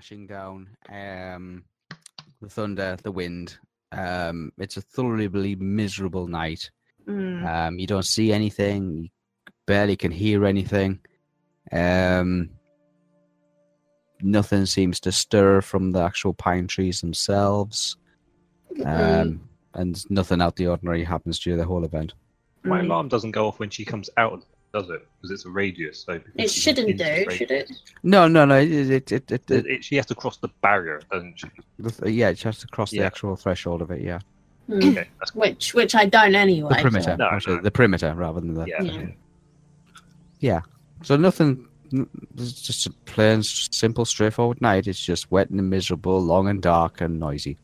The lashing down, um, the thunder, the wind. Um, it's a thoroughly miserable night. Mm. Um, you don't see anything, you barely can hear anything. Um, nothing seems to stir from the actual pine trees themselves. Um, and nothing out the ordinary happens during the whole event. My Mm. alarm doesn't go off when she comes out, does it? Because it's a radius. So It shouldn't do, should it? No, no, no. It, it, it, it, It- it, it- she has to cross the barrier, doesn't she? the- yeah, it has to cross the actual threshold of it. Yeah, Mm. Okay, that's Which which I don't anyway. the so- perimeter, No, actually, no. the perimeter rather than the. yeah. Yeah. Yeah. So nothing. It's just a plain, simple, straightforward night. It's just wet and miserable, long and dark and noisy.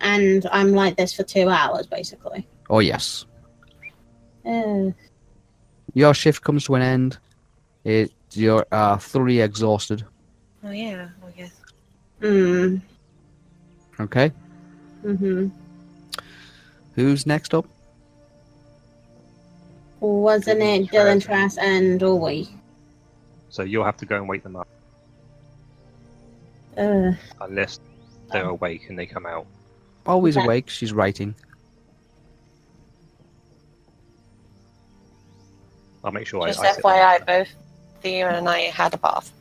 And I'm like this for two hours basically. Oh yes. Uh, Your shift comes to an end. It you're uh, thoroughly exhausted. Oh yeah, I guess. mm, Okay. hmm Who's next up? Wasn't it Dylan Trask and Orwee? So you'll have to go and wake them up Uh, unless they're awake and they come out. Always Okay. awake. She's writing. I'll make sure Just I, I sit FYI, both Theo and I had a bath.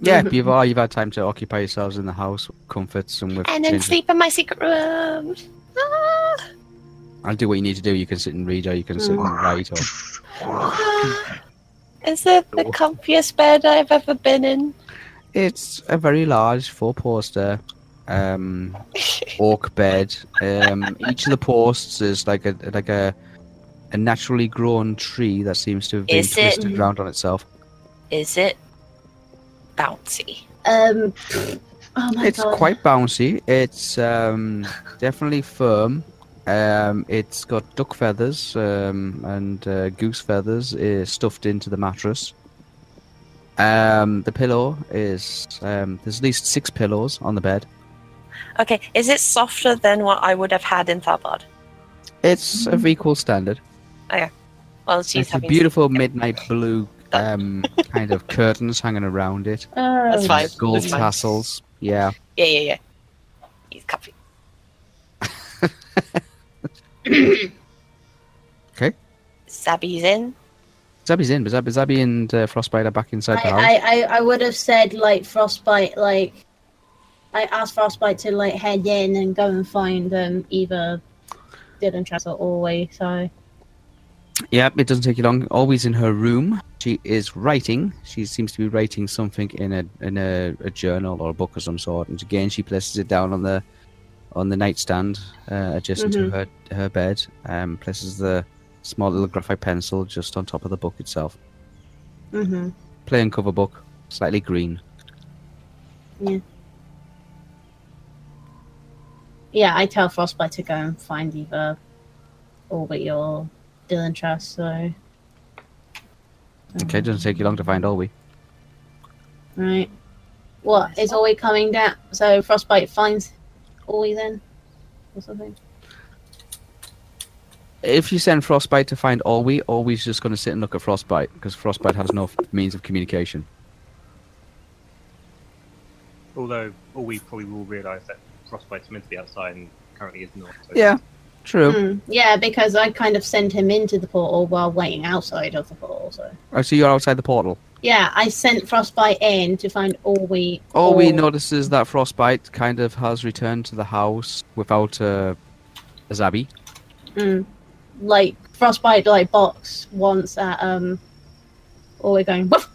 Yeah, you've oh, you've had time to occupy yourselves in the house, with comforts, and with. And then changing- sleep in my secret room. Ah, I'll do what you need to do. You can sit and read, or you can sit and write, or ah. Is it the comfiest bed I've ever been in? It's a very large four-poster um, oak bed. Um, each of the posts is like a like a a naturally grown tree that seems to have been Is it- twisted round on itself. Is it bouncy? um, oh my It's god. quite bouncy. It's um, definitely firm. Um, it's got duck feathers um, and uh, goose feathers uh, stuffed into the mattress. Um, the pillow is um, there's at least six pillows on the bed. Okay, is it softer than what I would have had in Tharbad? It's of equal standard. Well, she's It's a having beautiful midnight blue um, kind of curtains hanging around it. Oh, That's fine. Gold That's fine. tassels. Yeah. Yeah, yeah, yeah. He's comfy. Okay. Zabby's in. Zabby's in, but Zabby, Zabby and uh, Frostbite are back inside the house. I, I, I, I would have said like Frostbite, like I asked Frostbite to like head in and go and find um either Dylan Trask or Orway. So Yep, it doesn't take you long. Always in her room. She is writing. She seems to be writing something in a in a, a journal or a book of some sort. And again, she places it down on the on the nightstand uh, adjacent to her her bed. Um, places the small little graphite pencil just on top of the book itself. hmm Plain cover book, slightly green. yeah, Yeah, I tell Frostbite to go and find either Orway or Dylan Trask. So Okay, it doesn't take you long to find Olwe. right, What is Oi coming down? So Frostbite finds Oi then, or something. If you send Frostbite to find Orwe, Orwe's just going to sit and look at Frostbite because Frostbite has no f- means of communication. Although, all probably will realise that Frostbite's meant to be outside and currently is not. So Yeah, true. Hmm, Yeah, because I kind of sent him into the portal while waiting outside of the portal. So Oh, so you're outside the portal. yeah, I sent Frostbite in to find. Orwe or- notices that Frostbite kind of has returned to the house without uh, a Zabi. Mm. Like frostbite, like box once at um, or we're going. Woof!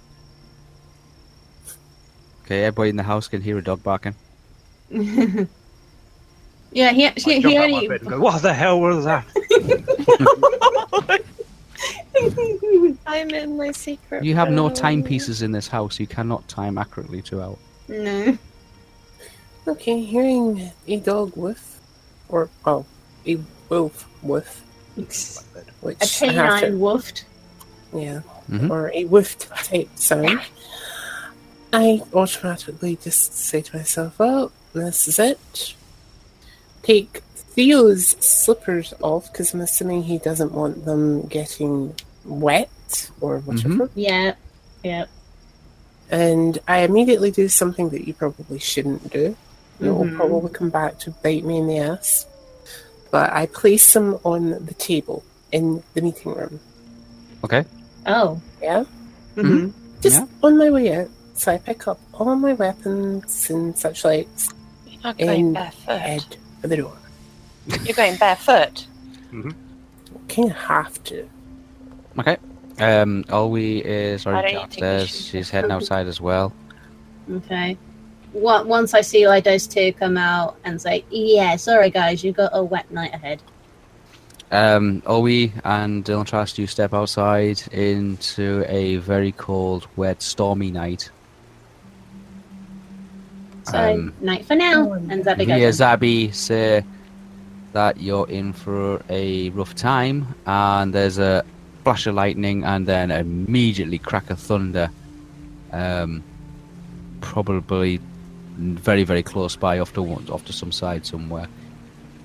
Okay, everybody in the house can hear a dog barking. yeah, he I actually jump he out my only. bed and go, what the hell was that? I'm in my secret. You have no room. timepieces in this house. You cannot time accurately throughout. no. Okay, hearing a dog woof, or oh, a wolf woof, which A I have to- canine woofed. yeah, Mhm. or a woofed type sound, I automatically just say to myself, well, this is it. Take Theo's slippers off because I'm assuming he doesn't want them getting wet or whatever. Yeah, yeah. And I immediately do something that you probably shouldn't do. It will Mhm. probably come back to bite me in the ass. But I place them on the table in the meeting room. Okay. Oh. Yeah? hmm Just Yeah. on my way out. So I pick up all my weapons and such like. You're not going and barefoot. head for the door. You're going barefoot. Mm-hmm. Kind of have to. Okay. Um, Olwe is Why already don't you take downstairs. shoes She's heading outside as well. Okay. What, once I see like those two come out and say, "Yeah, sorry guys, you've got a wet night ahead." Um, Olwe and Dylan Trask, you step outside into a very cold, wet, stormy night. So Um, night for now. And Zabby You hear goes. Zabi say that you're in for a rough time, and there's a flash of lightning, and then immediately crack of thunder. Um, probably very, very close by, off to one- off to some side somewhere.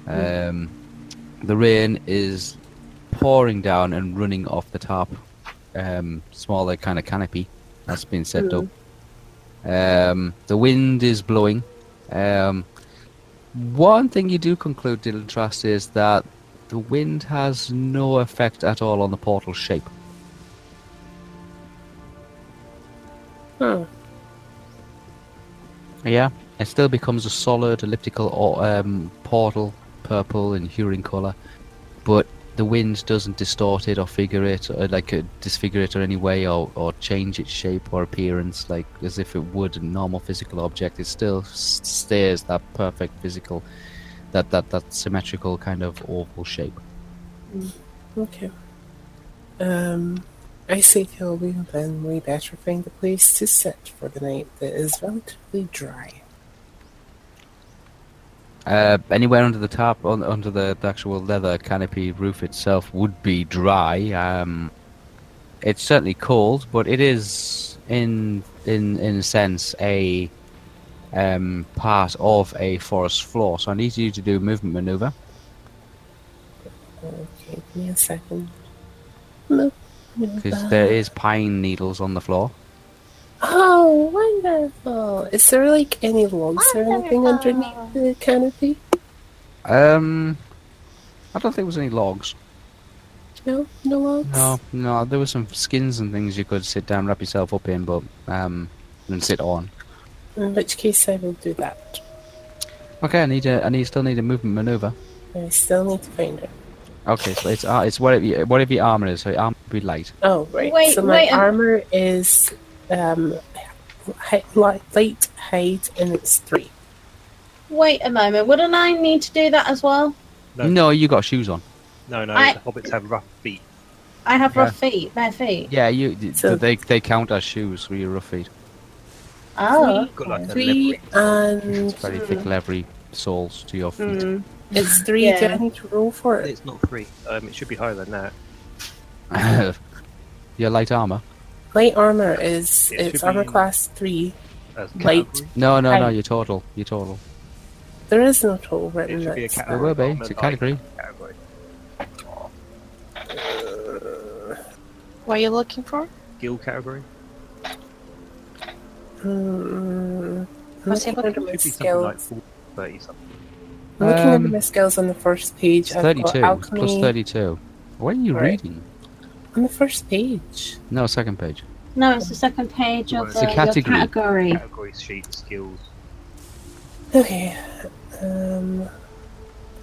Um, the rain is pouring down and running off the top, um, smaller kind of canopy that's been set Mm. up. Um, the wind is blowing. Um, one thing you do conclude, Dylan Trask, is that the wind has no effect at all on the portal shape. Hmm. Yeah, it still becomes a solid elliptical or, um, portal, purple and hurin color, but the wind doesn't distort it or figure it, or like uh, disfigure it or any way, or, or change its shape or appearance, like as if it would a normal physical object. It still stays that perfect physical, that that that symmetrical kind of oval shape. Okay. Um, I say Obi, then we better find a place to sit for the night that is relatively dry. Uh, anywhere under the top, on, under the, the actual leather canopy roof itself, would be dry. Um, it's certainly cold, but it is in in in a sense a um, part of a forest floor. So I need you to do a movement maneuver. Okay, give me a second. Because there is pine needles on the floor. Oh, wonderful! Is there like any logs or anything underneath the canopy? Um, I don't think there was any logs. No, no logs. No, no, there were some skins and things you could sit down, wrap yourself up in, but um, and sit on. In which case, I will do that. Okay, I need a, I need still need a movement maneuver. I still need to find it. Okay, so it's uh, it's whatever you, whatever your armor is. So your armor would be light. Oh, right. Wait, so my wait a- armor is um, hi- li- light height, and it's three. Wait a moment. Wouldn't I need to do that as well? No. No, you got shoes on. No, no, I- the hobbits have rough feet. I have rough feet, bare feet. Yeah, you So- they they count as shoes for your rough feet. Oh. Got like Three and It's very thick, leathery soles to your feet. Mm. it's three. Do I need to roll for it? It's not three. Um, it should be higher than that. your light armor. Light armor is It it's armor class three, Light. No, no, no. Right. Your total. Your total. There is no total It written. should be a That's, category. There will be. It's a light category. category. What are you looking for? Guild category. Mm, What's he looking at my Should be something like skills. 40, 30 something. Looking under Um, my skills on the first page, It's I've got 32 plus 32. What are you Right. reading? On the first page. No, second page. No, it's the second page of It's the a your category. category. Category sheet skills. Okay. Um.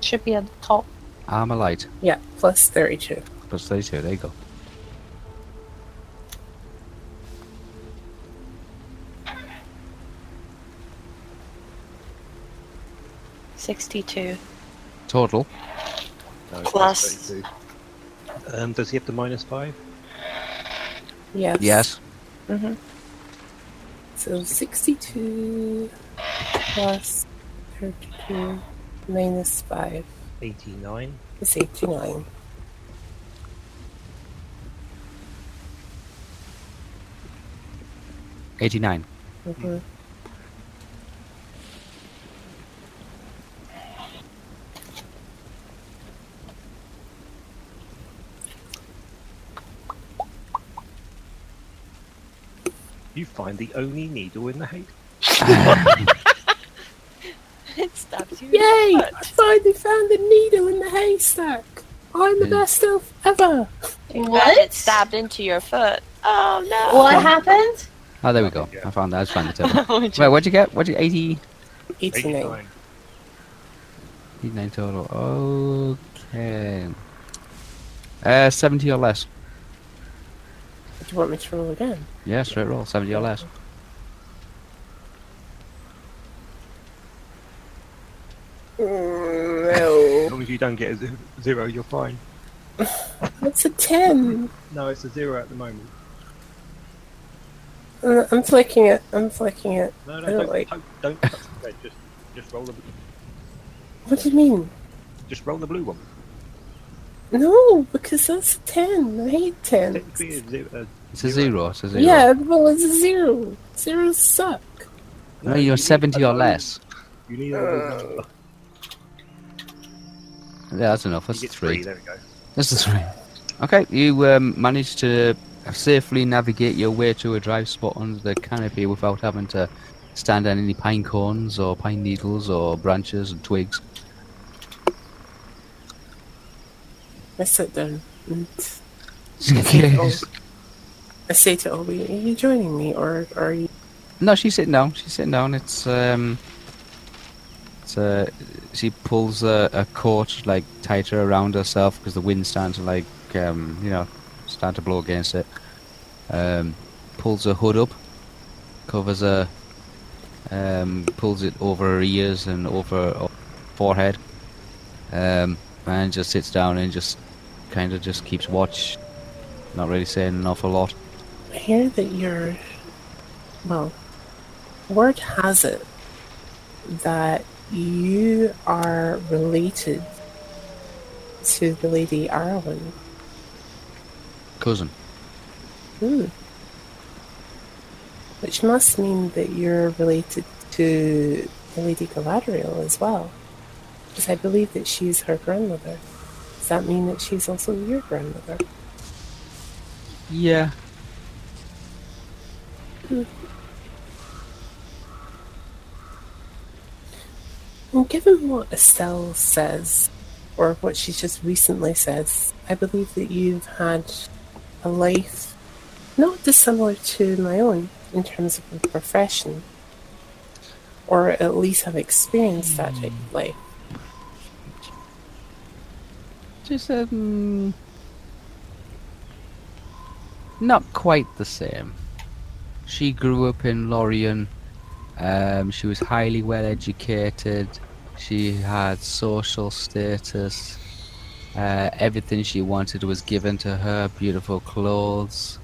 Should be at the top. Armor light Yeah, plus thirty-two. plus 32. There you go. Sixty-two. Total. No, Plus. 32. Um, does he have the minus five? Yes. Yes. Mm-hmm. So sixty-two plus thirty-two minus five 89. is eighty-nine. Eighty-nine. Mm-hmm. You find the only needle in the hay. it stabs you. Yay! in the I finally found the needle in the haystack. I'm the best elf ever. What? it stabbed into your foot. Oh no! What happened? Oh, there we go. Yeah. I found that. I just found the table. You- Wait, what'd you get? What'd you 80? Eighty-nine. 89. 89 total. Okay. Uh, 70 or less. Do you want me to roll again? Yeah, straight roll. 70 or less. Mm, As long as you don't get a zero, you're fine. It's a ten. No, it's a zero at the moment. Uh, I'm flicking it. I'm flicking it. No, no, I don't don't, like- don't, don't touch the red. Just, just roll the, What do you mean? just roll the blue one. No, because that's a ten. I hate tens. Technically, a zero. It's a zero. It's a zero. Yeah, well, it's a zero. Zeros suck. No, you you're need 70 a or less. You need a. Yeah, that's enough. That's get a three. There we go. That's a three. Okay, you um, managed to safely navigate your way to a dry spot under the canopy without having to stand on any pine cones or pine needles or branches and twigs. I sit down Okay. I say to Obi, "Are you joining me, or are you?" No, she's sitting down. She's sitting down. It's um, it's uh, she pulls a, a coat like tighter around herself because the wind starts to like um, you know, start to blow against it. Um, pulls her hood up, covers her, um, pulls it over her ears and over her forehead, um, and just sits down and just kind of just keeps watch, not really saying an awful lot. I hear that you're. Well, word has it that you are related to the Lady Arwen. Cousin. Hmm. Which must mean that you're related to the Lady Galadriel as well. Because I believe that she's her grandmother. Does that mean that she's also your grandmother? Yeah. And given what Estelle says, or what she just recently says, I believe that you've had a life not dissimilar to my own in terms of profession, or at least have experienced that type of life. Just um, not quite the same. She grew up in Lorien. Um, she was highly well educated. She had social status. Uh, everything she wanted was given to her. Beautiful clothes,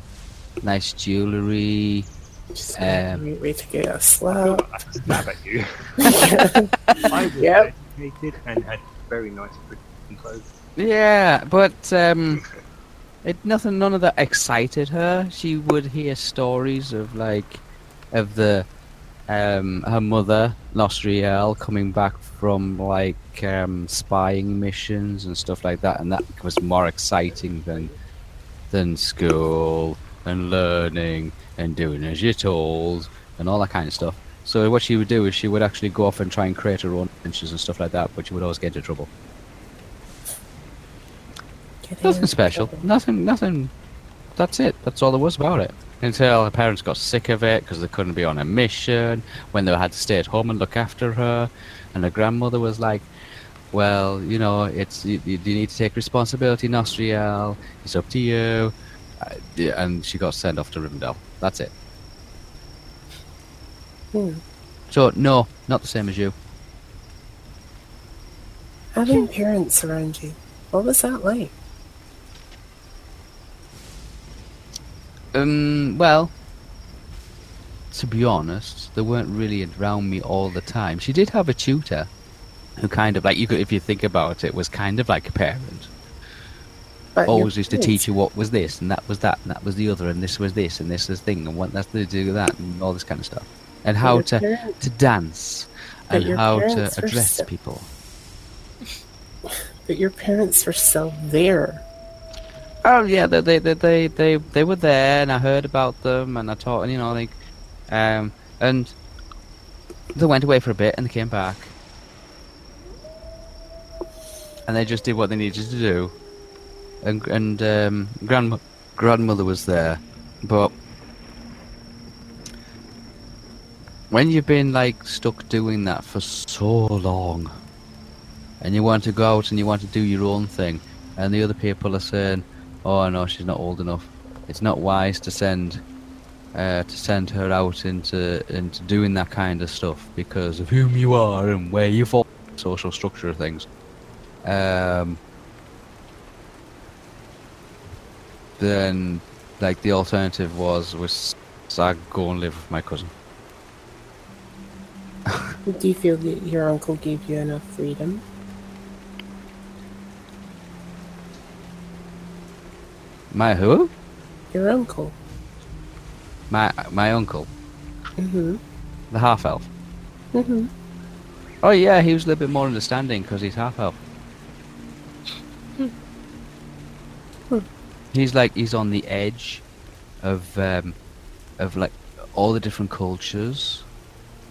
nice jewelry. Just Um, great way to get a I feel slap. I have at you. I was Yep. educated and had very nice pretty clothes. Yeah, but um, it nothing. None of that excited her. She would hear stories of like, of the um, her mother, Nostriel, coming back from like um, spying missions and stuff like that, and that was more exciting than than school and learning and doing as you're told and all that kind of stuff. So what she would do is she would actually go off and try and create her own adventures and stuff like that, but she would always get into trouble. Get Nothing special. Nothing. Nothing. That's it. That's all there was about it. Until her parents got sick of it because they couldn't be on a mission. When they had to stay at home and look after her, and her grandmother was like, "Well, you know, it's you, you need to take responsibility, Nostriel. It's up to you." Uh, yeah, and she got sent off to Rivendell. That's it. Hmm. So no, not the same as you. Having parents around you, what was that like? Um, well, to be honest, they weren't really around me all the time. She did have a tutor who kind of like you could, if you think about it, was kind of like a parent. But Always used to teach you what was this and that was that and that was the other and this was this and this was thing and what that's to do with that and all this kind of stuff and how to parents- to dance But and how to address so- people. But your parents were still there. Oh yeah, they they they they they, were there, and I heard about them, and I taught, and you know, like, um, and they went away for a bit, and they came back, and they just did what they needed to do, and and um, grand grandmother was there, but when you've been like stuck doing that for so long, and you want to go out and you want to do your own thing, and the other people are saying, "Oh no, she's not old enough. It's not wise to send uh, to send her out into into doing that kind of stuff because of whom you are and where you fall, social structure of things." Um, then, like the alternative was was I go and live with my cousin. Do you feel that your uncle gave you enough freedom? My who? Your uncle. My my uncle, Mm-hmm. the half elf. Mm-hmm. Oh yeah, he was a little bit more understanding because he's half elf. He's like he's on the edge of um, of like all the different cultures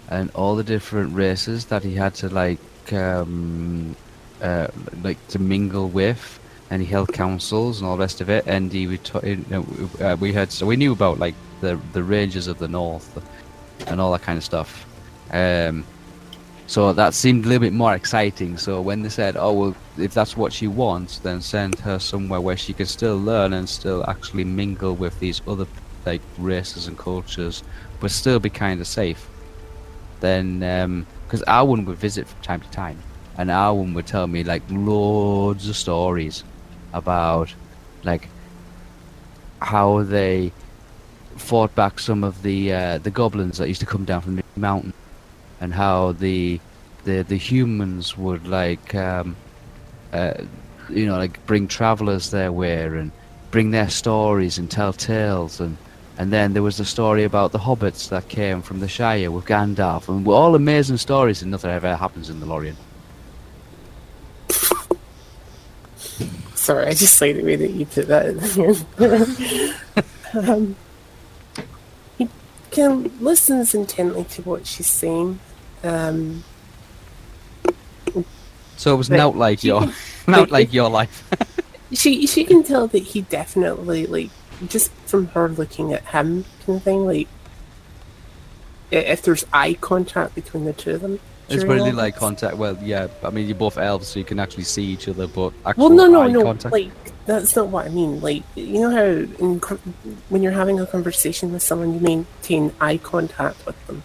and all the different races that he had to like um, uh, like to mingle with, and he held councils and all the rest of it. And he would t- you know, uh, we had so we knew about like the the rangers of the north and all that kind of stuff. Um, so that seemed a little bit more exciting. So when they said, "Oh well, if that's what she wants, then send her somewhere where she can still learn and still actually mingle with these other like races and cultures, but still be kind of safe," then because Arwen would visit from time to time, and Arwen would tell me like loads of stories about like how they fought back some of the uh, the goblins that used to come down from the mountain, and how the the the humans would like um, uh, you know like bring travelers their way and bring their stories and tell tales and and then there was the story about the hobbits that came from the Shire with Gandalf and all amazing stories and nothing ever happens in the Lorien. Sorry, I just like the way that you put that in there. um, he can listens intently to what she's saying. Um, So it was But not like your can- not like, like your life. she she can tell that he definitely like just from her looking at him kind of thing like if there's eye contact between the two of them. It's really like contact. Well, yeah, I mean you're both elves, so you can actually see each other, but Well, no, no, eye no. contact. Like that's not what I mean. Like you know how in, when you're having a conversation with someone, you maintain eye contact with them.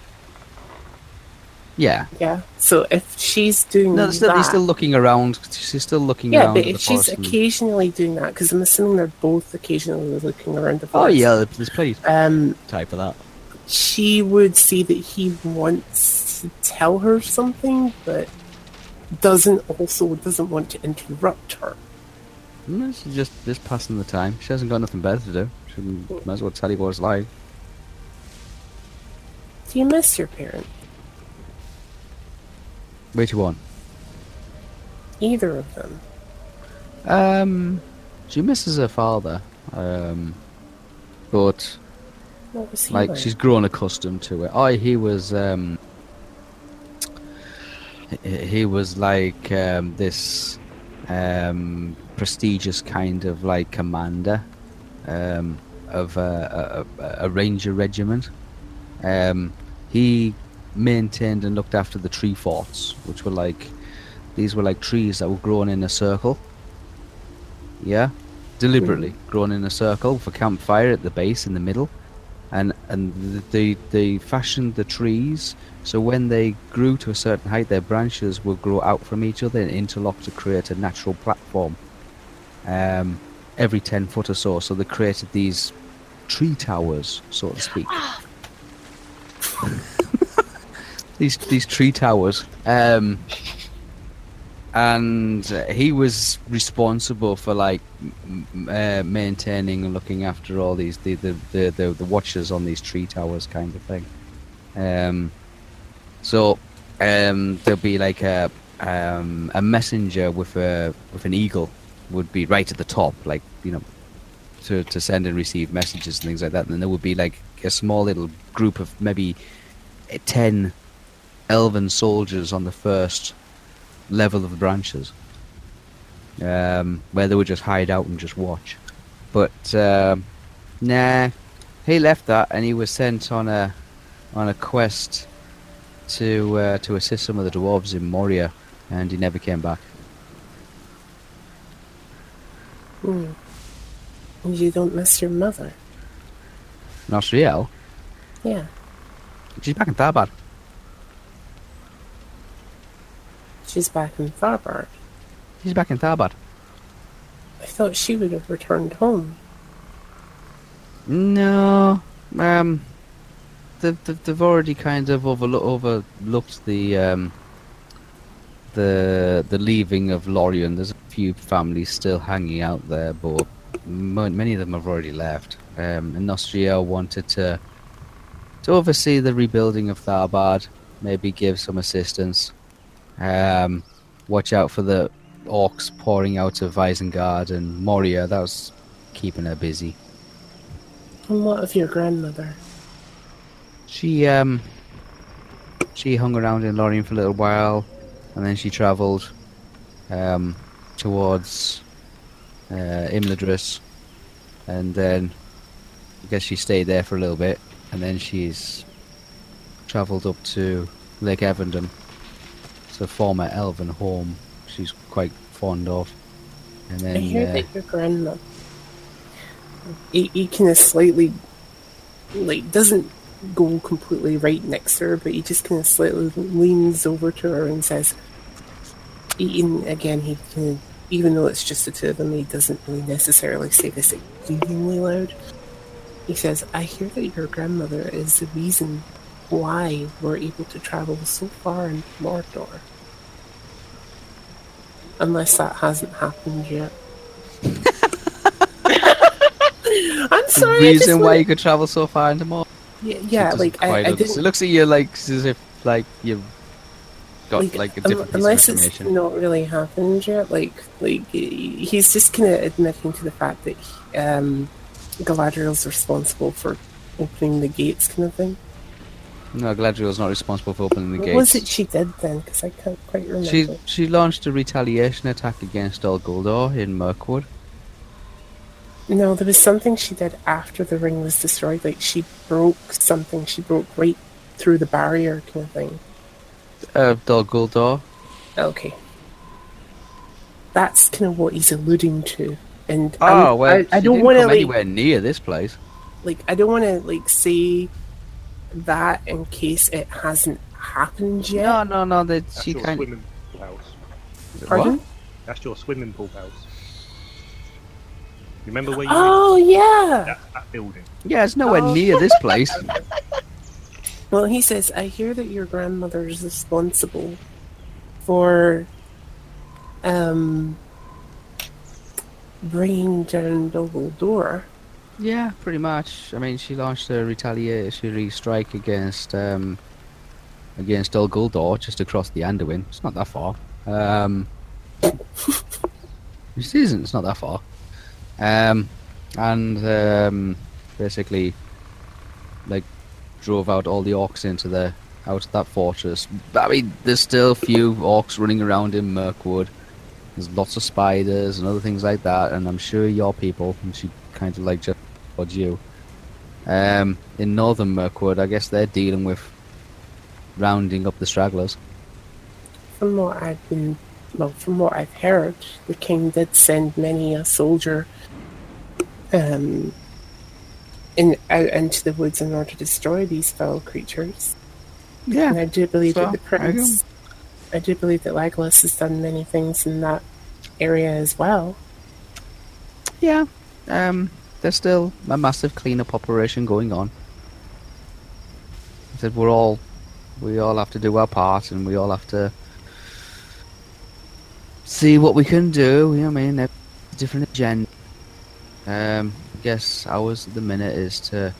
yeah. Yeah. So if she's doing No, that, still, he's still looking around. She's still looking yeah, around. but if she's forest and- occasionally doing that, because I'm assuming they're both occasionally looking around the oh yeah, there's plenty Um, type of that. she would see that he wants to tell her something, but doesn't also doesn't want to interrupt her. No, she's just just passing the time. She hasn't got nothing better to do. She might as well tell you what it's like. Do you miss your parent? Which one? Either of them? Um, she misses her father. Um, but What was he like like? she's grown accustomed to it. Oh, he was um, he- was like um, this um, prestigious kind of like commander um, of a, a, a- ranger regiment. Um, he maintained and looked after the tree forts, which were like these were like trees that were grown in a circle. Yeah, deliberately grown in a circle for campfire at the base in the middle and and they they fashioned the trees so when they grew to a certain height their branches would grow out from each other and interlock to create a natural platform um, every 10 foot or so. So they created these tree towers so to speak. These these tree towers um, and uh, he was responsible for like uh, maintaining and looking after all these the the, the the the watchers on these tree towers kind of thing. Um so um there'll be like a um a messenger with a with an eagle would be right at the top like you know to to send and receive messages and things like that and then there would be like a small little group of maybe 10 elven soldiers on the first level of the branches, um, where they would just hide out and just watch. But um, nah, he left that and he was sent on a on a quest to uh, to assist some of the dwarves in Moria, and he never came back. Hmm. You don't miss your mother? Nostriel, Yeah. she's back in Tharbad. She's back in Tharbard. She's back in Tharbad. I thought she would have returned home. No, um, they've, they've, already kind of overlook, overlooked the um, the the leaving of Lorien. There's a few families still hanging out there, but many of them have already left. Um, and Nostriel wanted to to oversee the rebuilding of Tharbad, maybe give some assistance. Um, watch out for the orcs pouring out of Isengard and Moria. That was keeping her busy. And what of your grandmother? She um she hung around in Lorien for a little while, and then she travelled um towards uh, Imladris, and then I guess she stayed there for a little bit, and then she's travelled up to Lake Evendim. It's a former elven home. She's quite fond of, and I then hear uh, that your. He, he kind slightly, like, doesn't go completely right next to her, but he just kind of slightly leans over to her and says, Ian, again, he of, even though it's just the two of them, he doesn't really necessarily say this exceedingly loud. He says, I hear that your grandmother is the reason why we're able to travel so far in Mordor. Unless that hasn't happened yet. I'm the sorry. I reason why wanna- you could travel so far into Moria. Yeah, like I, I didn't. It looks at you like as if like you've got like, like, a different piece unless it's not really happened yet. Like, like he's just kind of admitting to the fact that he, um, Galadriel's responsible for opening the gates, kind of thing. No, Galadriel's not responsible for opening the what gates. was it she did then? Because I can't quite remember. She she launched a retaliation attack against Dol Guldur in Mirkwood. No, there was something she did after the ring was destroyed. Like she broke something. She broke right through the barrier, kind of thing. Uh, Dol Guldur. Okay. That's kind of what he's alluding to. And Oh I'm- well, I, I she don't didn't want to come like, anywhere near this place. like I don't want to like say that in case it hasn't happened yet. No, no, no. That That's she your kind swimming pool house. Pardon? What? That's your swimming pool house. Remember where you Oh yeah. that, that building? Yeah, it's nowhere Oh. near this place. Well, he says, I hear that your grandmother is responsible for um, bringing down Dumbledore. Yeah, pretty much. I mean, she launched a retaliatory strike against um, against Dol Guldur just across the Anduin. It's not that far. Um, it isn't. It's not that far. Um, and um, basically, like, drove out all the orcs into the out of that fortress. I mean, there's still a few orcs running around in Mirkwood. There's lots of spiders and other things like that, and I'm sure your people, and she kind of like just towards you. Um, in northern Mirkwood, I guess they're dealing with rounding up the stragglers. From what I've been, well, from what I've heard, the king did send many a soldier um, in out into the woods in order to destroy these foul creatures. Yeah, And I do believe So, that the prince, I do believe that Legolas has done many things in that area as well. yeah. Um, there's still a massive cleanup operation going on. I said we're all, we all have to do our part, and we all have to see what we can do. You know I mean? Different agenda. Um, I guess ours at the minute is to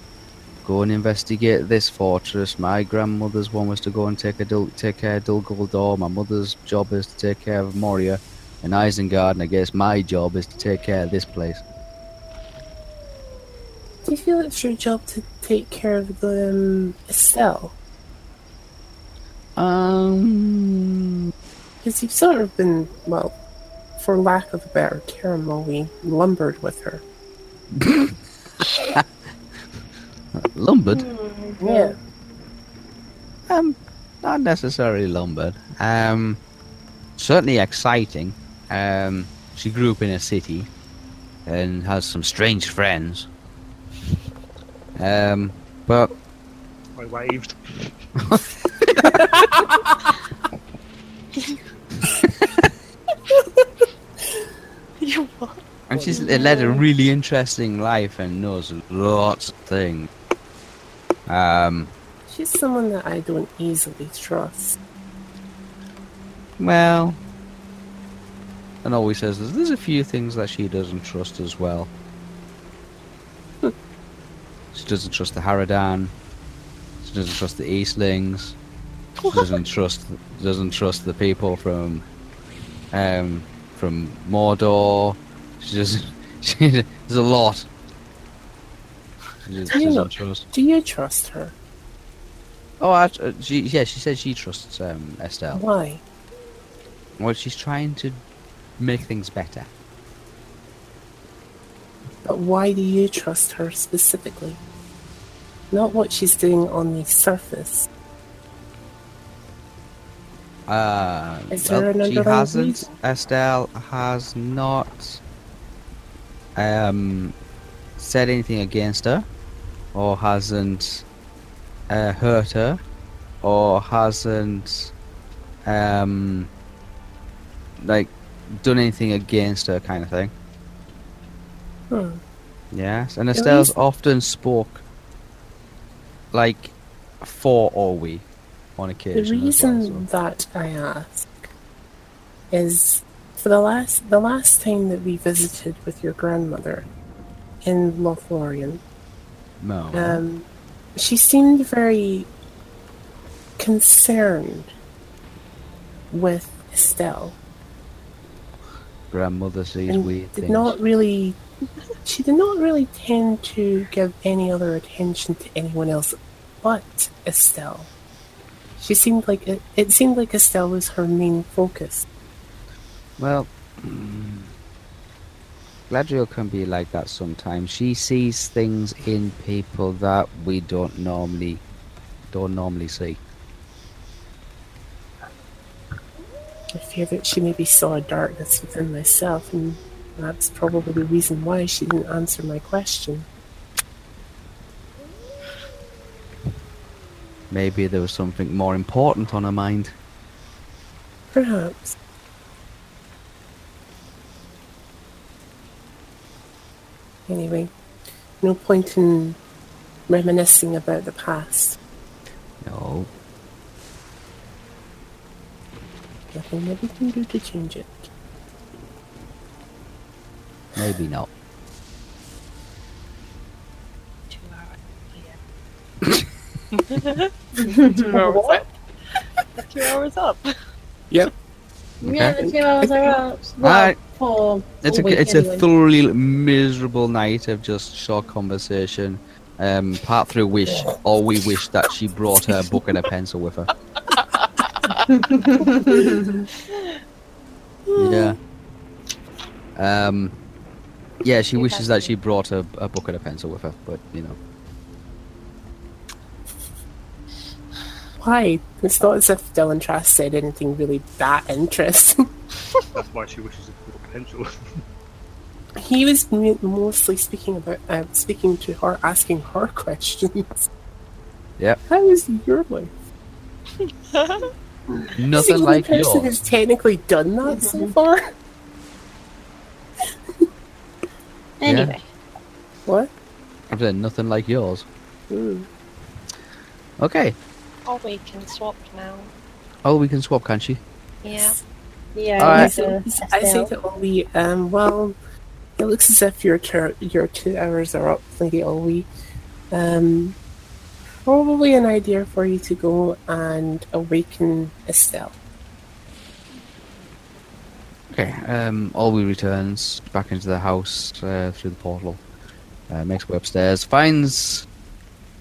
go and investigate this fortress. My grandmother's one was to go and take a take care of Dol Guldur. My mother's job is to take care of Moria and Isengard, and I guess my job is to take care of this place. Do you feel it's your job to take care of the um, Estelle? Um, Because you've sort of been, well, for lack of a better term, while we lumbered with her. Lumbered. Yeah. Um, not necessarily lumbered. Um, certainly exciting. Um, she grew up in a city and has some strange friends. Um, but I waved. You what? and she's led a really interesting life and knows lots of things. Um, She's someone that I don't easily trust. well, and always says there's, there's a few things that she doesn't trust as well. She doesn't trust the Haradan. She doesn't trust the Eastlings. She doesn't trust doesn't trust the people from um from Mordor. She just she there's a lot. She just Do you doesn't trust. Do you trust her? Oh, I, uh, she yeah, she said she trusts um Estelle. Why? Well, she's trying to make things better. But why do you trust her specifically? Not what she's doing on the surface. Uh, Is there well, an she hasn't. reason? Estelle has not um, said anything against her, or hasn't uh, hurt her, or hasn't um, like done anything against her, kind of thing. Hmm. Yes, and Estelle's reason- often spoke like for or we on The occasion. as well, reason so- that I ask is for the last the last time that we visited with your grandmother in Lothlorien, No. um, she seemed very concerned with Estelle grandmother sees and weird did things. not really she did not really tend to give any other attention to anyone else but Estelle. She seemed like it, it seemed like Estelle was her main focus. Well, Galadriel can be like that sometimes. She sees things in people that we don't normally don't normally see. I fear that she maybe saw a darkness within myself, and that's probably the reason why she didn't answer my question. Maybe there was something more important on her mind. Perhaps. anyway. No point in reminiscing about the past. No. Nothing that we can do to change it. Maybe not. Two hours two hours Two hours up. Yep. Okay. Yeah, the two hours are up for It's a a week it's anyway. a thoroughly miserable night of just short conversation. Um, part through wish, or we wish that she brought her book and a pencil with her. Yeah. Um, yeah, she wishes that she brought a, a book and a pencil with her, but you know. Why? It's not as if Dylan Trask said anything really that interesting. That's why she wishes it for potential. he was mostly speaking about uh, speaking to her, asking her questions. Yep. How is your life? He's the Nothing only like person yours. who's technically done that so far. Anyway, What? I'm saying nothing like yours. Hmm. Okay. Oh, we can swap now. Oh, we can swap, can't she? Yeah. Yeah. Alright. I he's a say, I say to Ollie, um, well, it looks as if your tur- your two hours are up, Lady Ollie. Um, probably an idea for you to go and awaken Estelle. Okay. Um, Olwe returns back into the house uh, through the portal. Uh, makes way upstairs. Finds.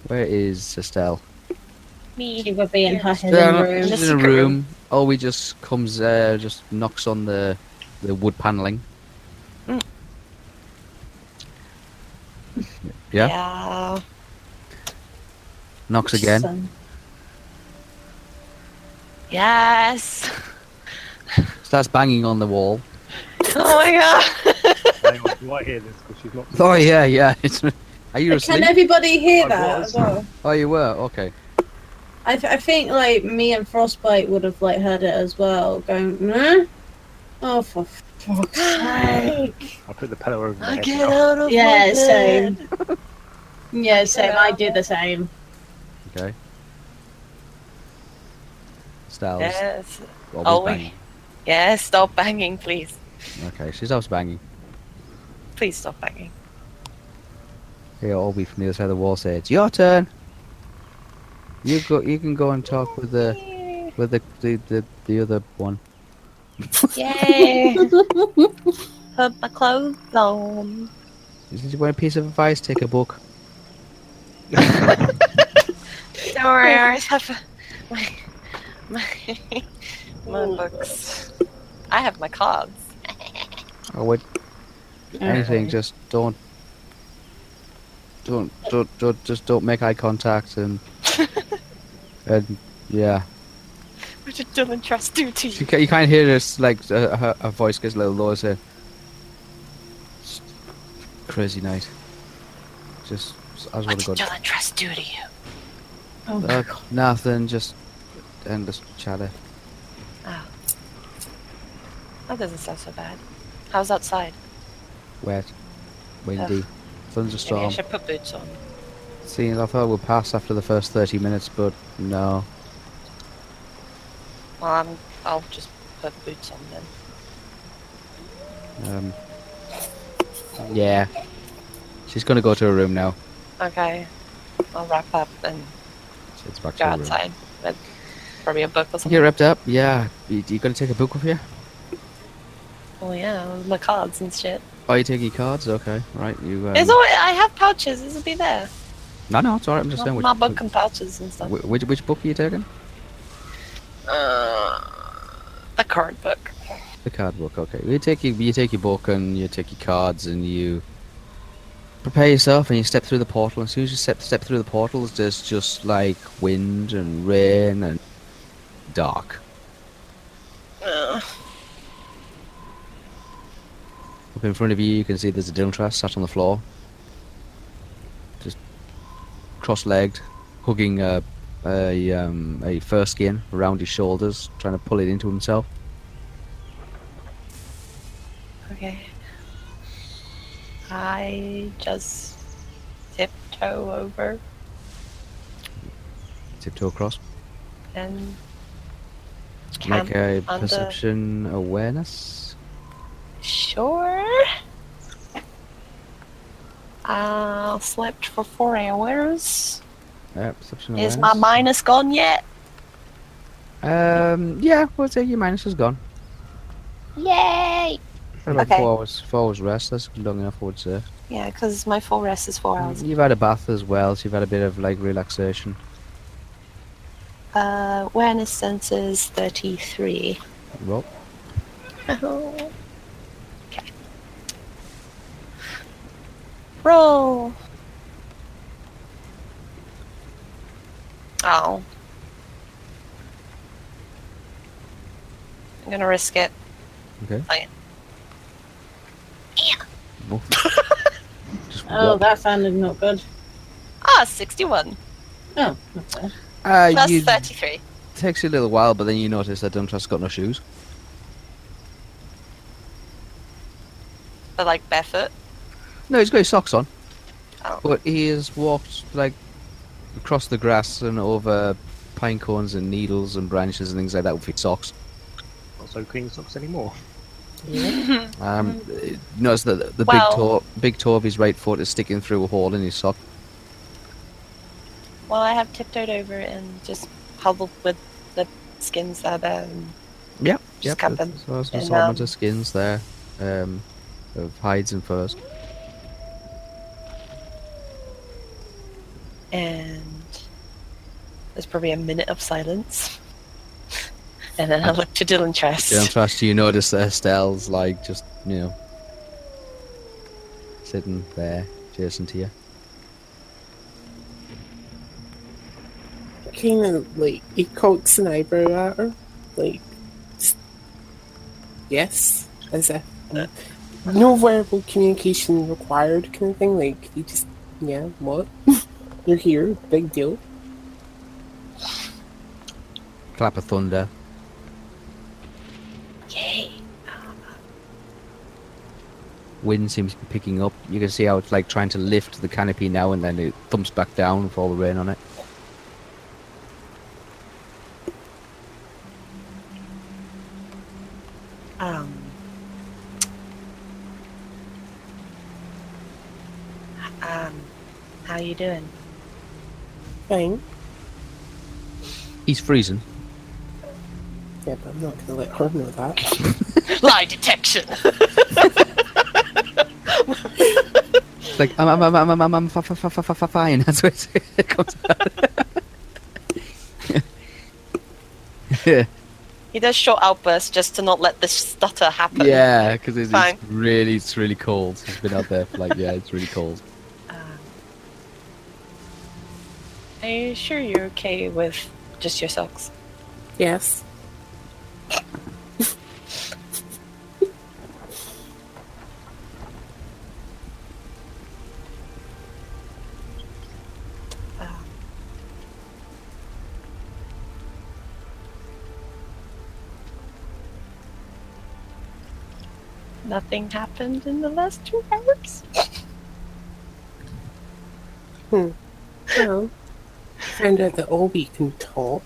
Where is Estelle? Me. She would be in her hidden room. she's in a room. room. Olwe just comes, uh, just knocks on the the wood paneling. Mm. Yeah. Yeah. Knocks again. Son. Yes. Starts banging on the wall. Oh my god. Hang on, do I hear this? Because she's not. Oh yeah, yeah. It's. Are you Can asleep? everybody hear I that was. as well? Oh, you were. Okay. I, th- I think like me and Frostbite would have like heard it as well, going, nah? Oh, for fuck's sake! I put the pillow over my I head. get now. out of Yeah, my same. bed. Yeah, same. I do the same. Okay. Styles. Yes. always Oh, banging. Yes. Stop banging, please. Okay, she stops banging. Please stop banging. Here, Olwe from the other side of the wall says, "It's your turn. You go. You can go and talk with the with the the, the, the other one." Yay. Put my clothes on. Did you want a piece of advice? Take a book. Don't worry, I always have my my, my books. I have my cards. Oh, or what? Anything. Mm. Just don't. Don't, don't, don't, just don't make eye contact and, and yeah. What did Dylan Trask do to You you? can't hear this, like, uh, her, her voice gets a little lower, saying, Crazy night. Just, I just What did to go. Dylan Trask do to you? Oh, Uh, nothing, just endless chatter. Oh. That doesn't sound so bad. How's outside? Wet, windy, Maybe I thunderstorm. should put boots on. Seeing, I thought we'd pass after the first 30 minutes, but no. Well, I'm, I'll just put boots on then. Um, yeah. She's gonna go to her room now. Okay. I'll wrap up and it's back to go room. outside. With probably a book or something. You're wrapped up? Yeah. You, you gonna take a book with you? Oh yeah, my cards and shit. Oh, you taking your cards? Okay, right. You. Um, It's always, I have pouches. This will be there. No, no, it's alright. I'm just saying. Which, my book and pouches and stuff. which, which, book are you taking? Uh, the card book. The card book. Okay. You take your, you take your book and you take your cards and you prepare yourself and you step through the portal. As soon as you step step through the portals, there's just like wind and rain and dark. Uh, Up in front of you, you can see there's a Dylan Trask sat on the floor, cross-legged, hugging a a, um, a fur skin around his shoulders, trying to pull it into himself. okay. I just tiptoe over Tiptoe across. and Make a perception awareness. Sure. I slept for four hours. Uh, Is my minus gone yet? Um, yeah, we'll say your minus is gone. Yay! About Okay. four hours, four hours rest. That's long enough, I would say. Yeah, because my full rest is four hours. You've had a bath as well, so you've had a bit of like relaxation. Uh, awareness senses 33. Roll. okay. Roll. Oh. I'm gonna risk it. Okay. Fine. Oh. Just Oh, walk. that sounded not good. Ah, 61. Oh, not bad. Uh, Plus you, 33. takes you a little while, but then you notice that Dumtrust's got no shoes. But like barefoot. No, he's got his socks on. Oh. But he has walked like across the grass and over pine cones and needles and branches and things like that with his socks. Not so clean socks anymore. Um, you notice that the, the Well- big toe, big toe of his right foot is sticking through a hole in his sock. Well, I have tiptoed over and just huddled with the skins that um, Yep, Just yep. cut there's- them There's an and, assortment um, of skins there, um, of hides and furs. And there's probably a minute of silence. And then I look to Dylan Trask. You don't trust you notice that Estelle's like just you know sitting there, adjacent to you. Kind of like he cocks an eyebrow at her, like yes, as if no verbal communication required, kind of thing. Like he just yeah, what? You're here, big deal. Clap of thunder. Yay! Wind seems to be picking up. You can see how it's like trying to lift the canopy now and then it thumps back down with all the rain on it. Um. Um, how you doing? Fine. He's freezing. Yeah, but I'm not gonna let her know that. Lie detection. Like I'm I'm I'm I'm I'm, I'm fi- fi- fi- fi- fi- fi- fine. That's what it comes out. yeah, he does short outbursts just to not let the stutter happen. yeah, because it's, it's really it's really cold. It's been out there for like yeah, it's really cold. Are you sure you're okay with just your socks? yes. Um, nothing happened in the last two hours. Well, found out that Obi can talk.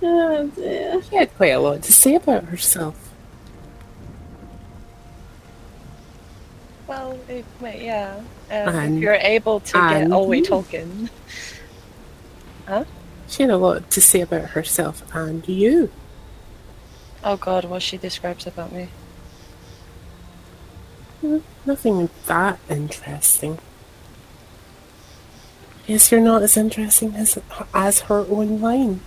Oh dear. She had quite a lot to say about herself. Well, it, yeah. Um, And- if you're able to get and- Olwe talking. Huh? She had a lot to say about herself and you. Oh god, what she describes about me. Nothing that interesting. Yes, you're not as interesting as as her own line.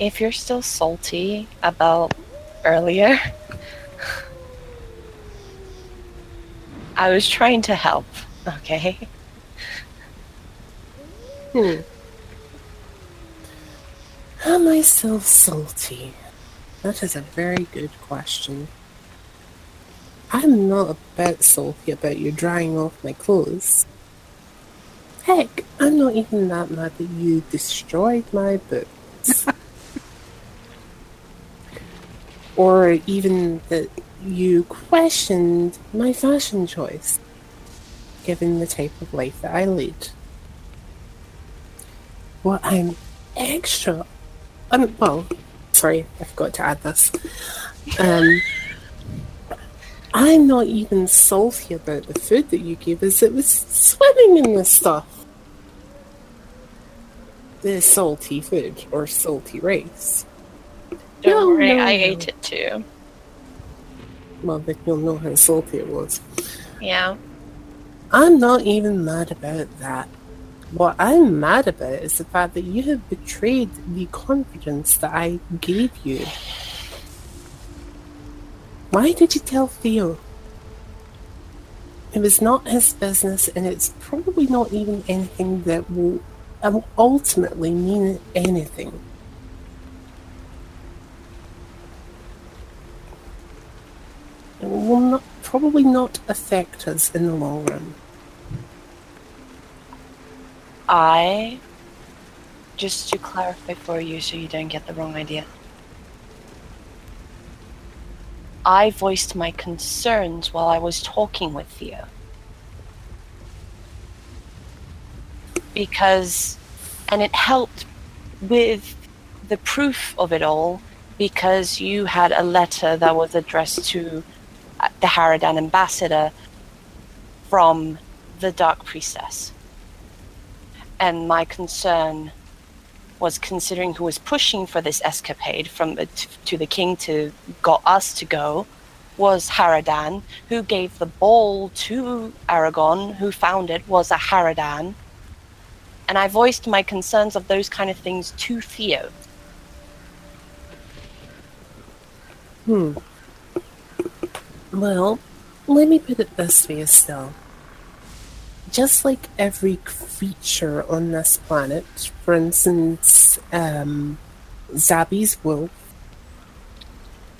If you're still salty about earlier, I was trying to help, okay? Hmm. Am I still salty? That is a very good question. I'm not a bit salty about you drying off my clothes. Heck, I'm not even that mad that you destroyed my boots. or even that you questioned my fashion choice, given the type of life that I lead. What I'm extra. Um, well, sorry, I forgot to add this. Um, I'm not even salty about the food that you gave us. It was swimming in this stuff. The salty food or salty rice. Don't No, worry, no, I no. ate it too. Well, then you'll know how salty it was. Yeah. I'm not even mad about that. What I'm mad about is the fact that you have betrayed the confidence that I gave you. Why did you tell Theo? It was not his business, and it's probably not even anything that will um, ultimately mean anything. It will not, probably not affect us in the long run. I, just to clarify for you so you don't get the wrong idea, I voiced my concerns while I was talking with Theo. Because, and it helped with the proof of it all because you had a letter that was addressed to uh, the Haradan ambassador from the Dark Priestess and my concern was considering who was pushing for this escapade from the, t- to the king to got us to go was Haradan, who gave the ball to Aragorn, who found it was a Haradan. And I voiced my concerns of those kind of things to Theo. Hmm. Well, let me put it this way, Estelle. Just like every creature on this planet, for instance, um, Zabi's wolf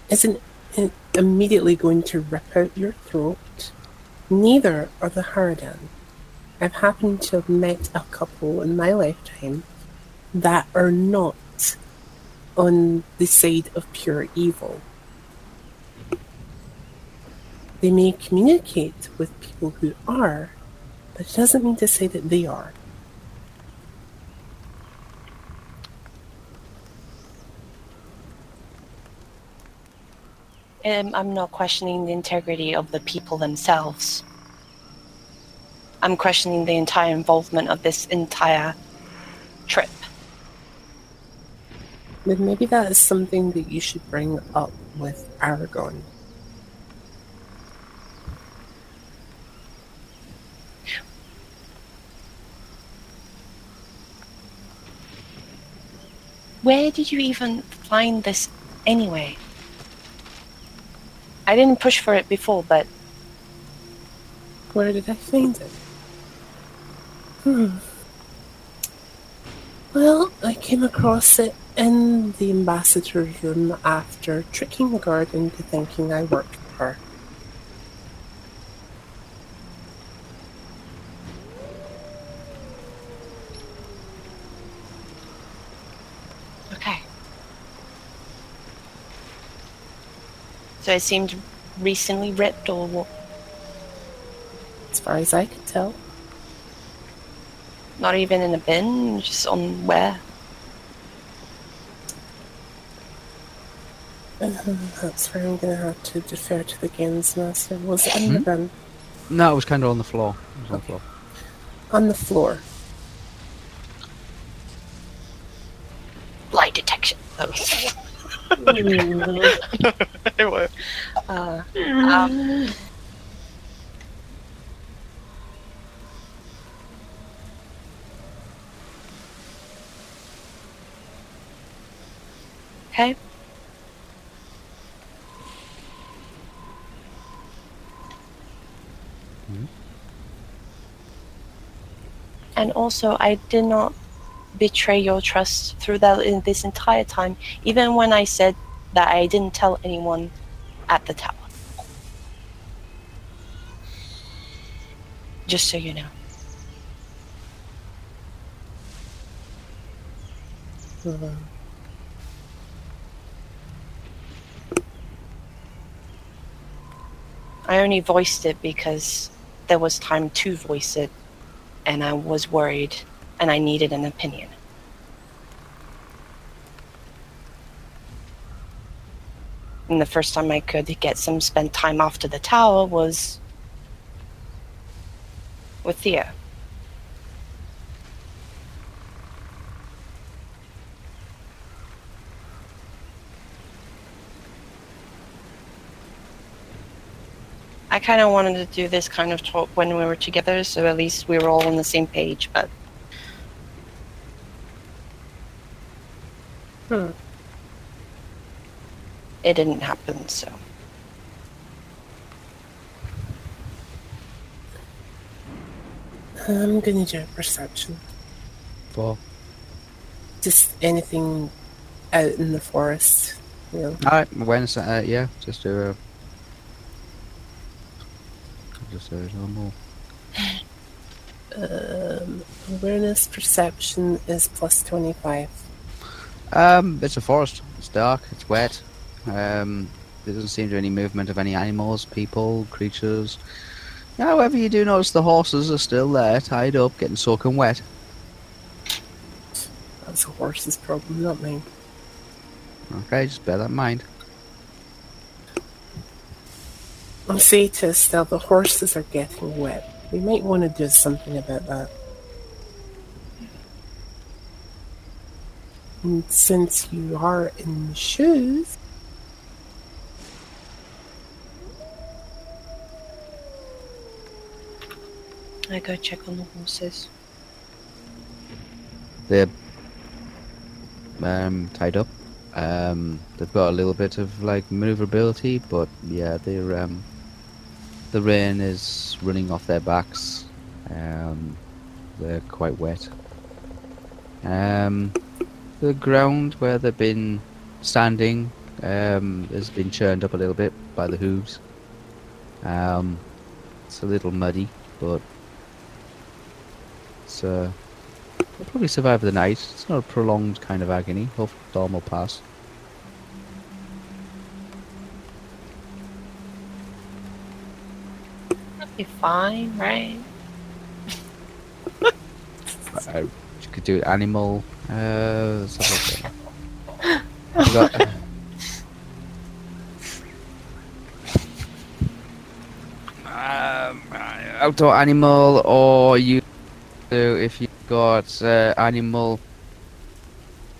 isn't immediately going to rip out your throat. Neither are the Haradan. I've happened to have met a couple in my lifetime that are not on the side of pure evil. They may communicate with people who are, but it doesn't mean to say that they are. Um, I'm not questioning the integrity of the people themselves. I'm questioning the entire involvement of this entire trip. But maybe that is something that you should bring up with Aragorn. Where did you even find this anyway? I didn't push for it before, but Where did I find it? Hmm. Well, I came across it in the ambassador's room after tricking the guard into thinking I worked for her. okay. So it seemed recently ripped, or what? As far as I could tell. not even in a bin, just on where? Uh, that's where I'm gonna have to defer to the games master. Was it in the bin? No, it was kind of on the floor. It was on the floor. On the floor. Light detection. uh, um, okay. And also, I did not betray your trust through that in this entire time, even when I said that I didn't tell anyone at the tower. Just so you know. Uh, I only voiced it because there was time to voice it, and I was worried, and I needed an opinion. And the first time I could get some spent time off to the tower was with Theo. I kind of wanted to do this kind of talk when we were together, so at least we were all on the same page. But Hmm. It didn't happen. So I'm gonna do a perception. Four. Just anything out in the forest. You know. Alright, awareness, uh, yeah, just do a. Just do a normal. Um, awareness perception is plus 25. Um, it's a forest. It's dark. It's wet. Um, there doesn't seem to be any movement of any animals, people, creatures. However, you do notice the horses are still there, tied up, getting soaking wet. That's a horse's problem, not mine. Okay, just bear that in mind. Say to Estelle, the horses are getting wet. We might want to do something about that. And since you are in the shoes, I go check on the horses. They're um, tied up. Um, they've got a little bit of like maneuverability, but yeah, they're um, the rain is running off their backs. Um, they're quite wet. Um, the ground where they've been standing um, has been churned up a little bit by the hooves. Um, it's a little muddy, but it's uh, They'll probably survive the night. It's not a prolonged kind of agony. Hopefully, the storm will pass. That'll be fine, right? Uh, you could do animal. Uh, let's have a look. You got, uh, um, uh, outdoor animal, or you do if you've got uh, animal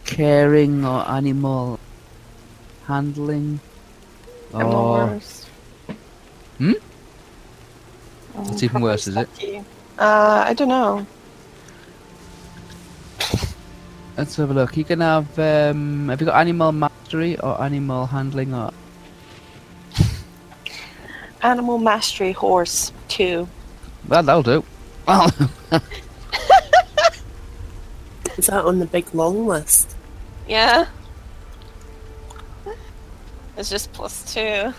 caring or animal handling. I'm or- worst. Hmm? Um, It's even worse, is it? Uh, I don't know. Let's have a look. You can have. Um, have you got animal mastery or animal handling or? Animal mastery horse two. Well, that'll do. Well, is that on the big long list? Yeah. It's just plus two.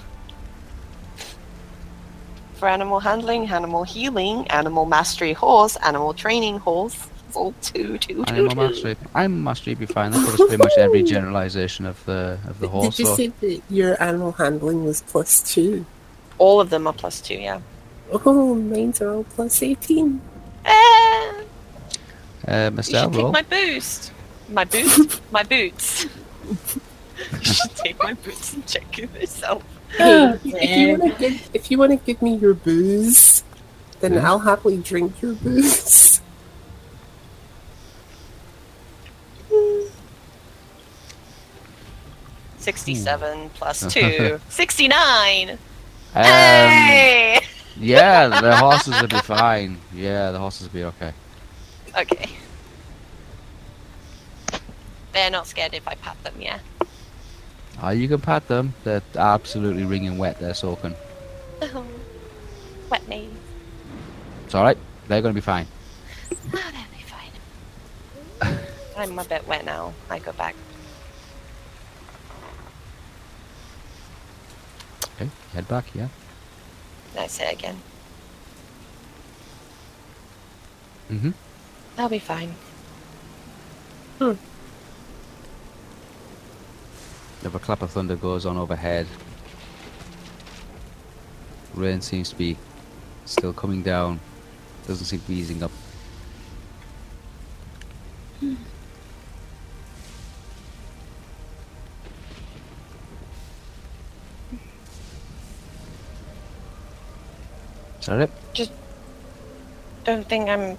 For animal handling, animal healing, animal mastery horse, animal training horse. It's all two, two, two, animal two. mastery. Animal mastery would be fine. That covers pretty much every generalization of the of the horse. Did you so- say that your animal handling was plus 2? All of them are plus two, yeah. Oh, mine's are all plus 18. Ah, Uh, you Estelle, should take my boost. My boost? my boots. you should take my boots and check it yourself. Hey, if you want to give, if you want to give me your booze, then Yeah. I'll happily drink your booze. Sixty-seven plus two. Sixty-nine. Um, hey! yeah, the horses will be fine. Yeah, the horses will be okay. Okay. They're not scared if I pat them, yeah. Oh, you can pat them. They're absolutely wringing wet. They're soaking. Oh, Wet knees. It's all right. They're going to be fine. Oh, that'll be fine. I'm a bit wet now. I go back. Okay, head back. Yeah. I say again. Mm Mhm. That'll be fine. Hmm. If a clap of thunder goes on overhead, rain seems to be still coming down. Doesn't seem to be easing up. Hmm. Is that it? Just don't think I'm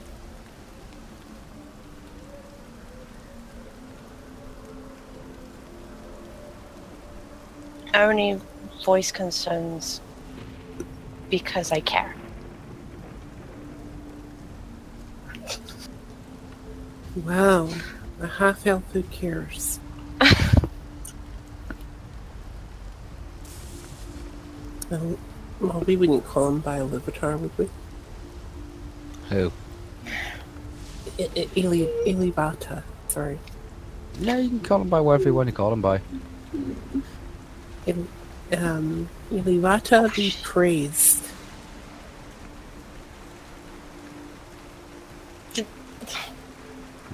Only voice concerns because I care. Wow, a half elf who cares. well, well, we wouldn't call him by Livitar, would we? Who? I- I- Ili Iluvatar, sorry. Yeah, you can call him by whatever you want to call him by. Il- um, Iluvatar be praised.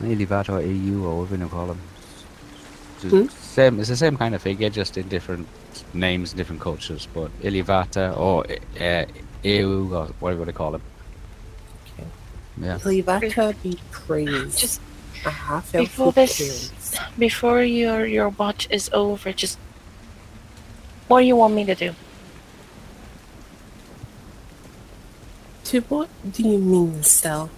Iluvatar or Eru or whatever you call him. It's Hmm? Same, it's the same kind of figure, just in different names, different cultures. But Iluvatar or uh, Eru or whatever you want to call him. Okay. Yeah. Iluvatar be praised. Just a half before this- cares. before your your watch is over, just what do you want me to do? To what do you mean, Stell?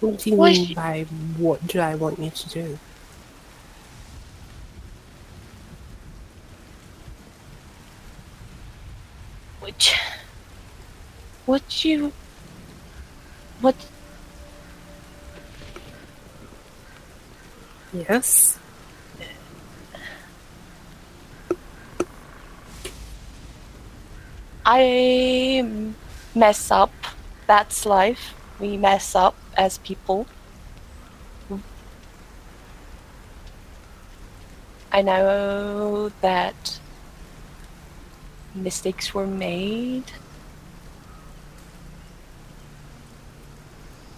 What do you What- mean by what do I want you to do? Which what you what Yes? I mess up. That's life. We mess up as people. I know that mistakes were made.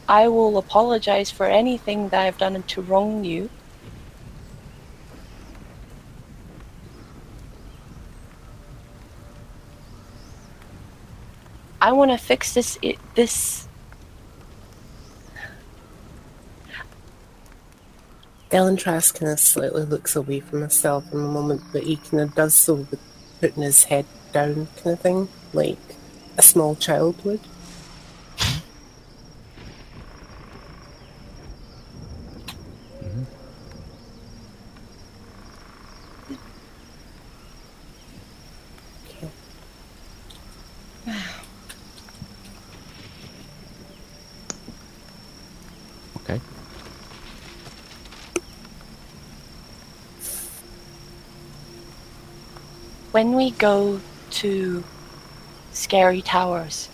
I will apologize for anything that I've done to wrong you. I want to fix this. i this. Dylan Trask kind of slightly looks away from himself in the moment, but he kind of does so with putting his head down, kind of thing, like a small child would. When we go to Scary Towers,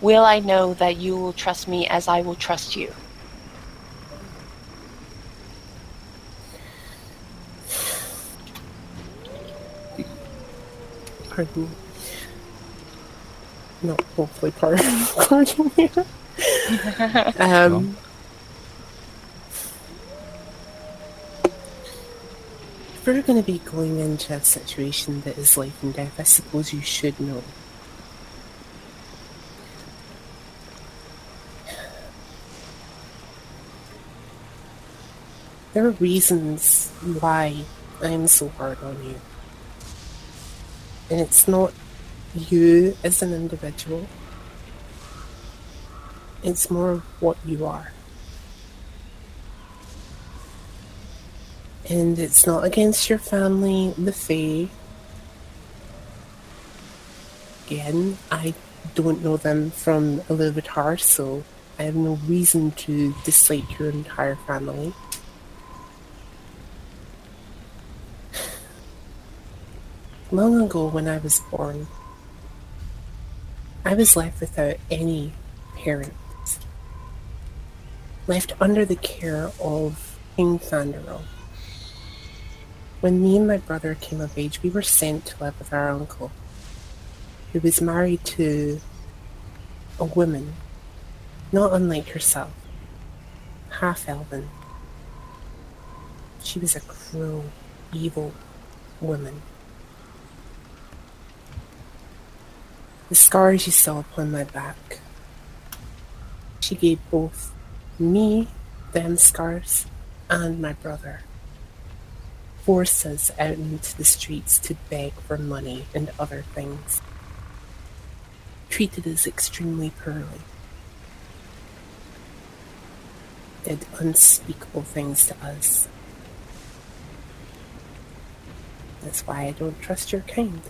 will I know that you will trust me as I will trust you? Pardon me. Not hopefully part of recording here. um, we're going to be going into a situation that is life and death, I suppose you should know. There are reasons why I'm so hard on you. And it's not you as an individual, it's more what you are. And it's not against your family, the Fae. Again, I don't know them from Iluvatar, so I have no reason to dislike your entire family. Long ago, when I was born, I was left without any parents, left under the care of King Thunderol. When me and my brother came of age, we were sent to live with our uncle, who was married to a woman, not unlike herself, half elven. She was a cruel, evil woman. The scars you saw upon my back. She gave both me them scars and my brother forced us out into the streets to beg for money and other things. Treated us extremely poorly. Did unspeakable things to us. That's why I don't trust your kind.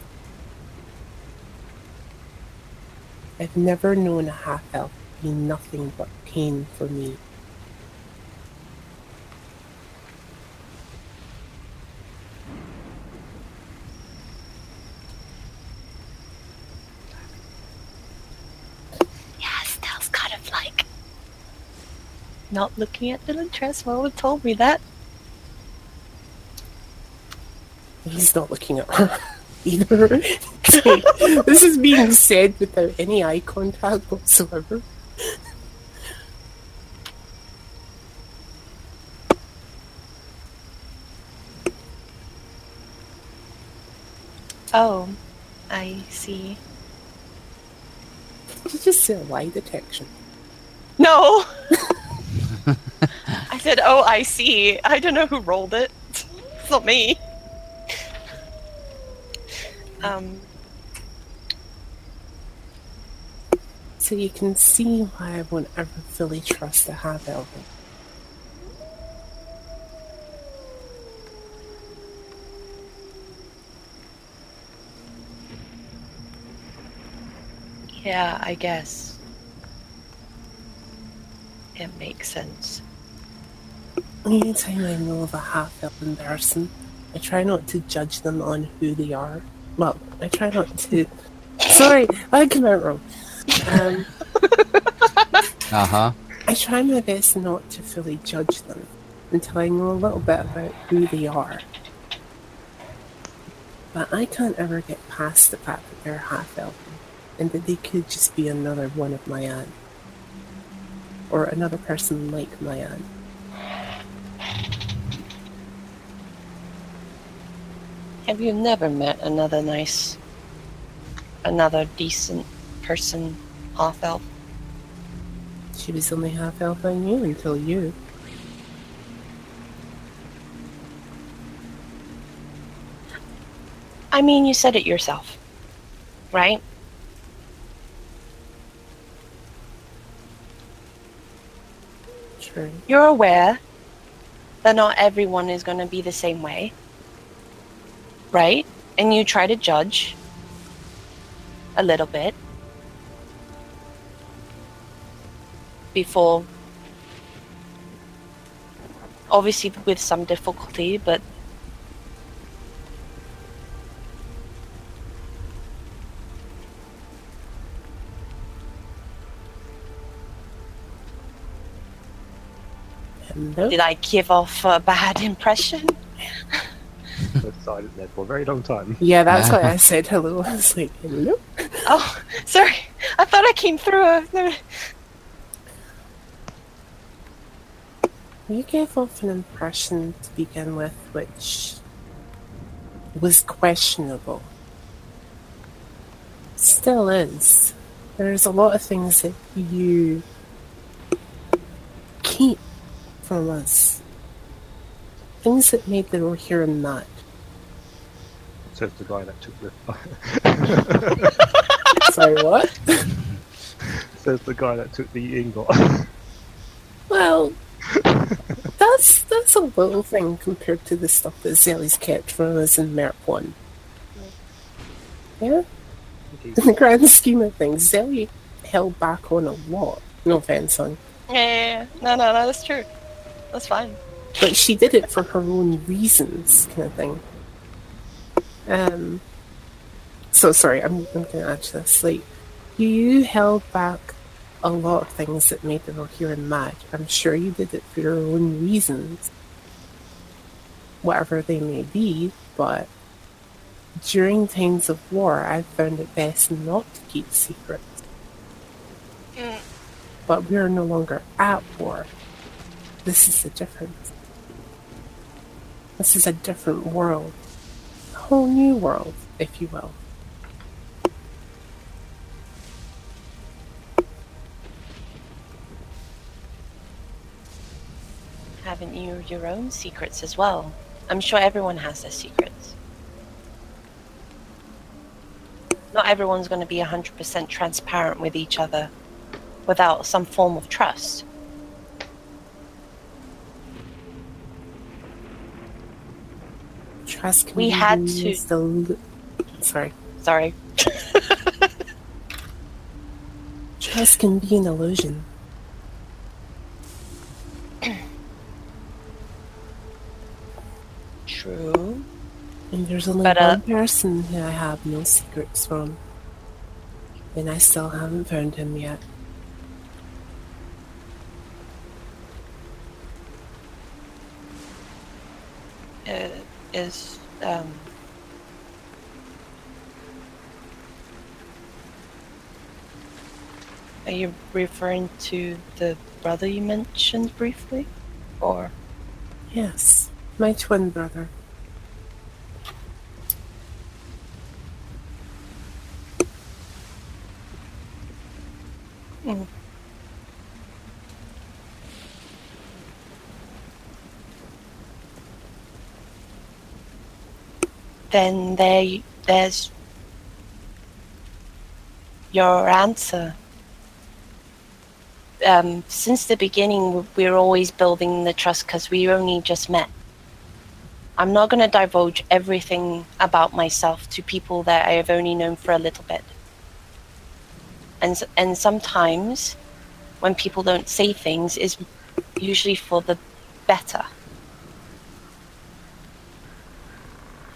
I've never known a half elf be nothing but pain for me. Yeah, Stell's kind of like not looking at Dylan Treswell who told me that. He's not looking at her either. this is being said without any eye contact whatsoever. Oh, I see. Did you just say lie detection? No! I said, oh, I see. I don't know who rolled it. It's not me. Um, So you can see why I won't ever fully trust the half elf. yeah, I guess. It makes sense. Anytime I know of a half elf in person, I try not to judge them on who they are. Well, I try not to. Sorry, I came out wrong. Um, Uh huh. I try my best not to fully judge them until I know a little bit about who they are. But I can't ever get past the fact that they're half elf and that they could just be another one of my aunt. Or another person like my aunt. Have you never met another nice, another decent person, half elf? She was only half elf I knew until you. I mean, you said it yourself, right? You're aware that not everyone is going to be the same way, right? And you try to judge a little bit before, obviously, with some difficulty, but Hello? did I give off a bad impression? So silent there for a very long time. Yeah, that's why I said hello. I was like, hello? Oh, sorry. I thought I came through. Uh, a... You gave off an impression to begin with which was questionable. Still is. There's a lot of things that you keep from us. Things that made the Rohirrim mad. Says the guy that took the. Sorry, what? Says the guy that took the ingot. Well, that's that's a little thing compared to the stuff that Zelly's kept from us in Merp 1. Yeah? In the grand scheme of things, Zelly held back on a lot. No offense, son. Yeah, yeah, yeah. No, no, no, that's true. That's fine. But she did it for her own reasons, kind of thing. Um. So sorry, I'm, I'm going to add to this. Like, you held back a lot of things that made the Rohirrim mad. I'm sure you did it for your own reasons, whatever they may be. But during times of war, I've found it best not to keep secrets. Mm. But we are no longer at war. This is the difference. This is a different world. A whole new world, if you will. haven't you your own secrets as well? I'm sure everyone has their secrets. Not everyone's going to be 100% transparent with each other without some form of trust. Trust can We be had to- li- Sorry. Sorry. Trust can be an illusion. True. And there's only But, uh, one person who I have no secrets from. And I still haven't found him yet. Uh, is um, Are you referring to the brother you mentioned briefly? Or Yes, my twin brother. Then there there's your answer. Um, since the beginning, we're always building the trust because we only just met. I'm not going to divulge everything about myself to people that I have only known for a little bit. And and sometimes, when people don't say things, is usually for the better.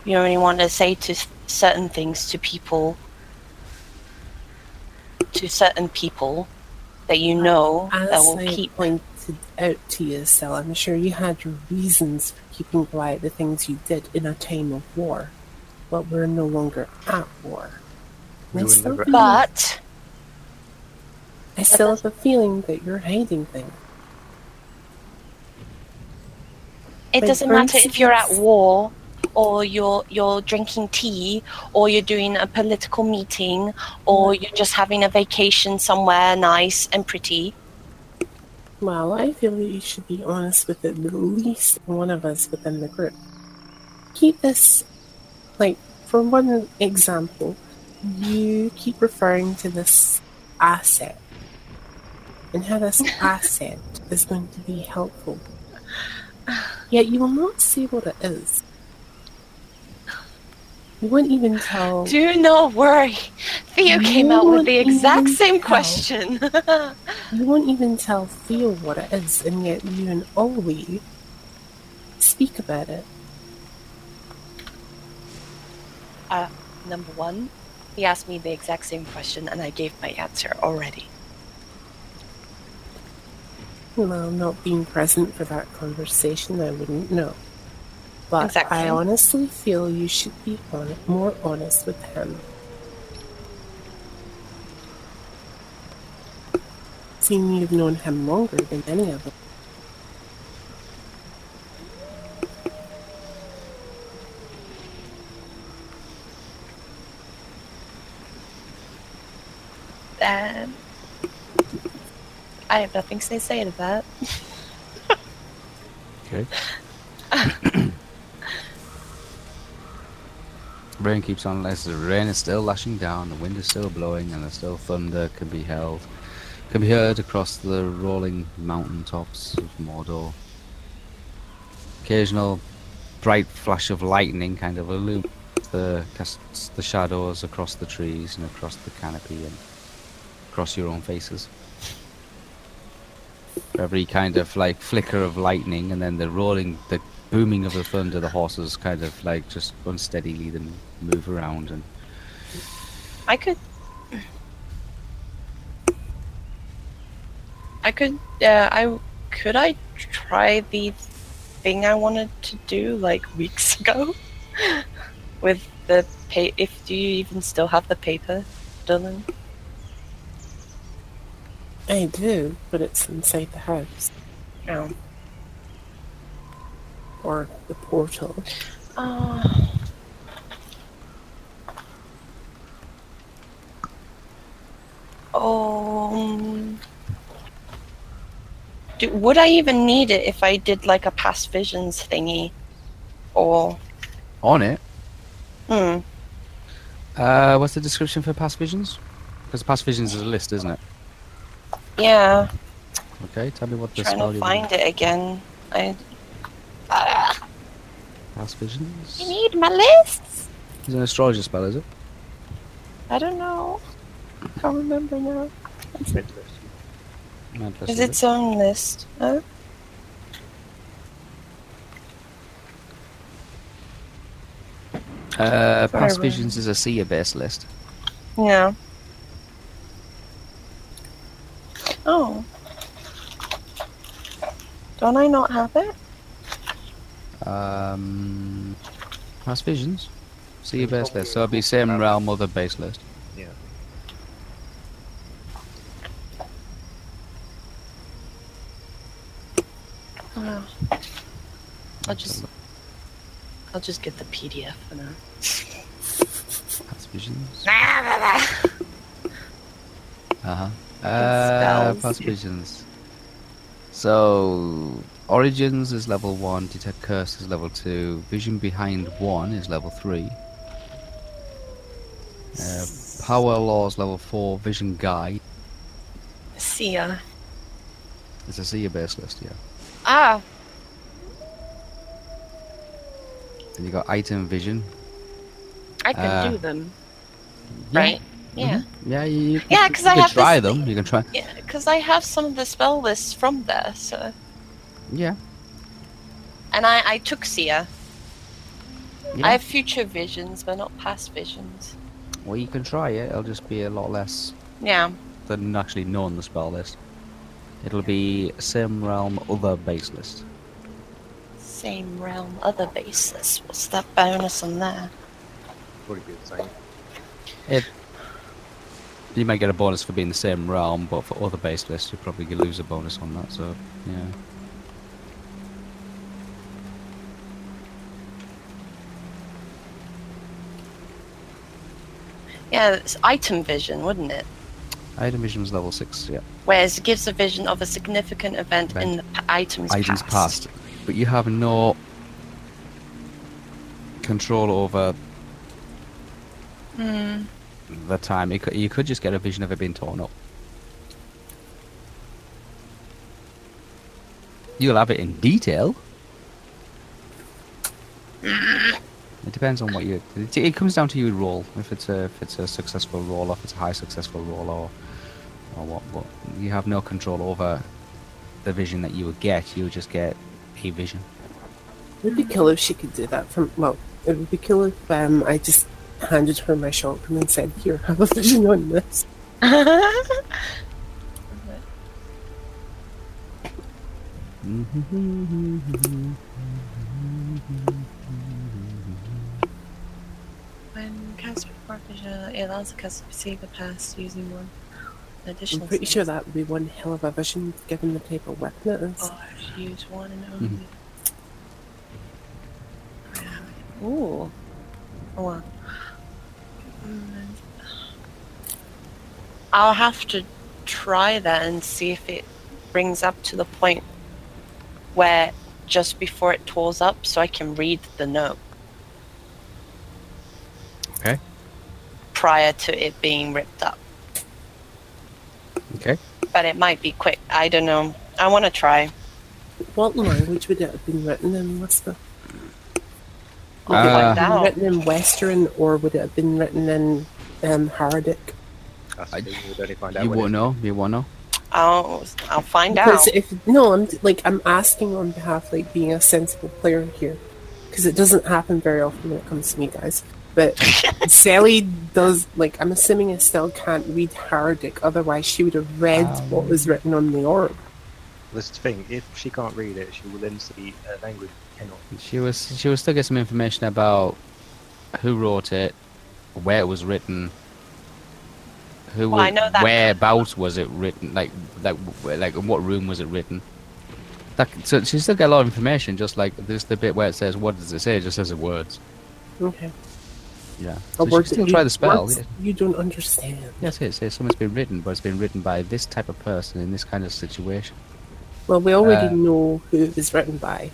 You only want to say to certain things to people to certain people that you uh, know As that will I keep pointed out to you, Estelle, I'm sure you had your reasons for keeping quiet the things you did in a time of war. But we're no longer at war. We I were never- feel- but I still have a feeling that you're hiding things. it Like, doesn't for matter if you're at war or you're you're drinking tea or you're doing a political meeting or mm-hmm. you're just having a vacation somewhere nice and pretty Well, I feel that you should be honest with at least one of us within the group. Keep this, like, for one example, you keep referring to this asset and how this asset is going to be helpful. Yet you will not see what it is. You won't even tell. do not worry theo came out with the exact same tell. question You won't even tell Theo what it is, and yet you and Ollie speak about it. uh, number one, he asked me the exact same question, and I gave my answer already. Well, not being present for that conversation, I wouldn't know. But Exactly. I honestly feel you should be hon- more honest with him. Seeing you've known him longer than any of them. And I have nothing to say to that. Okay. Rain keeps on. As the rain is still lashing down, the wind is still blowing, and there's still thunder can be held, can be heard across the rolling mountain tops of Mordor. Occasional bright flash of lightning kind of illuminates the casts the shadows across the trees and across the canopy and across your own faces. Every kind of like flicker of lightning, and then the rolling, the booming of the thunder, the horses kind of like just unsteadily then move around and I could. I could. Uh, I could. I try the thing I wanted to do like weeks ago with the pa If do you even still have the paper, Dylan? I do, but it's inside the house. No. Or the portal. Uh, um, Do, would I even need it if I did like a past visions thingy? Or On it, hmm. uh, what's the description for past visions? Because past visions is a list, isn't it? Yeah. Okay, tell me what the trying spell to you find it again. I Past visions. I need my lists. It's an astrologer spell, is it? I don't know. I can't remember now. Mid list. Mad list, Is is it? its own list? Huh? Uh, past Sorry. visions is a seer based list. Yeah. Oh. Don't I not have it? Um, past visions, seer based list. So it'll be same realm, other base list. Yeah. Oh. I'll just I'll just get the PDF for now. Past visions. Uh-huh. Uh spells. Past visions. So origins is level one. Detect curse is level two. Vision behind one is level three. Uh, power laws level four. Vision guide ya. is a seer base list. Yeah. Ah, Then you got item vision. I can Uh, do them, Yeah. right? Yeah. Mhm. Yeah, you, you, Yeah, you 'cause I can have try this- them. You can try. Yeah, because I have some of the spell lists from there, so Yeah. and I I took Sia. yeah. I have future visions, but not past visions. Well, you can try it. It'll just be a lot less Yeah. than actually knowing the spell list. It'll be same realm, other base list. Same realm, other base list. What's that bonus on there? Probably be the same. It. You might get a bonus for being the same realm, but for other base lists, you probably could lose a bonus on that. So, yeah. Yeah, it's item vision, wouldn't it? Item vision was level six. Yeah. Whereas it gives a vision of a significant event in the items, Items past. past, but you have no control over Hmm. the time. You could, you could just get a vision of it being torn up. You'll have it in detail. It depends on what you. It, it comes down to your roll. If it's a if it's a successful roll, or if it's a high successful roll, or or what. But you have no control over the vision that you would get. You would just get a vision. It would be cool if she could do that from. Well, it would be cool if um, I just handed her my shotgun and said, "Here, have a vision on this." cast before vision, it allows the caster to perceive the past using one additional. I'm pretty sense. sure that would be one hell of a vision, given the type of weapon it is. Or use one and only. Ooh. Oh, well. Mm. I'll have to try that and see if it brings up to the point where just before it tours up so I can read the note. Okay. Prior to it being ripped up. Okay. But it might be quick. I don't know. I want to try. What language would it have been written in, Whisper? I'll Uh, it have been written in Western, or would it have been written in um, Haradic? I- the thing, we would only find out You when won't it- know. You won't know. I'll, I'll find out. Because if no, I'm like I'm asking on behalf, like being a sensible player here, because it doesn't happen very often when it comes to me, guys. But Sally does like I'm assuming Estelle can't read Haradic, otherwise she would have read um, what was written on the orb. This is the thing, if she can't read it, she will then see a language she cannot. She was she will still get some information about who wrote it, where it was written, who Well, I was, know that- whereabouts was it written, like like like in what room was it written. That, so she still get a lot of information, just like there's the bit where it says what does it say, it just says the words. Okay, Yeah. So she word can that still try the spell. words Yeah. You don't understand. Yes, it says something's been written, but it's been written by this type of person in this kind of situation. Well, we already Uh, know who it was written by.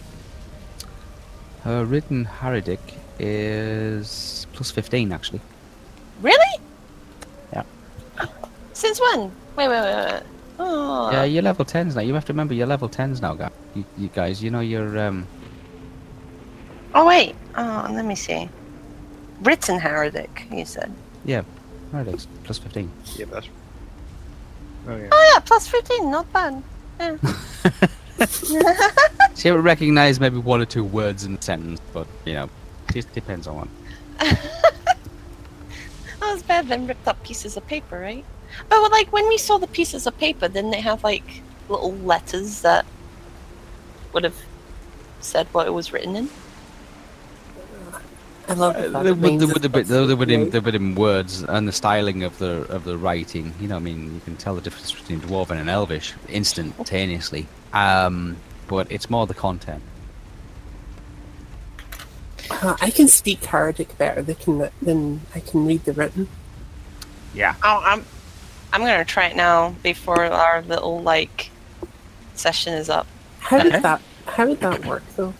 Her written Haradic is plus 15, actually. Really? Yeah. Since when? Wait, wait, wait, wait. Oh. Yeah, you're level 10s now. You have to remember you're level 10s now, guys. You, you guys, you know you're, um... Oh wait. Oh, let me see. Written Haradic, you said. Yeah, Haradic's plus 15. Yeah, that's. Oh yeah. Oh yeah, plus fifteen, not bad. Yeah. She would recognize maybe one or two words in a sentence, but, you know, just depends on one. That was bad then ripped up pieces of paper, right? But well, like when we saw the pieces of paper, didn't they have like little letters that would have said what it was written in? I love Uh, the fact there it would, means there it's would have been, plus there would have been, 58. there would have been words and the styling of the of the writing. You know, I mean, you can tell the difference between dwarven and elvish instantaneously. Um, but it's more the content. Uh, I can speak Hardic better than, than I can read the written. Yeah. Oh, I'm I'm gonna try it now before our little like session is up. How did that How would that work though?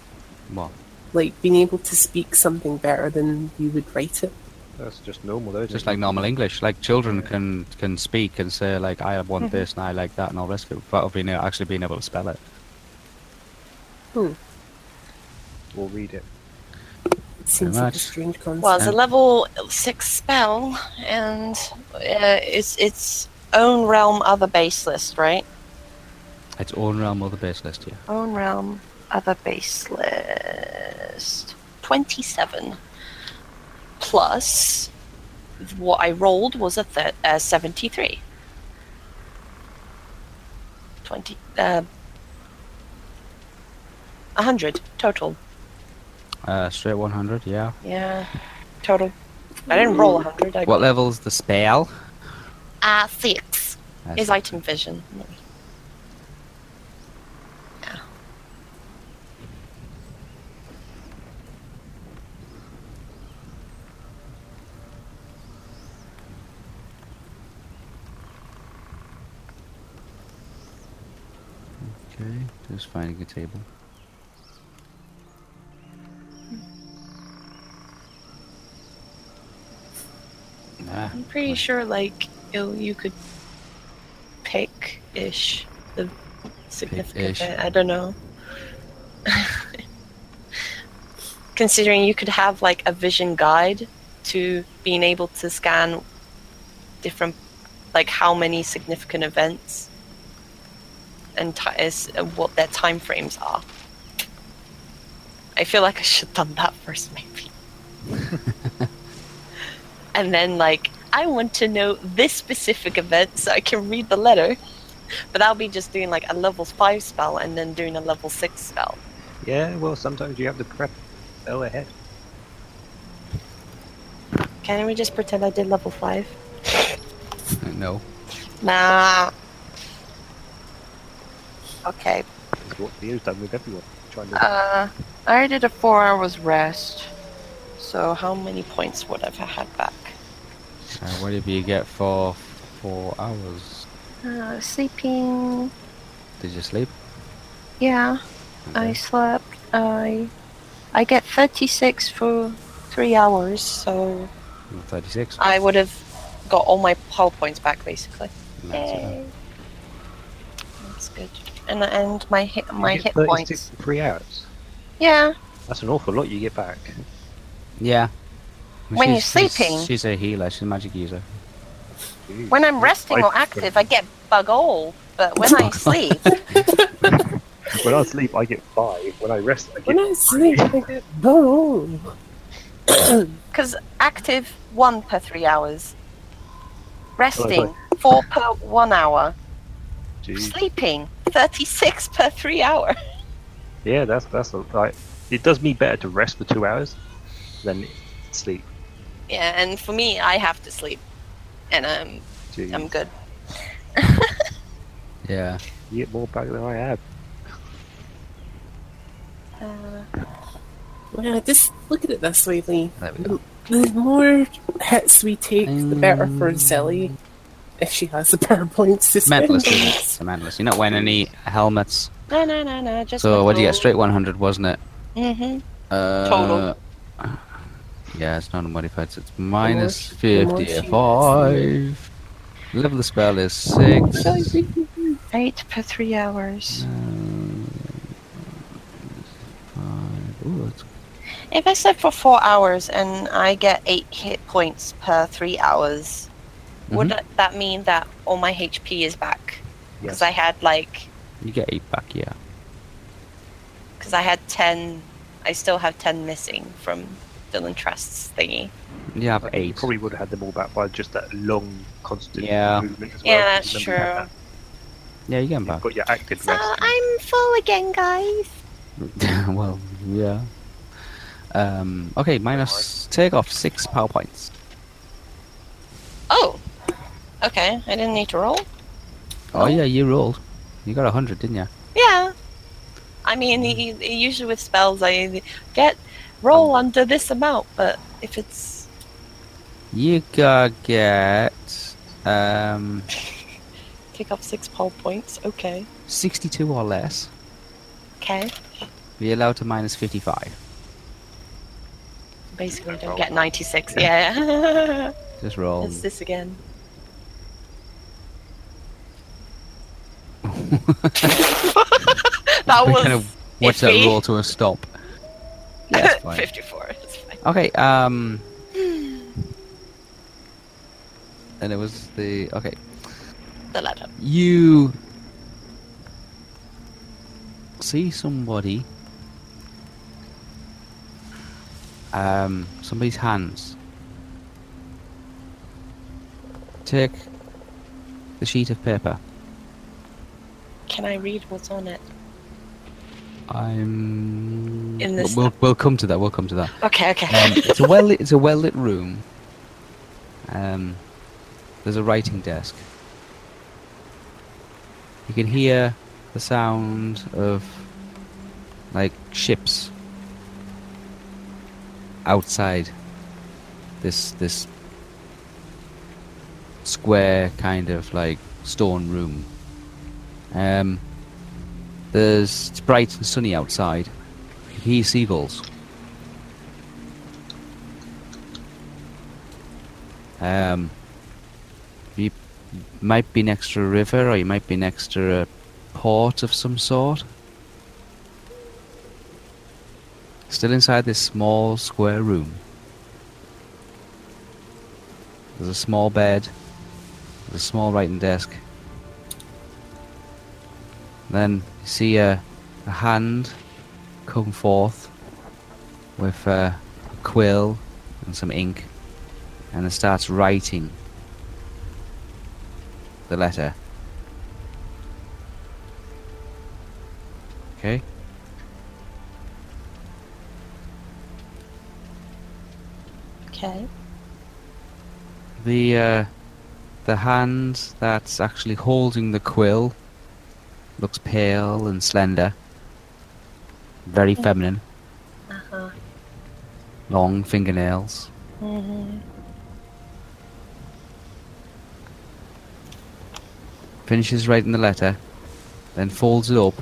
Well, Like being able to speak something better than you would write it. That's just normal, though. just isn't like normal English, like children can can speak and say like I want this and I like that and all this, rest of without being actually being able to spell it. Hmm. We'll read it. It seems like a strange concept. Well, it's a level six spell, and uh, it's its own realm other base list, right? Its own realm other the base list here. Own realm other base list. Twenty-seven plus what I rolled was a th- uh, seventy-three. Twenty. Uh, a hundred total. Uh, straight 100, yeah. Yeah, total. I didn't roll a hundred. I What level's the spell? Ah, six. That's Is item vision. Yeah. Okay, just finding a table. Ah, I'm pretty sure, like, you, you could pick ish the significant. Pick-ish. I don't know. Considering you could have like a vision guide to being able to scan different, like how many significant events and ti is, uh, what their time frames are. I feel like I should have done that first, maybe. and then like I want to know this specific event so I can read the letter. But I'll be just doing like a level five spell and then doing a level six spell. Yeah, well, sometimes you have to prep spell ahead. Can we just pretend I did level five? no. Nah. Okay. It's what Theo's done with everyone. Trying to Uh, I already did a four hours rest. So how many points would I have had back? Uh, what did you get for four hours? Uh, sleeping. Did you sleep? Yeah, I slept. I I get 36 for three hours, so 36. I would have got all my power points back basically. That's it. Yay. That's good. And and my hit You my get hit points. in three hours. Yeah. That's an awful lot you get back. Yeah. When you're She's- she's- sleeping. She's a healer, she's a magic user. Jeez. When I'm resting or active, I get bug all. But when I sleep, When I sleep, I get five. When I rest, I get. When I sleep, I get boom. because active one per three hours, resting four per one hour, Jeez. sleeping thirty six per three hour. Yeah, that's that's a, like. It does me better to rest for two hours than sleep. Yeah, and for me, I have to sleep, and I'm Jeez. I'm good. Yeah. You get more back than I have. Uh, Well, just look at it this way, Lee. There we go. The more hits we take, the better for Um, Zelly. If she has the power points to spend. Mentalist. isn't it? It's a mentalist. You're not wearing any helmets No, no, no, no. Just So what do you get? Straight 100, wasn't it? Mm-hmm. Uh, Total. Yeah, it's not a modified, so it's minus more 55. Level of the spell is 6. Eight per three hours. Ooh, that's If I sleep for four hours and I get eight hit points per three hours, would Mhm. that- that mean that all my HP is back? Because Yes. I had like, You get 8 back, yeah. because I had ten, I still have ten missing from Dylan Trask's thingy. You have I think you 8. probably would have had them all back by just that long, constant Yeah. movement as well. Yeah, that's Remember you had true. that. Yeah, you get 'em You've back. got your active So rest. I'm full again, guys. well, yeah. Um, okay, minus. Take off 6 power points. Oh, okay. I didn't need to roll. Oh, yeah, you rolled. You got a 100, didn't you? Yeah. I mean, y- y- usually with spells, I get roll under this amount, but if it's You gotta get. Um, take off six poll points, okay, 62 or less. okay. Be allowed to minus 55. Basically, don't get 96. Yeah. Just roll. it's this again. that We was kind of watch that roll to a stop. Yeah, that's fine. 54. It's fine. Okay, um. And it was the. Okay. The letter. You. See somebody. Um, somebody's hands. Take the sheet of paper. Can I read what's on it? I'm. In this- We'll, we'll come to that. We'll come to that. Okay, okay. Um, it's a well lit, it's a well lit room. Um, there's a writing desk. You can hear the sound of like ships outside this this square kind of like stone room. Um, there's it's bright and sunny outside. You hear seagulls. Um, you might be next to a river, or you might be next to a port of some sort. Still inside this small square room. There's a small bed. There's a small writing desk. Then you see a, a hand come forth with uh, a quill and some ink and it starts writing the letter. Okay? okay. The uh, the hand that's actually holding the quill looks pale and slender, very feminine, Uh-huh. long fingernails. hmm Finishes writing the letter, then folds it up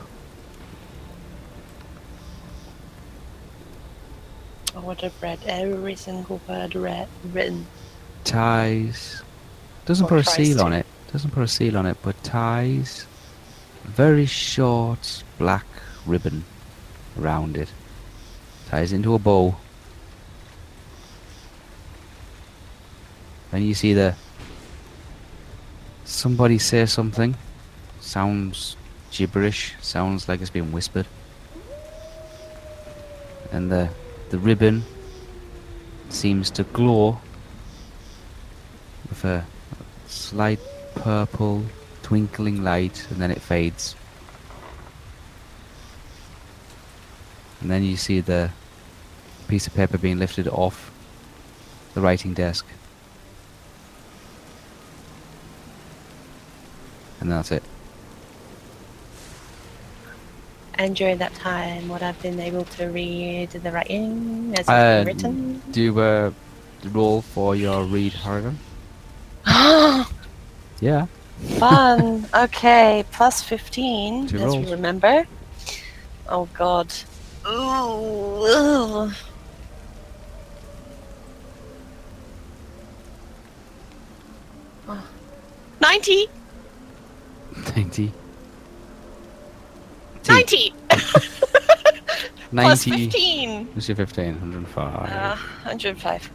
I would have read every single word read, written. ties. Doesn't Or put a seal to. on it. Doesn't put a seal on it, but ties very short black ribbon around it. Ties into a bow. Then you see the somebody say something. Sounds gibberish. Sounds like it's being whispered. And the the ribbon seems to glow with a slight purple twinkling light and then it fades. And then you see the piece of paper being lifted off the writing desk. And that's it. And during that time, what I've been able to read the writing as it's Uh, been written? Do uh, roll for your read, Harrigan. Yeah. Fun. okay, plus 15, Two as rolls. you remember. Oh god. Ooh. ugh. Oh. 90! 90. 90! Plus 90. 15! Let's see, 15. 105. Uh, 105.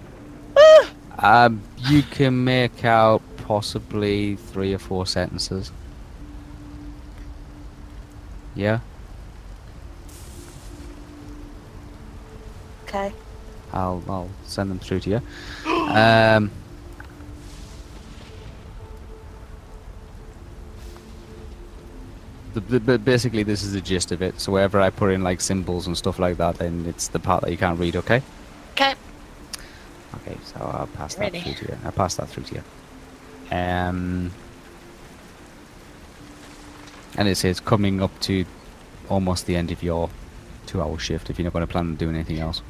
Um, you can make out possibly three or four sentences. Yeah, Okay. I'll I'll send them through to you. Um, the, the, but basically, this is the gist of it. So wherever I put in like symbols and stuff like that, then it's the part that you can't read. Okay. Okay. Okay, so I'll pass that Ready. through to you. I'll pass that through to you. Um, and it says coming up to almost the end of your two-hour shift. If you're not going to plan on doing anything else.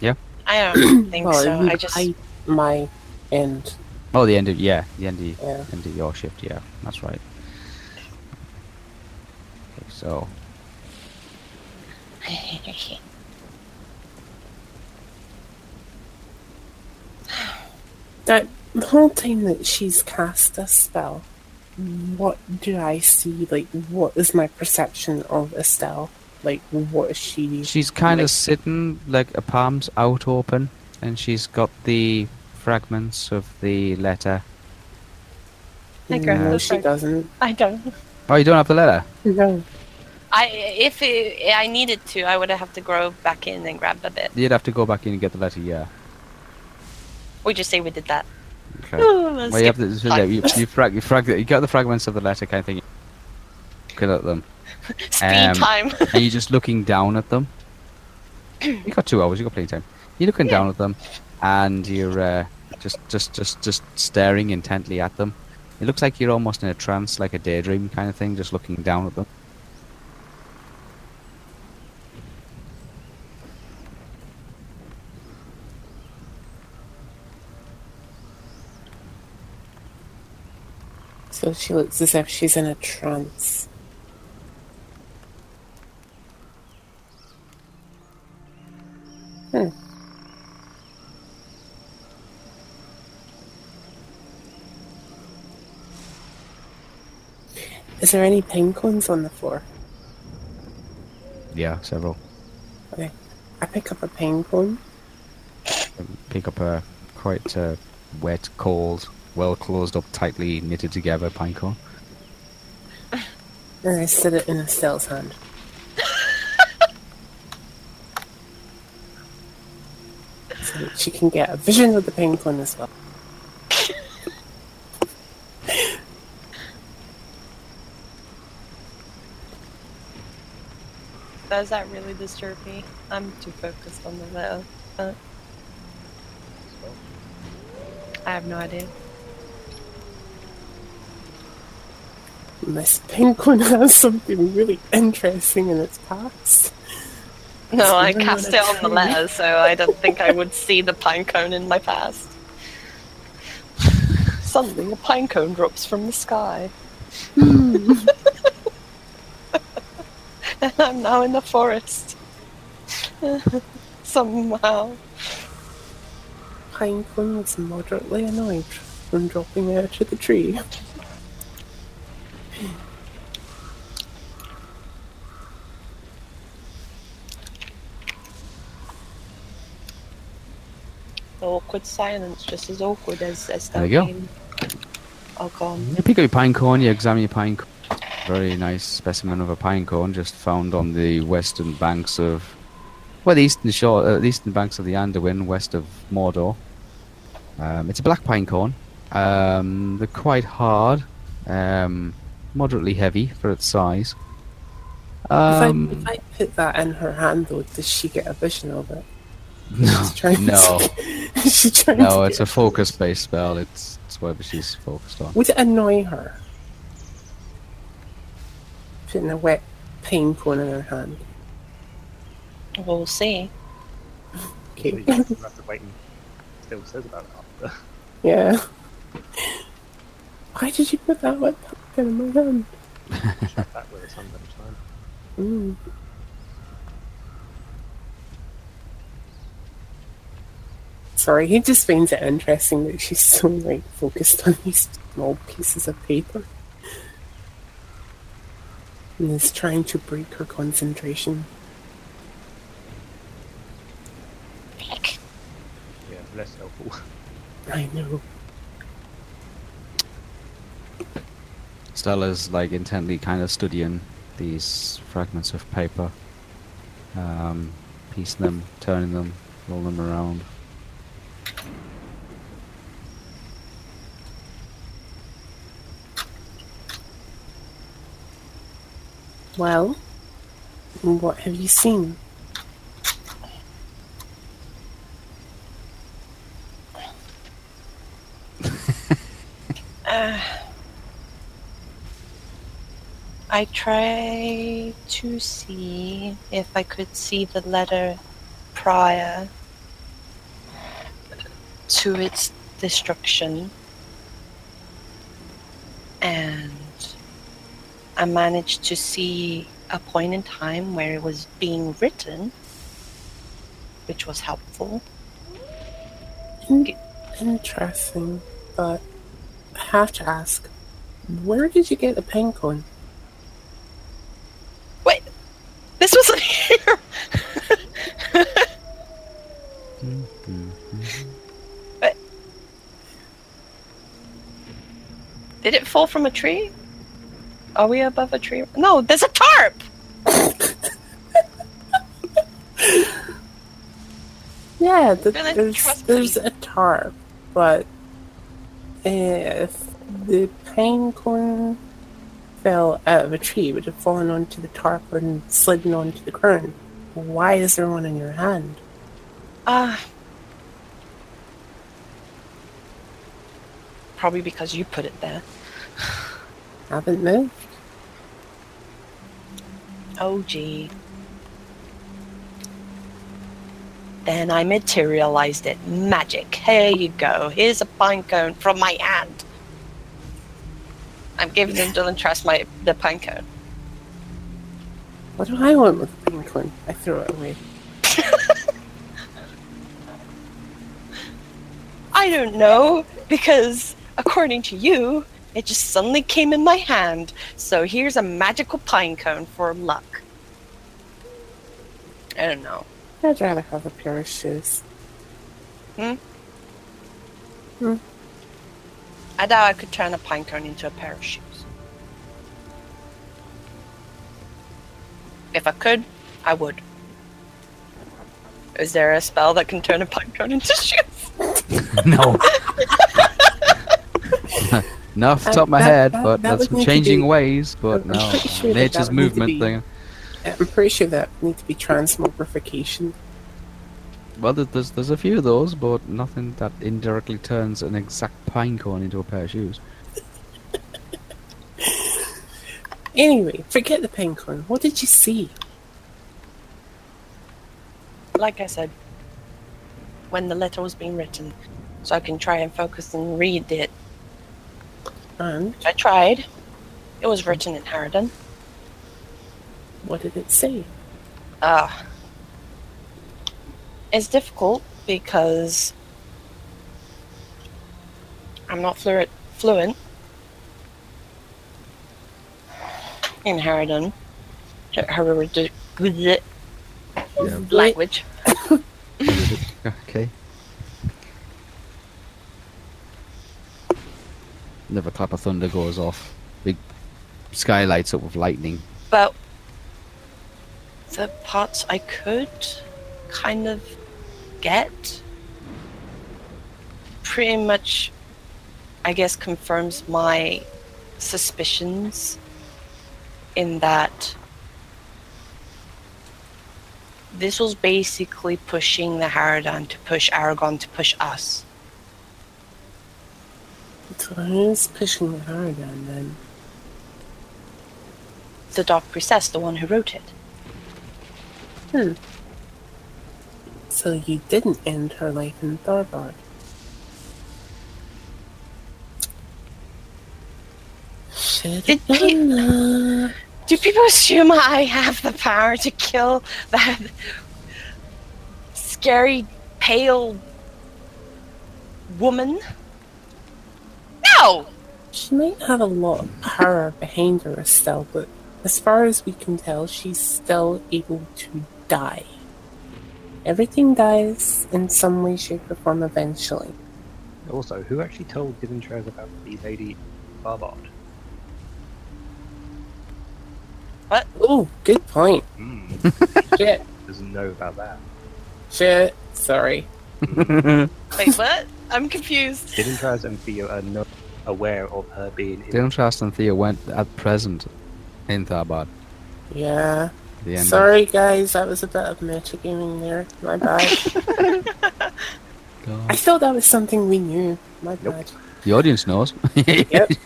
Yeah. I don't think Well, so. I just. my end. Oh, the end of yeah, the end of Yeah. end of your shift. Yeah, that's right. Okay, so That the whole time that she's cast a spell, what do I see? Like, what is my perception of Estelle? Like, what is she? she's kind of sitting like her palms out open, and she's got the fragments of the letter. I grab no, the she frag- doesn't. I don't. Oh, you don't have the letter. No. I if it, I needed to, I would have to grow back in and grab a bit. You'd have to go back in and get the letter. Yeah. We just say we did that. Okay. Let's Well, you have to. Yeah, you, you, frag, you, frag, you got the fragments of the letter kind of thing. Looking at them, Speed um, time. and you're just looking down at them. You got two hours. You got plenty of time. You're looking down at them, and you're uh, just, just, just, just staring intently at them. It looks like you're almost in a trance, like a daydream kind of thing, just looking down at them. So she looks as if she's in a trance. Hmm. Is there any pine cones on the floor? Yeah, several. Okay. I pick up a pine cone. Pick up a quite uh, wet, cold, well closed up, tightly knitted together pine cone. And I set it in Estelle's hand. so that she can get a vision of the penguin as well. Does that really disturb me? I'm too focused on the letter. I have no idea. This penguin has something really interesting in its past. No, I cast it on the letter, so I don't think I would see the pine cone in my past. Suddenly, a pine cone drops from the sky. Hmm. and I'm now in the forest. Somehow. Pinecone was moderately annoyed from dropping out of the tree. Awkward silence, just as awkward as, as There you go. being- Oh, God. You pick up your pine cone, you examine your pine cone. Very nice specimen of a pine cone, just found on the western banks of, well, the eastern shore, uh, the eastern banks of the Anduin, west of Mordor. Um, it's a black pine cone. Um, they're quite hard, um, moderately heavy for its size. Um, if, I, if I put that in her hand, though, does she get a vision of it? No, She's trying no, To, she's trying no. to It's a focus-based spell. It's it's whatever she's focused on. Would it annoy her? Putting a wet pine cone in her hand. We'll see. Okay. You have to wait and see says about it after. Yeah. Why did you put that wet pumpkin in my hand? Check that with a sunburn time. Mm. Sorry, he just finds it interesting that she's so like focused on these small pieces of paper. And is trying to break her concentration. Heck. Yeah, less helpful. I know. Stella's like intently kind of studying these fragments of paper, um, piecing them, turning them, rolling them around. Well, what have you seen? Uh, I try to see if I could see the letter prior to its destruction. And I managed to see a point in time where it was being written, which was helpful. Hmm, interesting, but I have to ask, where did you get the pen cone? Wait, this wasn't here! But- Did it fall from a tree? Are we above a tree? No, there's a tarp! Yeah, the, there's there's a tarp, but if the pine cone fell out of a tree, it would have fallen onto the tarp and slidden onto the ground. Why is there one in your hand? Ah. probably because you put it there. Haven't moved. Oh, gee. Then I materialized it. Magic. Here you go. Here's a pine cone from my hand. I'm giving them Dylan Trask my the pine cone. What do I want with the pine cone? I throw it away. I don't know because according to you, it just suddenly came in my hand. So here's a magical pine cone for luck. I don't know. I'd rather have a pair of shoes. Hmm? Hmm. I doubt I could turn a pine cone into a pair of shoes. If I could, I would. Is there a spell that can turn a pine cone into shoes? no. Not off the top of my That- head, that- but that that's some changing be- ways. But I'm no, pretty sure nature's that would movement be- thing. I'm pretty sure that need to be transmogrification. Well, there's there's a few of those, but nothing that indirectly turns an exact pine cone into a pair of shoes. Anyway, forget the pine cone. What did you see? Like I said, when the letter was being written, so I can try and focus and read it. And I tried. It was written in Harridan. what did it say? Uh, it's difficult because I'm not fluent, fluent in Harridan. Her- Heredic- bleh, Yeah. language. Okay. Never clap of thunder goes off. Big sky lights up with lightning. But the parts I could kind of get pretty much, I guess, confirms my suspicions in that this was basically pushing the Harridan to push Aragorn to push us. So who's pushing hard on then? The Dark Priestess, the one who wrote it. Hmm. So you didn't end her life in. Should Did have he- done that. Do people assume I have the power to kill that scary, pale woman? No! She might have a lot of power behind her still, but as far as we can tell, she's still able to die. Everything dies in some way, shape, or form eventually. Also, who actually told Dylan Trask about the lady Barbard? Oh, good point. Hmm, Shit, doesn't know about that. shit. Sorry. Wait, what? I'm confused. Dylan Trask and Theo are not aware of her being in Dylan Trask and Thea went at present in Tharbad. Yeah. The of- Sorry, guys. That was a bit of metagaming there. My bad. I thought that was something we knew. My bad. The audience knows. Yep.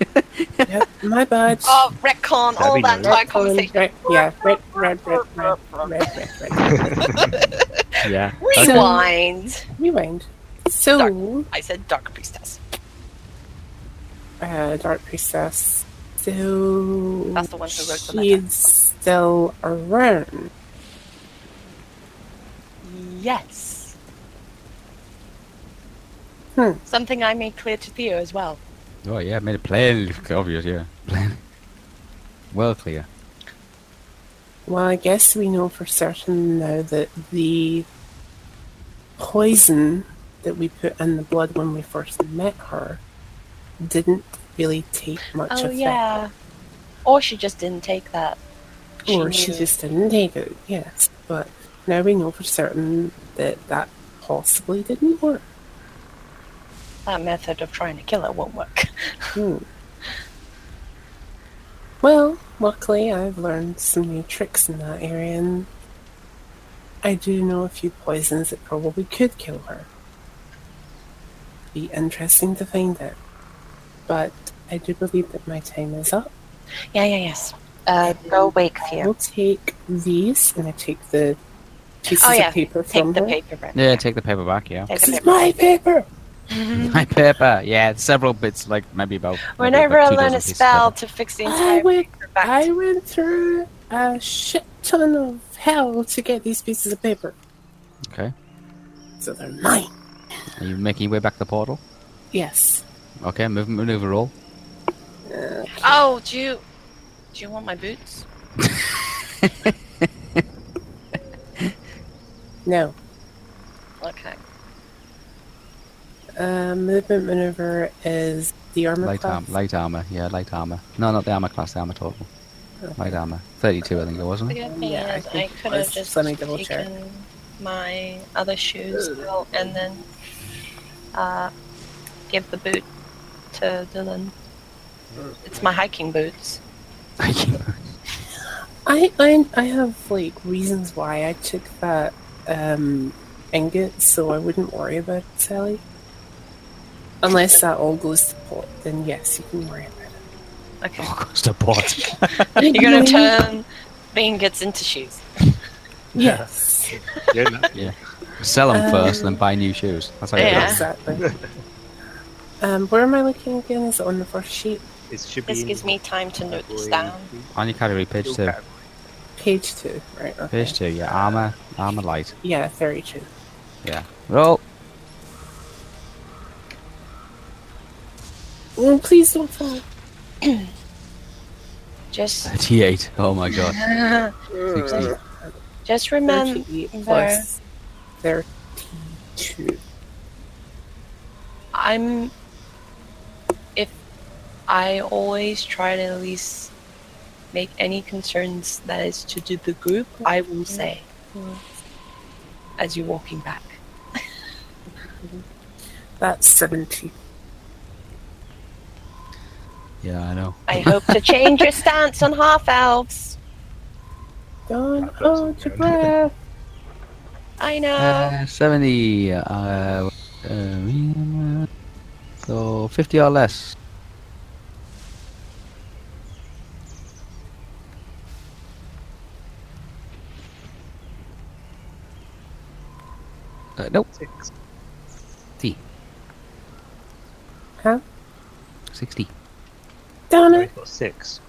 Yep. My bad. Oh, retcon, all That'd be that entire conversation. Red, yeah, red, red, red, red, red, red, red. yeah. Rewind. Rewind. So, I said dark priestess. Uh, Dark Priestess. So, That's the one who wrote the she letter. is still around. Yes. Hmm. Something I made clear to Theo as well. Oh yeah, made it plain obvious. Yeah, plain. Well clear. Well, I guess we know for certain now that the poison that we put in the blood when we first met her didn't really take much oh effect. yeah. Or she just didn't take that. Or she just didn't take it, yes. But now we know for certain that that possibly didn't work. that method of trying to kill her won't work. Hmm. Well, luckily I've learned some new tricks in that area, and I do know a few poisons that probably could kill her. Be interesting to find out. But I do believe that my time is up. yeah, yeah, yes. Uh, go wake Theo. I'll take these, and I take the pieces Oh yeah, of paper take from the her. paper, back. Yeah, take the paper back. Yeah. Take This is my paper! My paper. Yeah, several bits. Like maybe about. maybe Whenever about I two learn a spell to fix the I went, paper back I went through a shit ton of hell to get these pieces of paper. Okay. So they're mine. Are you making your way back to the portal? Yes. Okay, move maneuver roll. Oh, do you do you want my boots? No. Okay. Uh, movement maneuver is the armor Light class. armor. Light armor. Yeah, light armor. No, not the armor class. The armor total. Light armor. Thirty-two, I think it wasn't. It? Yeah, I is I, think could have just Let me double check. taken my other shoes out and then uh, give the boot to Dylan. It's my hiking boots. I, I I have like reasons why I took that um ingot, so I wouldn't worry about it, Sally. Unless that all goes to pot, then yes, you can worry about it. Okay. Oh, goes to pot. You're gonna turn the ingots into shoes. Yes, Yeah, yeah. Sell them first, Um, then buy new shoes. That's how you Yeah. do it. exactly. Um, where am I looking again? Is it on the first sheet? it should be This gives me time to note this down. On your category, page two two. category. Page two, right? Okay. Page two. Yeah, armor. Armor light. Yeah, thirty-two. Yeah. Roll. Oh, please don't fall. Just Thirty-eight. Oh my god. Sixty. just remember 38 plus thirty-two. I'm if I always try to at least make any concerns that is to do the group, I will say as you're walking back. That's seventy. Yeah, I know. I hope to change your stance on half elves. Don't That hold your breath. I know. Uh, seventy. Uh, uh, so fifty or less. Uh, nope. Six. 60. Huh? 60. Darn No, it. he's got six.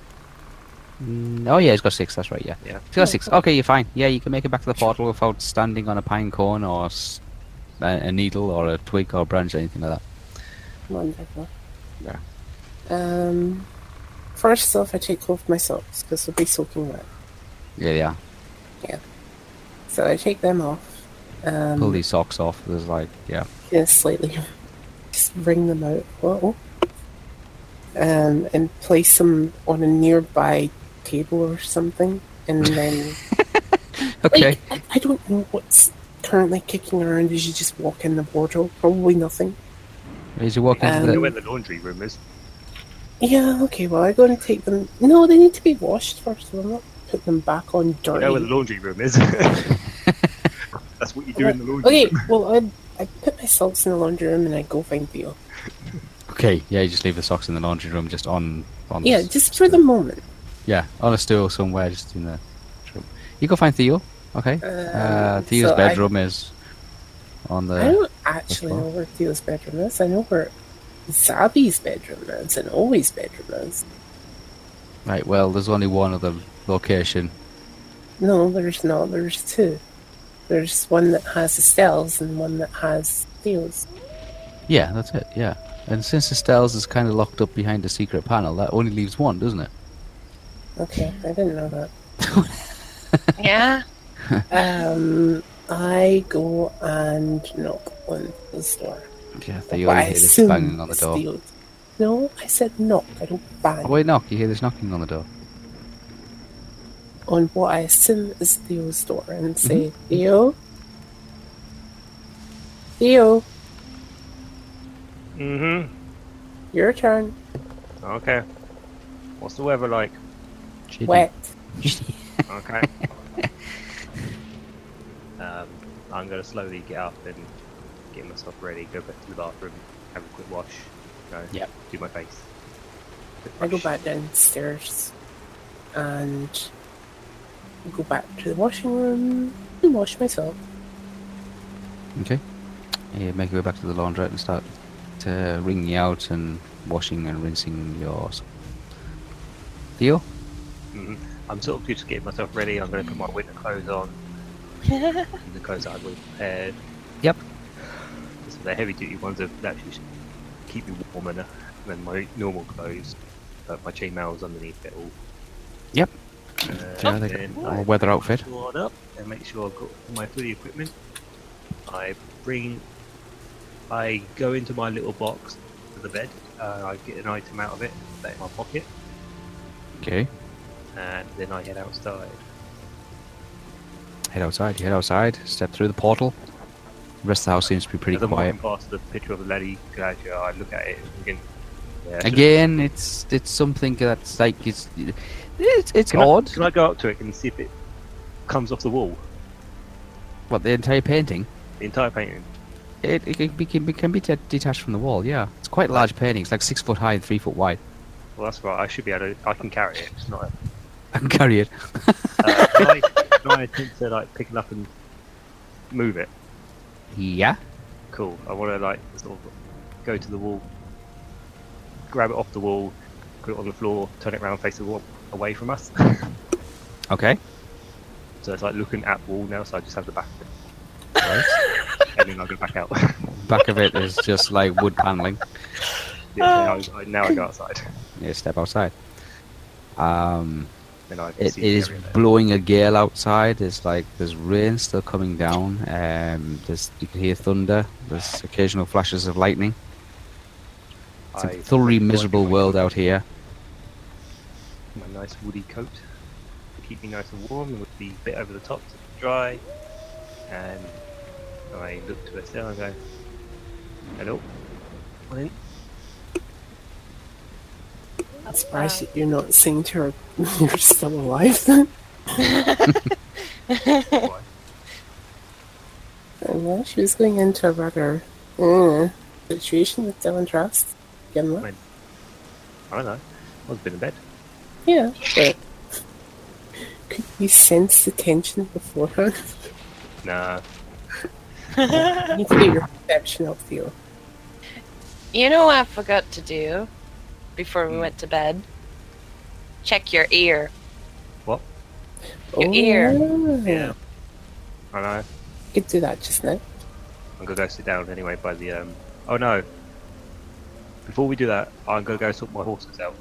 Mm, oh yeah, he's got six. That's right. Yeah, Yeah. he's got six. Okay, you're fine. Yeah, you can make it back to the portal without standing on a pine cone or a needle or a twig or a branch or anything like that. Wonderful. Yeah. Um, first off, I take off my socks because they'll be soaking wet. Yeah, yeah, yeah. So I take them off. Um, Pull these socks off. There's like, yeah. yeah, slightly. Just wring them out a little. Um, and place them on a nearby table or something. And then, Okay. like, I, I don't know what's currently kicking around as you just walk in the portal. Probably nothing. As you walk into Um, I know the, where the laundry room is. Yeah, okay, well, I'm going to take them. No, they need to be washed first. So I'm not putting them back on You dirty. know where the laundry room is. That's what you do in the laundry Okay, room. well, I, I put my socks in the laundry room and I go find Theo. okay, yeah, you just leave the socks in the laundry room, just on, on. Yeah, s- just for the moment. yeah, on a stool somewhere, just in the. room. You go find Theo. Okay. Uh, Um, Theo's so I- bedroom is on the. I don't actually know where Theo's bedroom is. I know where Zabi's bedroom is and Owi's bedroom is. Right. Well, there's only one other location. No, there's not. There's two. There's one that has Estelle's and one that has Theo's. Yeah, that's it. Yeah. And since Estelle's is kind of locked up behind a secret panel, that only leaves one, doesn't it? Okay, I didn't know that. Yeah. Um, I go and knock on the door. Yeah, you What I only hear this banging on the door. Theo's. No, I said knock. I don't bang. Oh, wait, knock. You hear this knocking on the door. On what I assume is Theo's door and say, Mm-hmm. Theo? Theo, Mm-hmm. your turn. Okay. What's the weather like? Shitty. Wet. Okay. um, I'm gonna slowly get up and get myself ready, go back to the bathroom, have a quick wash, you know, Yep. do my face. I go back downstairs and go back to the washing room and wash myself. Okay. You make your way back to the laundrette and start uh, wringing out and washing and rinsing yours. Theo? Mhm. I'm sort of just getting myself ready. I'm going to put my winter clothes on, the clothes that I've prepared. Yep. So the heavy duty ones are actually keep me warmer than my normal clothes. But my chainmail's underneath it all. Yep. Yeah, they got I weather outfit. One up and make sure I've got all my fully equipment. I bring, I go into my little box to the bed. Uh, I get an item out of it, put that in my pocket, Okay. and then I head outside. Head outside. You head outside. Step through the portal. The rest of the house seems to be pretty As I'm quiet. walking past the picture of the lady, Gladja, I look at it thinking, yeah, Again, it's it's something that's like it's it's, it's Can I, odd. can I go up to it and see if it comes off the wall? What the entire painting? The entire painting. It, it can be, can be, can be detached from the wall. Yeah, it's quite a large painting. It's like six foot high and three foot wide. Well, that's right. I should be able to. I can carry it. It's not. A, I can carry it. uh, can, I, can I attempt to like pick it up and move it? Yeah. Cool. I want to like sort of go to the wall, grab it off the wall, put it on the floor, turn it around, face the wall away from us. Okay. so it's like looking at wall now. So I just have the back of it, Right. and then I go back out. Back of it is just like wood paneling. yeah, now, I, now I go outside. Yeah, step outside. Um, it, it is blowing a gale outside. There's like there's rain still coming down. Um, there's you can hear thunder. There's occasional flashes of lightning. It's a I thoroughly miserable world out here. My nice woody coat to keep me nice and warm with the bit over the top to dry. And I look to Estelle and go, "Hello, come in." I'm surprised that you're not saying to her you're still alive then. Why? And well, she was going into a rather uh, situation with Dylan Trask. Begin with. I don't know. I've been in bed. Yeah, but could you sense the tension beforehand? Nah. you need to get your perception up, Theo. You know what I forgot to do before we went to bed? Check your ear. What? Your ear. Oh, Yeah. I know. You could do that just now. I'm gonna go sit down anyway by the um. Oh no. Before we do that, I'm gonna go sort my horses out.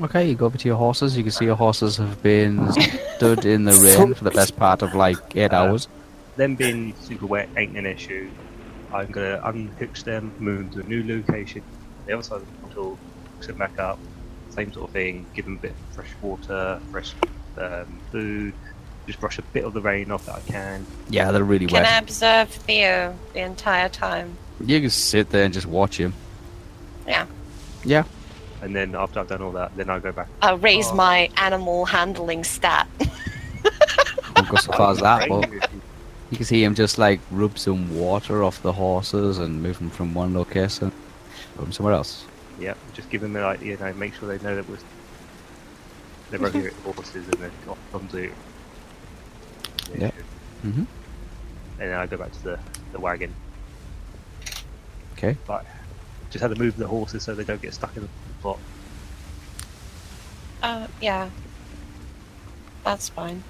Okay, you go over to your horses. You can see your horses have been stood in the rain for the best part of like eight Uh, hours. Them being super wet ain't an issue. I'm gonna unhitch them, move them to a new location, the other side of the portal, hook them back up, same sort of thing. Give them a bit of fresh water, fresh um, food. Just brush a bit of the rain off that I can. Yeah, they're really Can wet. I observe Theo the entire time? You can sit there and just watch him. Yeah. Yeah. And then after I've done all that, then I'll go back. I'll raise Oh. my animal handling stat. Won't go so far as that, but you can see him just like rub some water off the horses and move them from one location, put them somewhere else. Yeah, just give them the like, you know, make sure they know that we're they're regular horses and they're off onto. Yeah. Mhm. And then I go back to the, the wagon. Okay. But just had to move the horses so they don't get stuck in the spot. Uh, yeah. That's fine.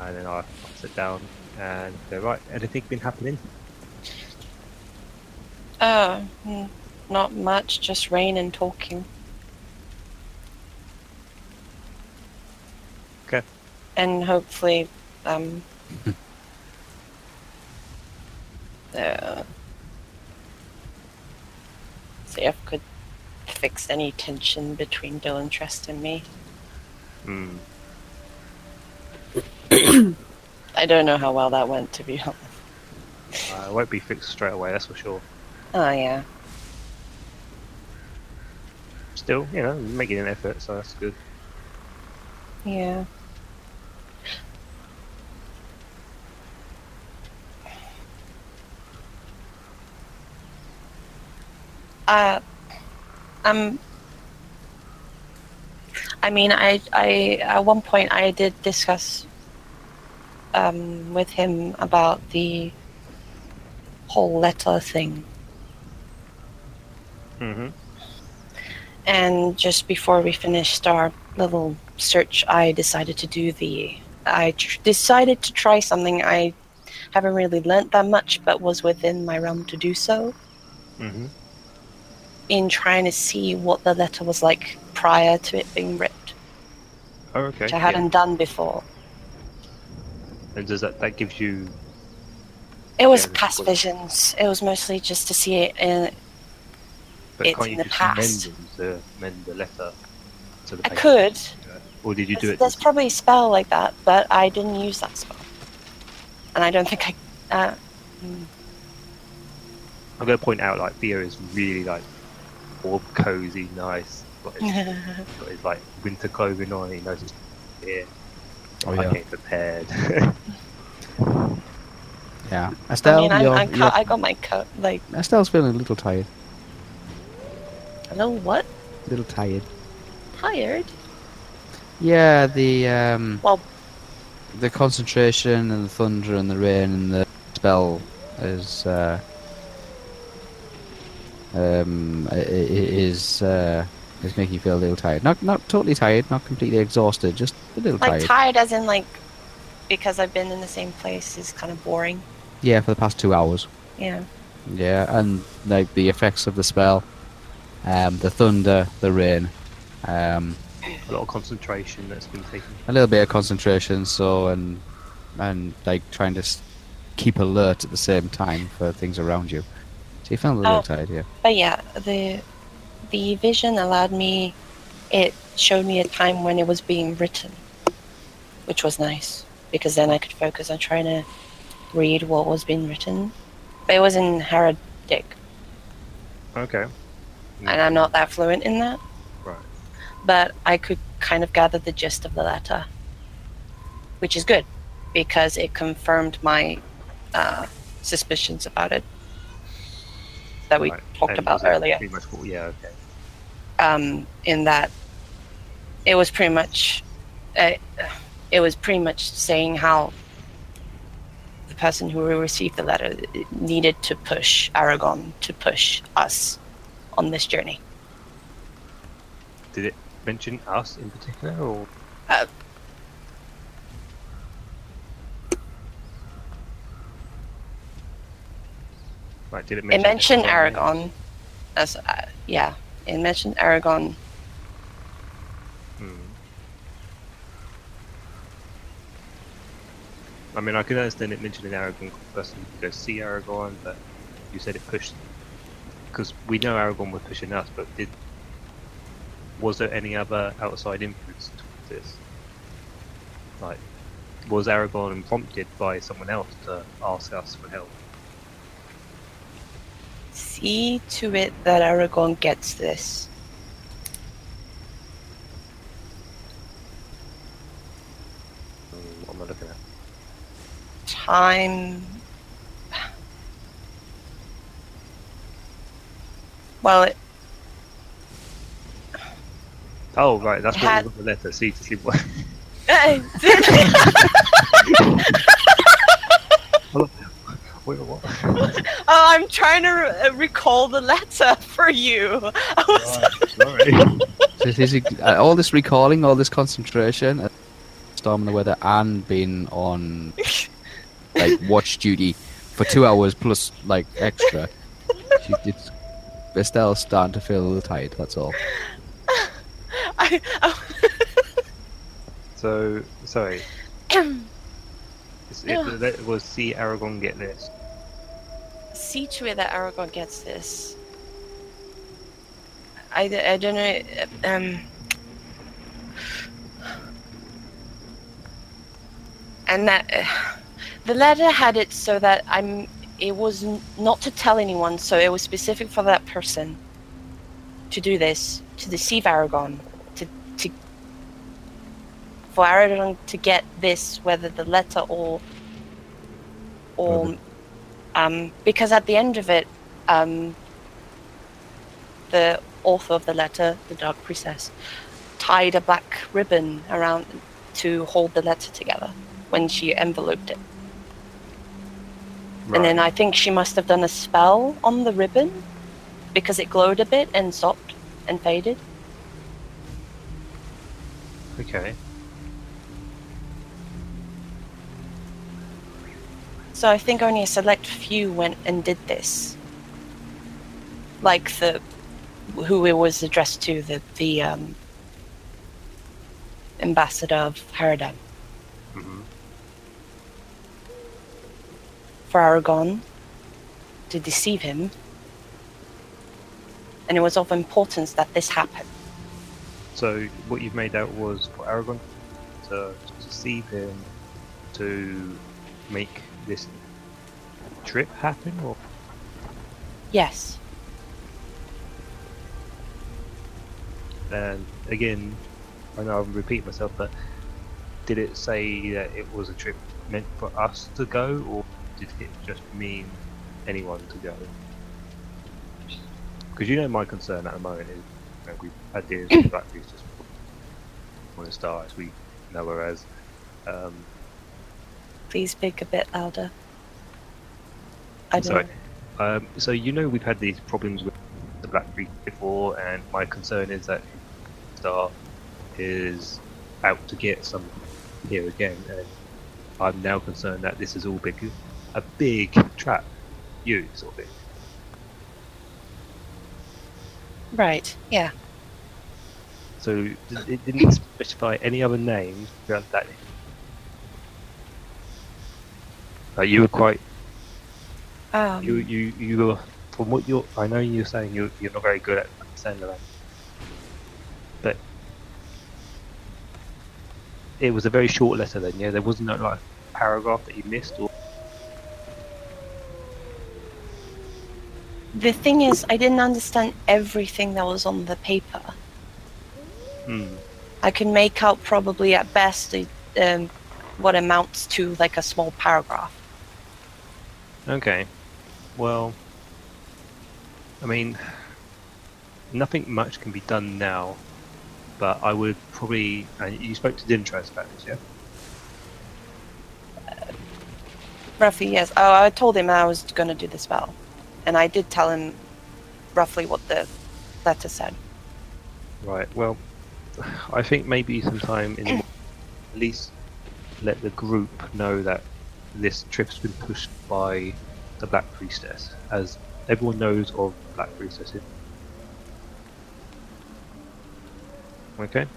And then I I'll sit down and go, right, anything been happening? Uh, hmm, not much, just rain and talking. Okay. And hopefully, um, uh, see if could fix any tension between Dylan Trask and me. Hmm. I don't know how well that went, to be honest. Uh, it won't be fixed straight away, that's for sure. Oh yeah. Still, you know, making an effort, so that's good. Yeah. Uh, um, I mean, I, I, at one point I did discuss, um, with him about the whole letter thing. Mm-hmm. And just before we finished our little search, I decided to do the. I tr- decided to try something I haven't really learnt that much, but was within my realm to do so. Mm-hmm. In trying to see what the letter was like prior to it being ripped, Oh, okay. which I hadn't done before. And does that that gives you It was Yeah, past visions. It was mostly just to see it in. but It's can't in you the just past. mend them to mend the letter to the I could. Or did you do it there's probably a spell like that, but I didn't use that spell. And I don't think I. Uh, mm, I'm going to point out like Theo is really like all cozy, nice. Got his, got his like winter clothing on. He knows it's here. Oh I yeah. came prepared. Yeah. I Estelle, mean, I, you're, I, you're- I got my coat. Like, Estelle's feeling a little tired. hello, what? A little tired. Tired? Yeah, the um, Well- the concentration and the thunder and the rain and the spell is uh, um, i- i- is uh, is making you feel a little tired. Not not totally tired, not completely exhausted, just a little Like, tired. Like tired as in, like, because I've been in the same place is kind of boring. yeah, for the past two hours. Yeah. Yeah, and like the effects of the spell, um, the thunder, the rain, um, a lot of concentration that's been taken. a little bit of concentration. So and and like trying to s- keep alert at the same time for things around you. So you feel a little Oh. tired, yeah. But yeah, the the vision allowed me. It showed me a time when it was being written, which was nice because then I could focus on trying to read what was being written. But it was in Haradic, Okay. and I'm not that fluent in that. Right. But I could kind of gather the gist of the letter, which is good because it confirmed my uh, suspicions about it that we Right. talked And about earlier. Pretty much what, yeah, okay. um, in that it was pretty much uh, it was pretty much saying how the person who received the letter needed to push Aragorn to push us on this journey. Did it mention us in particular, or Uh, Right, did it it mention? mentioned? Aragorn. As uh, yeah, it mentioned Aragorn. Hmm. I mean, I can understand it mentioning Aragorn person to go see Aragorn, but you said it pushed because we know Aragorn was pushing us, but did was there any other outside influence towards this? Like, was Aragorn prompted by someone else to ask us for help? See to it that Aragorn gets this. Hmm, what am I looking at? Time. Well, it, Oh, right, that's what Had- was on the letter. See to see what. Wait, what? oh, I'm trying to re- uh, recall the letter for you. I was Sorry. So this is, uh, all this recalling, all this concentration, uh, storm the weather, and being on like watch duty for two hours plus like extra. She did. Estelle's starting to feel a little tired. That's all. I, I, So, sorry. It's- Yeah. It, that was see Aragorn get this. See to it that Aragorn gets this. I, I don't know. Um, and that uh, the letter had it so that I'm. It was not to tell anyone, so it was specific for that person to do this to deceive Aragorn, to to for Aragorn to get this, whether the letter or or um, because at the end of it, um, the author of the letter, the Dark Priestess, tied a black ribbon around to hold the letter together when she enveloped it. And then I think she must have done a spell on the ribbon because it glowed a bit and stopped and faded. Okay. So I think only a select few went and did this. Like the who it was addressed to, the the um, ambassador of Harridan hmm for Aragorn to deceive him. And it was of importance that this happened. So what you've made out was for Aragorn to deceive him to make this trip happen, or Yes. and again, I know I'm repeating myself, but did it say that it was a trip meant for us to go, or did it just mean anyone to go? Because you know my concern at the moment is you know, we've had deals with just on the star as we know her as. Um, Please speak a bit louder. I don't. Um, so you know we've had these problems with the Black Beast before, and my concern is that Star is out to get some here again, and I'm now concerned that this is all been a big trap, you sort of thing. Right, yeah. So it didn't specify any other names that. Uh, you were quite Um, you you you were from what you're I know you're saying you you're not very good at understanding that. But it was a very short letter then, yeah. There wasn't no, like a paragraph that you missed or The thing is, I didn't understand everything that was on the paper. hmm. I can make out probably at best a, um, what amounts to like a small paragraph. Okay. Well I mean nothing much can be done now. But I would probably and you spoke to Dylan Trask about this, yeah? Uh, roughly, yes. Oh, I told him I was going to do the spell. And I did tell him roughly what the letter said. Right. Well, I think maybe sometime in the at least let the group know that this trip's been pushed by the Black Priestess, as everyone knows of Black Priestess. Okay.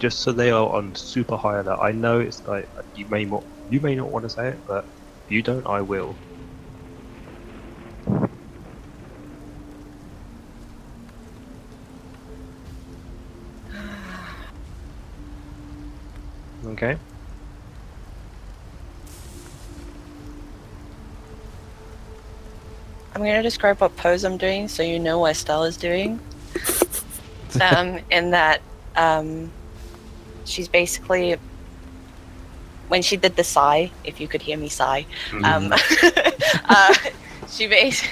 Just so they are on super high alert. I know it's like you may not you may not want to say it, but if you don't, I will. Okay. I'm going to describe what pose I'm doing so you know what Estelle is doing. um, in that um, she's basically. When she did the sigh, if you could hear me sigh, um, uh, she bas-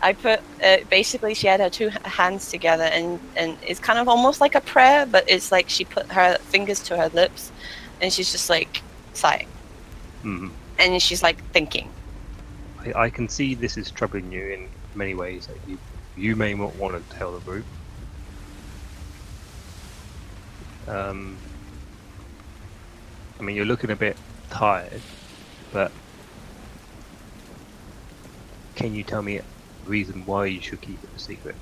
I put uh, basically she had her two hands together and and it's kind of almost like a prayer, but it's like she put her fingers to her lips, and she's just like sighing, Mhm. and she's like thinking. I, I can see this is troubling you in many ways that you you may not want to tell the group. Um, I mean, you're looking a bit tired, but can you tell me a reason why you should keep it a secret?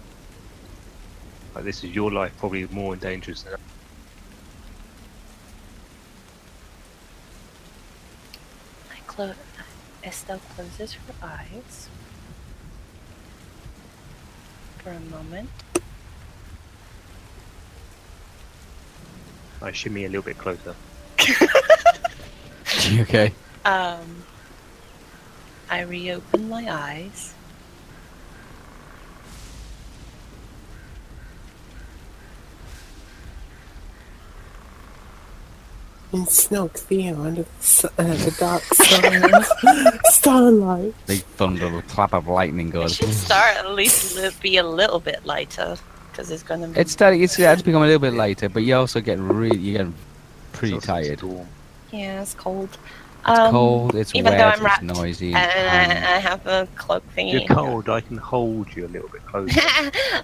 Like this is your life, probably more dangerous than. I close. Estelle closes her eyes for a moment. I shimmy a little bit closer. You okay? Um, I reopen my eyes. And Snoke Theo under the, uh, the dark star, starlight. Big thunder, a clap of lightning It goes. should start at least li- be a little bit lighter because it's gonna be. It's starting. It's starting to become a little bit lighter, but you're also getting really, you're getting pretty It's tired. storm. yeah, it's cold. It's Um, cold. It's even wet. though I'm it's wrapped noisy. And and I, I have a cloak thingy. You're cold. I can hold you a little bit closer.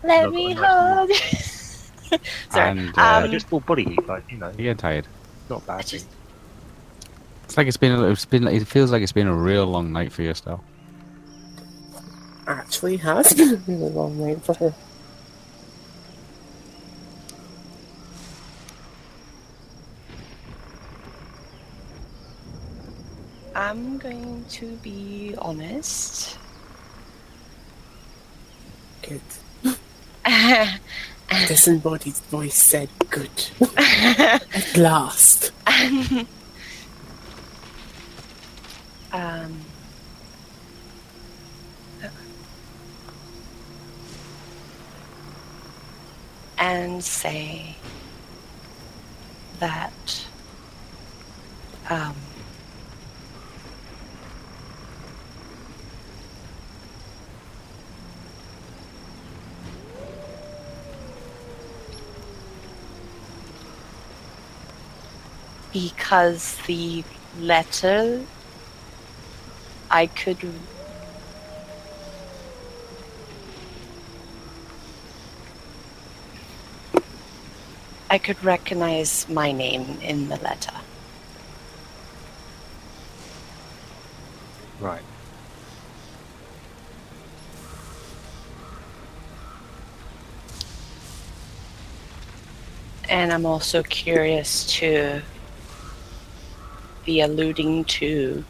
Let Look, me hold. you. Sorry. And, um, uh, I just full body heat, like you know, you're tired. Not bad. Just- It's like it's been. a- It's been. It feels like it's been a real long night for you, still. Actually, has been a really long night for her. I'm going to be honest. Good. um, Disembodied voice said, "Good." At last. um, and say that um, because the letter I could I could recognize my name in the letter. Right. And I'm also curious to be alluding to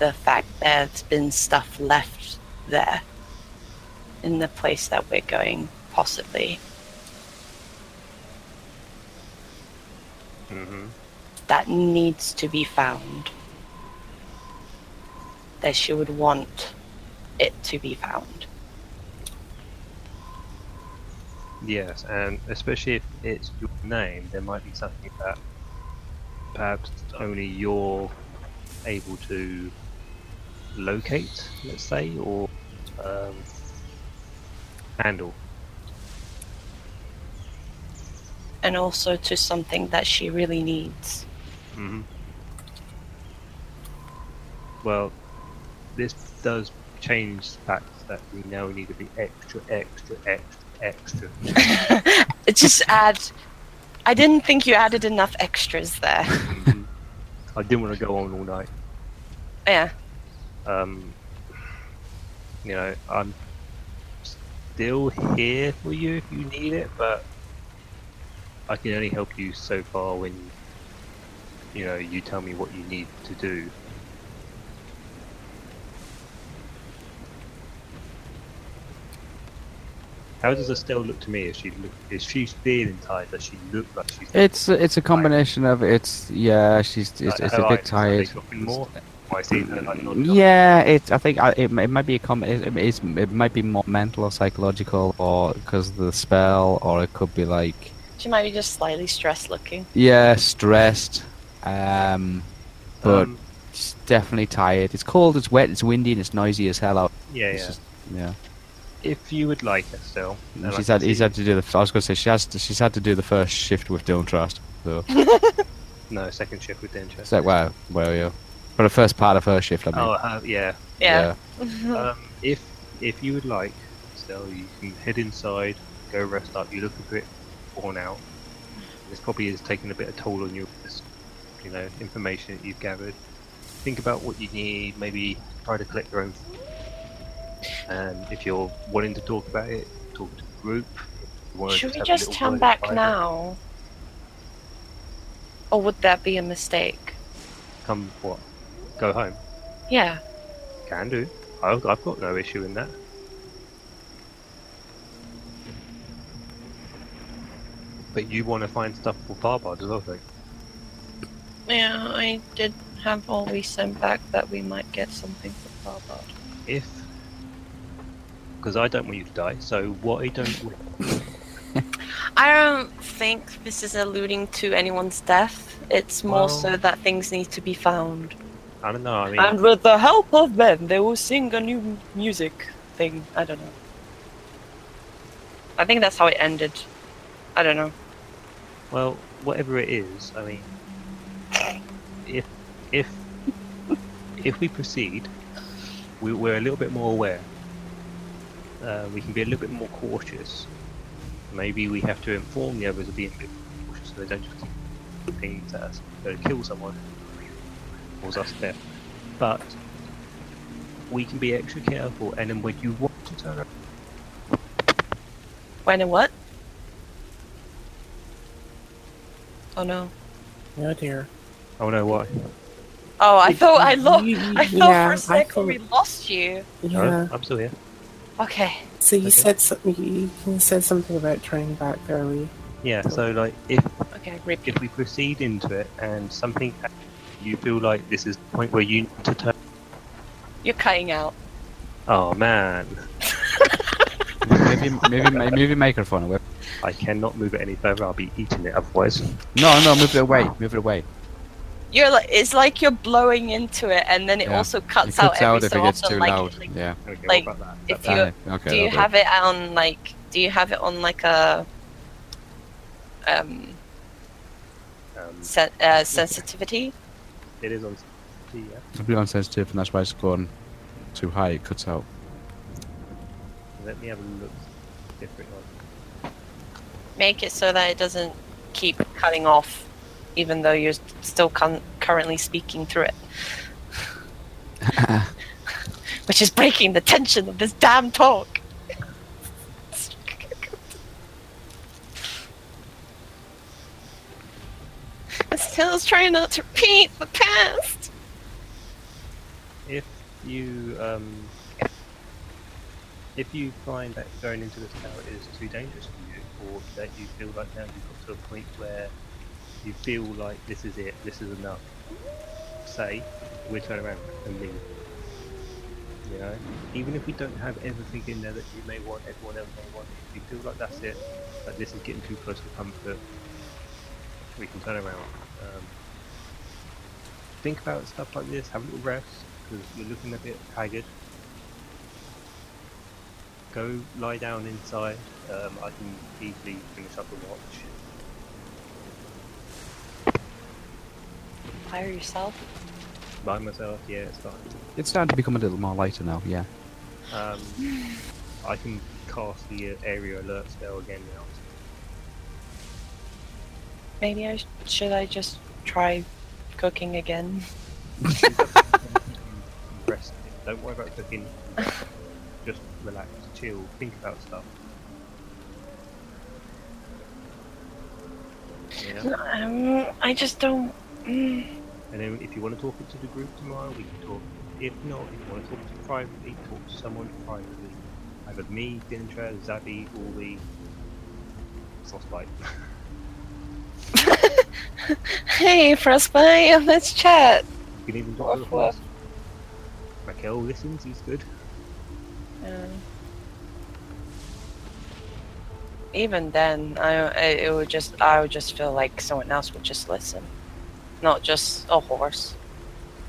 the fact there's been stuff left there in the place that we're going, possibly. hmm That needs to be found. That she would want it to be found. Yes, and especially if it's your name, there might be something that perhaps only you're able to locate, let's say, or um, handle. And also to something that she really needs. hmm Well, this does change the fact that we now need to be extra, extra, extra, extra. it just adds I didn't think you added enough extras there. I didn't want to go on all night. yeah. Um, you know, I'm still here for you if you need it, but I can only help you so far when you know you tell me what you need to do. How does Estelle look to me? Is she look? Is she feeling tired? Does she look like she's? It's it's a combination of it's yeah she's it's, Like, it's a bit eyes, are tired. they more? Am I seeing her like? Yeah, it. I think I, it, it might be a com. It, it's, it might be more mental or psychological, or because of the spell, or it could be like She might be just slightly stressed looking. yeah, stressed. Um, but Um, definitely tired. It's cold. It's wet. It's windy, and it's noisy as hell out. yeah, It's yeah. just- yeah. If you would like Estelle, then I she's can had. He's had to do the. I was going to say she has. To, she's had to do the first shift with Don't Trust. So No, second shift with Dylan Trask. like wow, well, yeah. For the first part of her shift, I mean. Oh, uh, yeah. Yeah. um, if if you would like, Estelle, you can head inside, go rest up. You look a bit worn out. This probably is taking a bit of toll on you. This, you know, information that you've gathered. Think about what you need. Maybe try to collect your own. And if you're wanting to talk about it, talk to the group. You Should we just turn back now? Or would that be a mistake? Come what? Go home. Yeah. Can do. I've, I've got no issue in that. But you want to find stuff for Tharbad as well, though. Yeah, I did have all we sent back that we might get something for Tharbad. If. Because I don't want you to die, so what I don't. I don't think this is alluding to anyone's death. It's more Well- so that things need to be found. I don't know, I mean. And with the help of men, they will sing a new music thing. I don't know. I think that's how it ended. I don't know. Well, whatever it is, I mean, if if if we proceed, we, we're a little bit more aware. Uh, we can be a little bit more cautious. Maybe we have to inform the others of being a bit cautious so they don't just keep things at us, go to kill someone, cause us death. But we can be extra careful, and then when you want to turn around, When and what? Oh no. Oh dear. oh no, why? Oh, I thought I lost. You- I thought yeah, for I a second thought- we lost you. Yeah. Oh, I'm still here. Okay. So you Okay. said something. You said something about turning back early. Yeah, so like if Okay, repeat. if we proceed into it and something you feel like this is the point where you need to turn You're cutting out. oh man maybe maybe ma- move your microphone away. i cannot move it any further i'll be eating it otherwise No, no, move it away. Move it away. You're like it's like you're blowing into it, and then it Yeah. also It cuts, cuts out every out if so it gets often. too like, loud. like, Yeah. Like, what that if That- you- okay. do you have it on like? Do you have it on like a um, um, sen- uh, sensitivity? it is on yeah It'll be unsensitive, and that's why it's gone too high. It cuts out. let me have a look different one Make it so that it doesn't keep cutting off, even though you're still con- currently speaking through it. Which is breaking the tension of this damn talk. Still trying not to repeat the past. if you um if you find that going into this tower is too dangerous for you or that you feel like now you've got to a point where you feel like this is it this is enough say we turn around and leave you know even if we don't have everything in there that you may want everyone else may want if you feel like that's it that this is getting too close to comfort we can turn around um, think about stuff like this have a little rest because you're looking a bit haggard. Go lie down inside. Um, I can easily finish up a watch. Fire yourself. By myself, yeah, it's fine. It's starting to become a little more lighter now. Yeah. Um, I can cast the uh, area alert spell again now. Maybe I sh- should I just try cooking again? Rest. Don't worry about cooking. Just relax, chill, think about stuff. Yeah. Um, I just don't. Mm. And then if you want to talk it to the group tomorrow, we can talk. If not, if you want to talk to privately, talk to someone privately. Either me, Dintra, Zabi, Uli, Frostbite. Hey, Frostbite, let's chat. You can even talk to the horse. Raquel listens, he's good. Um, even then, I, I it would just I would just feel like someone else would just listen, not just a horse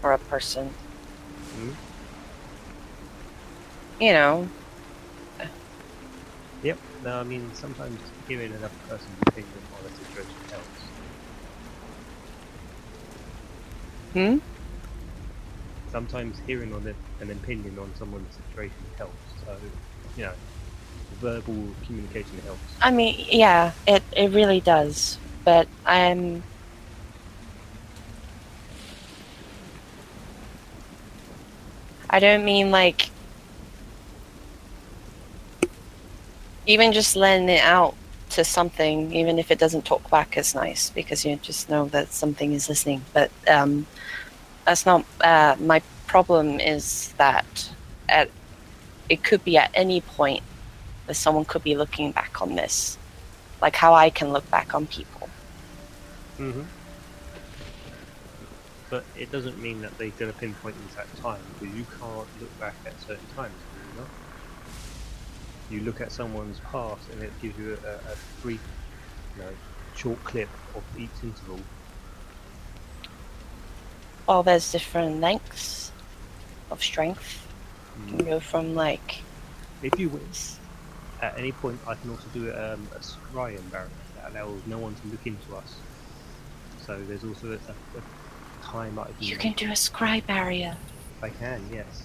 or a person. Mhm. You know, Yep. No, I mean sometimes hearing another person's opinion on a situation helps. hmm. Sometimes hearing on it, an opinion on someone's situation helps. So, you know, verbal communication helps. I mean, yeah, it it really does. But I'm. I don't mean like. Even just letting it out to something, even if it doesn't talk back, is nice because you just know that something is listening. But um, that's not uh, my problem. Is that at it could be at any point that someone could be looking back on this, like how I can look back on people. Mm-hmm. But it doesn't mean that they're going to pinpoint the exact time because you can't look back at certain times. You, know? you look at someone's past and it gives you a, a brief, you know, short clip of each interval. Well, there's different lengths of strength. You Mm. can go from like If you wish, at any point, I can also do um, a scrying barrier that allows no one to look into us. So there's also a, a, a I can. you can do a scry barrier. I can, yes.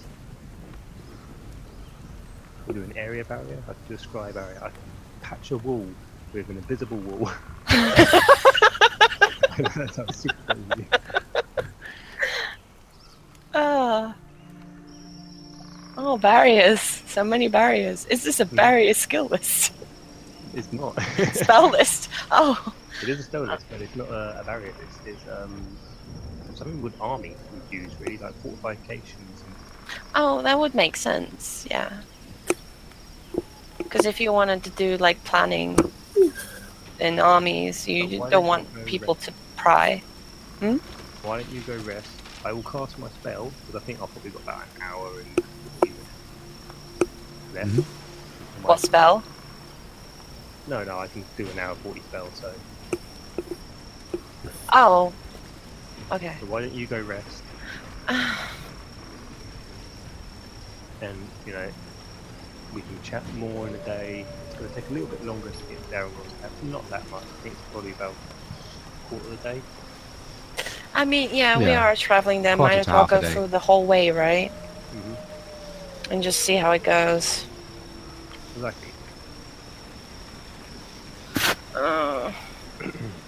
We'll do an area barrier. I can do a scry barrier. I can patch a wall with an invisible wall. that sounds super crazy. Ah. Oh, barriers! So many barriers. Is this a barrier skill list? It's not. Spell list? Oh, it is a spell list, but it's not a, a barrier list. It's um, something with army would use really, like fortifications. And, oh, that would make sense. Yeah. Because if you wanted to do like planning in armies, you don't don't want go people red? to pry. why don't you go rest? I will cast my spell because I think I've probably got about an hour and 40 minutes left. Mhm. What spell? No, no, I can do an hour 40 spell, so, Oh. Okay. so why don't you go rest and, you know, we can chat more in a day. It's going to take a little bit longer to get there, not that much. I think it's probably about a quarter of the day. I mean, yeah, we are traveling there. Might as well go through the whole way, right? hmm And just see how it goes. Exactly. Uh,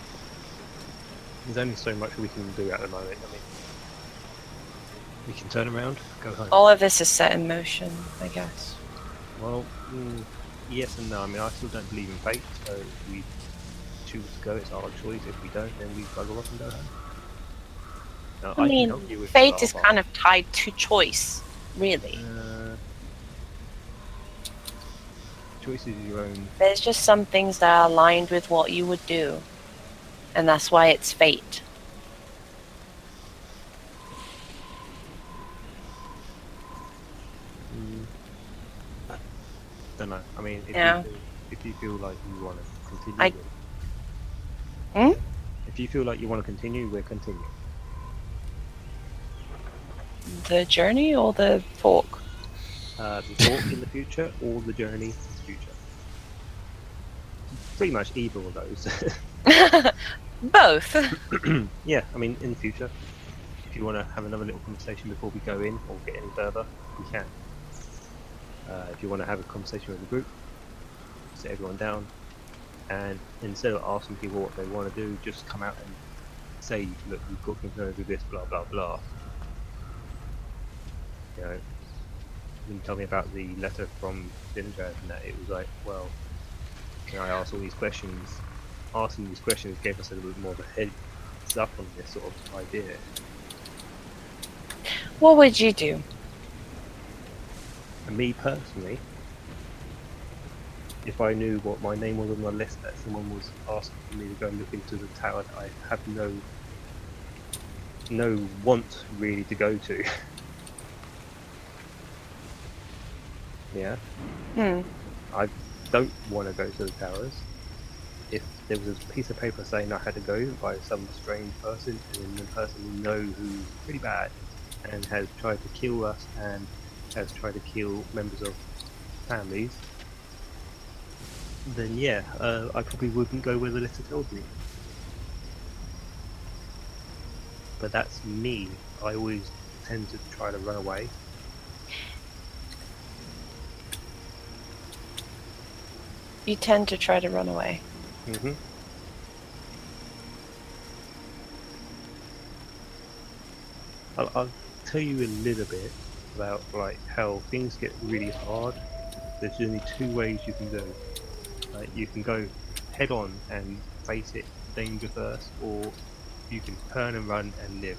There's only so much we can do at the moment. I mean, we can turn around, go home. all of this is set in motion, I guess. Well, mm, yes and no. I mean, I still don't believe in fate, so if we choose to go, it's our choice. If we don't, then we bugger off and go home. Now, I mean, can help you with fate is kind of tied to choice, really. Uh, choice is your own. There's just some things that are aligned with what you would do, and that's why it's fate. Mm, don't know. I mean, if, Yeah. you, feel, if you feel like you want to continue, I- we'll- Hmm? If you feel like you want to continue, we'll continue. The journey or the fork? Uh, the walk in the future or the journey in the future. Pretty much either of those. Both. yeah, I mean, in the future, if you want to have another little conversation before we go in or get any further, we can. Uh, if you want to have a conversation with the group, sit everyone down, and instead of asking people what they want to do, just come out and say, look, we've got concerns with this, blah blah blah. You know, when you tell me about the letter from Dindrad and that it was like, well, you know, I asked all these questions. Asking these questions gave us a little bit more of a heads up on this sort of idea. What would you do? And me personally, if I knew what my name was on the list that someone was asking me to go and look into the tower that I have no no want really to go to. yeah, Hmm. I don't want to go to the towers. There was a piece of paper saying I had to go by some strange person, and the person we know who's pretty bad and has tried to kill us and has tried to kill members of families, then yeah, uh, I probably wouldn't go where the letter tells me. But that's me. I always tend to try to run away. You tend to try to run away. Mm-hmm. I'll, I'll tell you a little bit about like how things get really hard. There's only two ways you can go. Like you can go head on and face it, danger first, or you can turn and run and live.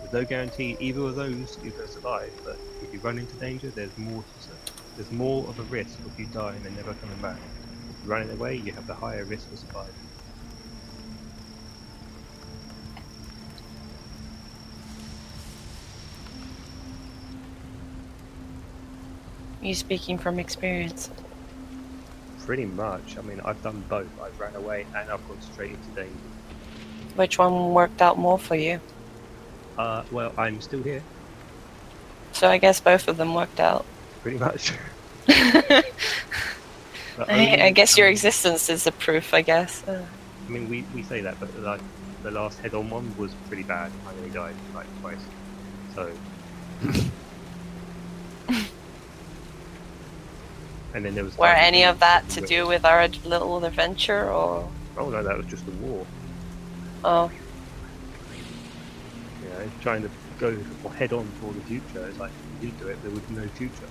There's no guarantee either of those you're going to survive, but if you run into danger, there's more to sur- there's more of a risk of you dying and never coming back. If you're running away, you have the higher risk of surviving. You speaking from experience. Pretty much. I mean, I've done both. I've ran away and I've gone straight into danger. Which one worked out more for you? Uh, well, I'm still here, So I guess both of them worked out. Pretty much. I, I guess your um, existence is the proof, I guess. I mean, we, we say that, but like the last head-on one was pretty bad. I nearly died like twice. So. and then there was. were any of that to do with our little adventure, or Oh no, that was just the war. oh, You know, trying to go head on for the future. It's like if you do it, there would be no future.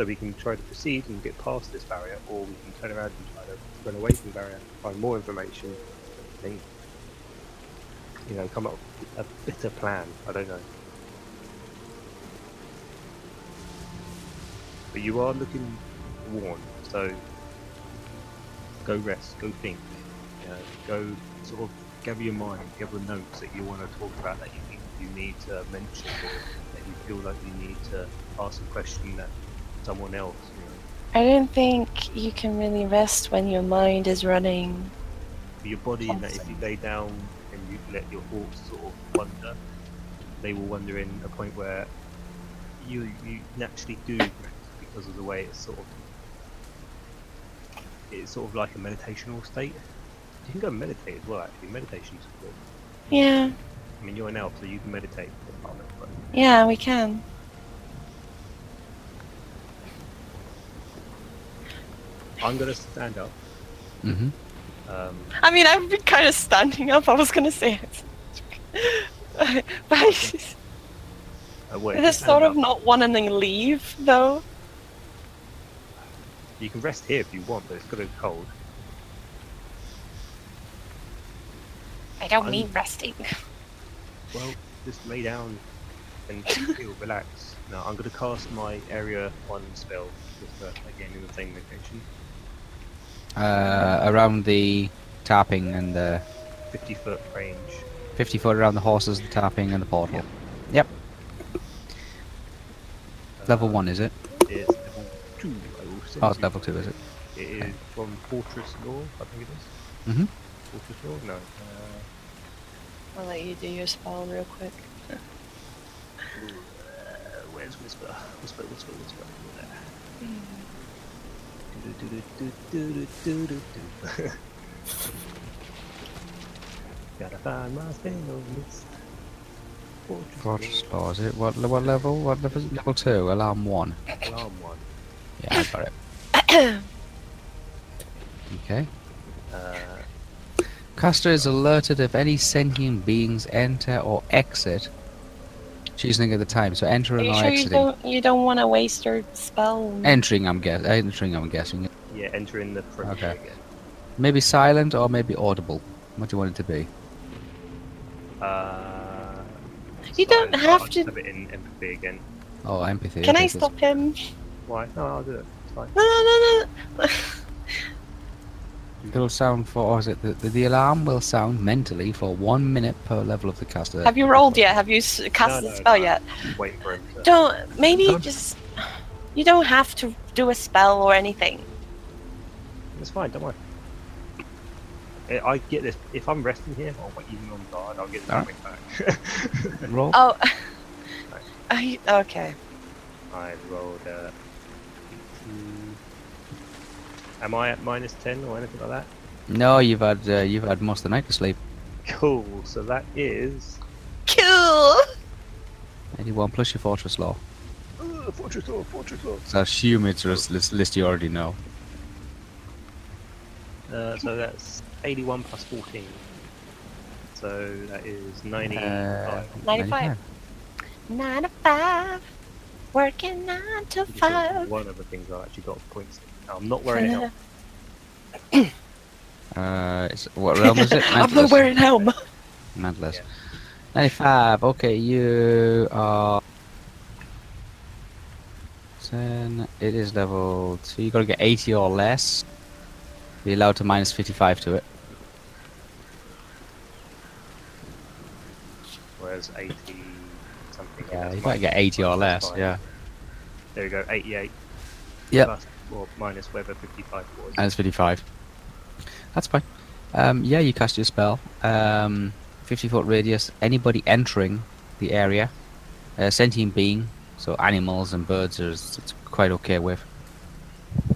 So we can try to proceed and get past this barrier, or we can turn around and try to run away from the barrier, find more information, and you know, come up with a better plan. I don't know. But you are looking worn, so go rest, go think, know, go sort of gather your mind, gather notes that you want to talk about that you you need to mention or that you feel like you need to ask a question that someone else, you know, I don't think you can really rest when your mind is running. your body if you lay down and you let your thoughts sort of wander, they will wander in a point where you you naturally do rest because of the way it's sort of it's sort of like a meditational state. You can go and meditate as well actually. Meditation's good. Yeah, I mean you're an elf so you can meditate for a moment, but yeah, we can. I'm gonna stand up. Mm-hmm. Um, I mean, I've been kind of standing up. I was gonna say it, but I just, uh, well, if I you sort of up, not wanting to leave though. You can rest here if you want, but it's gonna be cold. I don't I'm- mean resting. Well, just lay down and feel relax. Now I'm gonna cast my area one spell just uh, again in the same location. Uh, around the tapping and the 50 foot range. 50 foot around the horses, the tapping, and the portal. Yep. Level Uh, 1, is it? Is level two. I will send Oh, it's level 2, is it? It is from Fortress Law, I think it is. Mm-hmm. Fortress Law? No. Uh, I'll let you do your spell real quick. uh, where's Whisper? Whisper, Whisper, Whisper. There. Gotta find my spell list. Fortress Fortress Law. Law, is it? What, what level? What level? Level 2, alarm 1. alarm one. Yeah, I got it. Okay. Uh, Caster is alerted if any sentient beings enter or exit. Choosing at the time, so Are entering you or sure you don't you don't want to waste your spell? Entering, I'm guess. Entering, I'm guessing. yeah, entering the front Okay. again. Maybe silent or maybe audible. What do you want it to be? Uh, You don't fine, have I'll to- Have it in empathy again. Oh, empathy. Can okay, I so stop him? Why? No, I'll do it. It's fine. No, no, no, no. It'll sound for, or is it the, the, the alarm will sound mentally for one minute per level of the caster. Have you rolled yet? Have you cast No, the spell no. yet? I'm waiting for him to. Don't. Maybe Don't. just. You don't have to do a spell or anything. It's fine. Don't worry. I I get this. If I'm resting here, I'll wait even on guard. I'll get this Alright. coming back. Roll. Oh. I, okay. I rolled a. Am I at minus ten or anything like that? No, you've had uh, you've had most of the night to sleep. Cool. So that is. Cool. Anyone plus your fortress law. Uh, fortress law, fortress law. So I assume it's a list, list you already know. Uh, so that's 81 plus 14. So that is 95. Uh, 95. Nine to five. Working nine to five. One of the things I actually got points. I'm not wearing a helmet. Uh, it's, what realm is it? I'm not Mantless. wearing helm. Mantless. Yeah. 95. Okay, you are. 10. It is level 2. you got to get 80 or less. Be allowed to minus 55 to it. Where's 80 something. Yeah, that's you got to get minus 80 or less. Yeah. There we go, 88. Yep. Plus, or minus whatever 55 was. Minus 55. That's fine. Um, yeah, you cast your spell. Um, 50 foot radius. Anybody entering the area, sentient being, so animals and birds, are, it's quite okay with.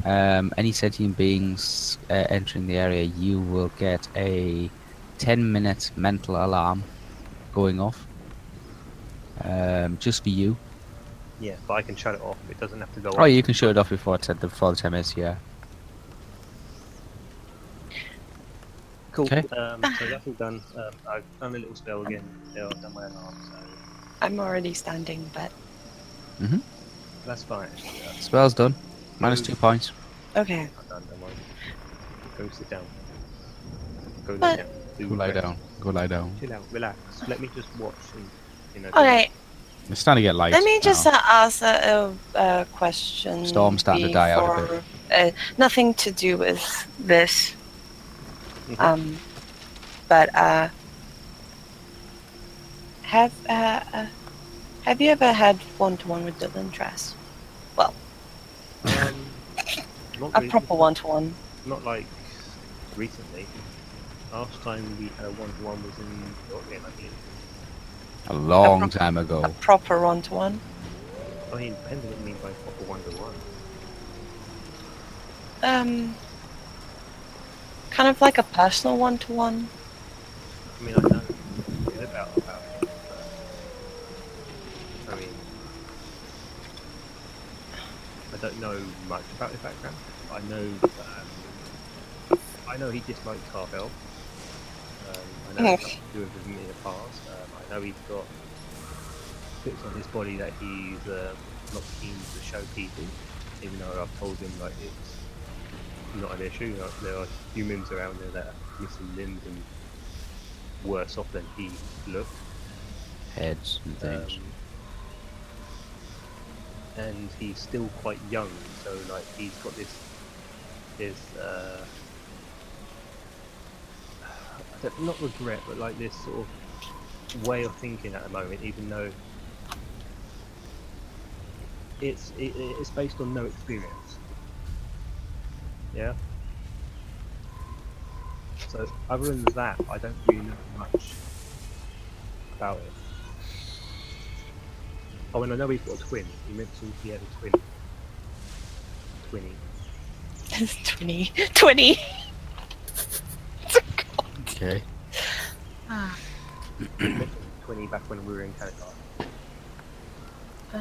Um, any sentient beings uh, entering the area, you will get a 10 minute mental alarm going off. Um, just for you. Yeah, but I can shut it off. It doesn't have to go off. Oh, off. you can shut it off before, it's, before the 10 minutes, yeah. Cool. Okay. Um, so that's all done. Um, I've done a little spell again. Yeah, I've done my alarm, so I'm already standing, but that's fine. actually. Uh, Spell's done. Minus two points. okay. I'm done, don't worry. Go sit down. Go lie But- down. Do Go lie rest. down. Go lie down. Chill out, relax. Let me just watch and, you know. Okay. It's starting to get light. Let me just now. uh, ask a, a, a question. Storm's starting to die out a bit. Uh, nothing to do with this. Mhm. Um, but uh, have uh, uh, have you ever had one to one with Dylan Trask? Um, not, A really- proper one to one. not like recently. Last time we had a one-to-one was in your game, I think. A long prob- time A ago. proper one to one. I mean, depends on what you mean by proper one-to-one. Um, kind of like a personal one to one. I mean, I know a bit about about it, but I mean, I don't know much about his background. I know, um, I know he dislikes half elf. Um, I know it's something to with him in the past. Know he's got bits on his body that he's uh, not keen to show people, even though I've told him like it's not an issue. Like, there are humans around there that are missing limbs and worse off than he looked. Heads and things. Um, and he's still quite young, so like he's got this this uh, not regret, but like this sort of way of thinking at the moment, even though it's it, it's based on no experience. Yeah. So other than that, I don't really know much about it. Oh, and I know we've got a twin. You mentioned he had a twin. Twinny. Twinny. Twinny. oh, okay. Ah. 20 back when we were in Kanakar. I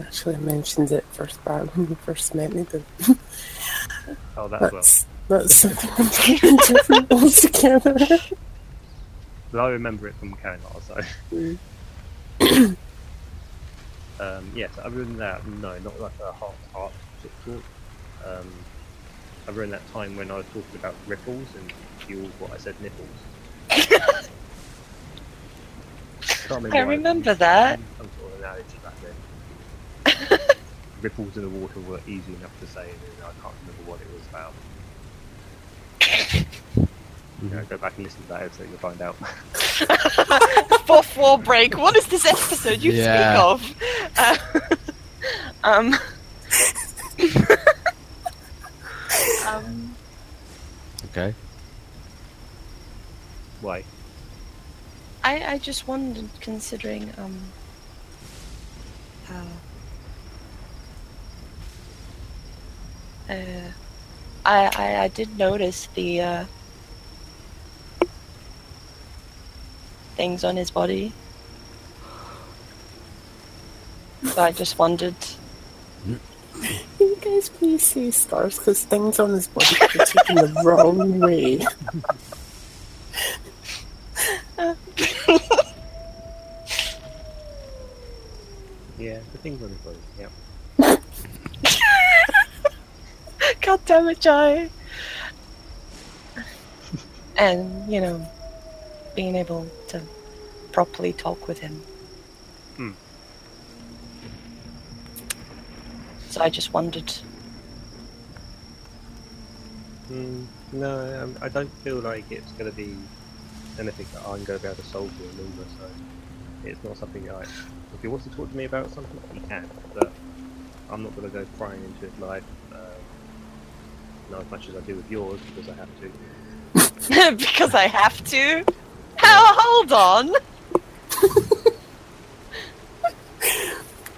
Actually, ah. mentioned it first time when we first met me, but. oh, that that's, well. That's something completely different altogether. Well, I remember it from Kanakar, so. Mm. um, yes, yeah, so other than that, no, not like a heart hot, heart talk. Um, other than that time when I was talking about ripples and you what I said nipples. Can't I remember used that. Some sort of analogy back then. ripples in the water were easy enough to say, and I can't remember what it was about. You know, go back and listen to that episode, you'll find out. Fourth wall break. What is this episode you Yeah. speak of? Uh, um. um. Okay. Why? I I just wondered, considering um. Uh, uh, I, I I did notice the uh, things on his body. So I just wondered. Can you guys please see stars? Because things on his body are taken the wrong way. Yeah, the things on body. Yeah. God damn it, Jai. and, you know, being able to properly talk with him. Hmm. So I just wondered. Mm, no, um, I don't feel like it's going to be anything that I'm going to be able to solve for Lumba, so it's not something that I. If he wants to talk to me about something, he can, but I'm not going to go prying into his life, um, not as much as I do with yours, because I have to. because I have to. How? Hold on.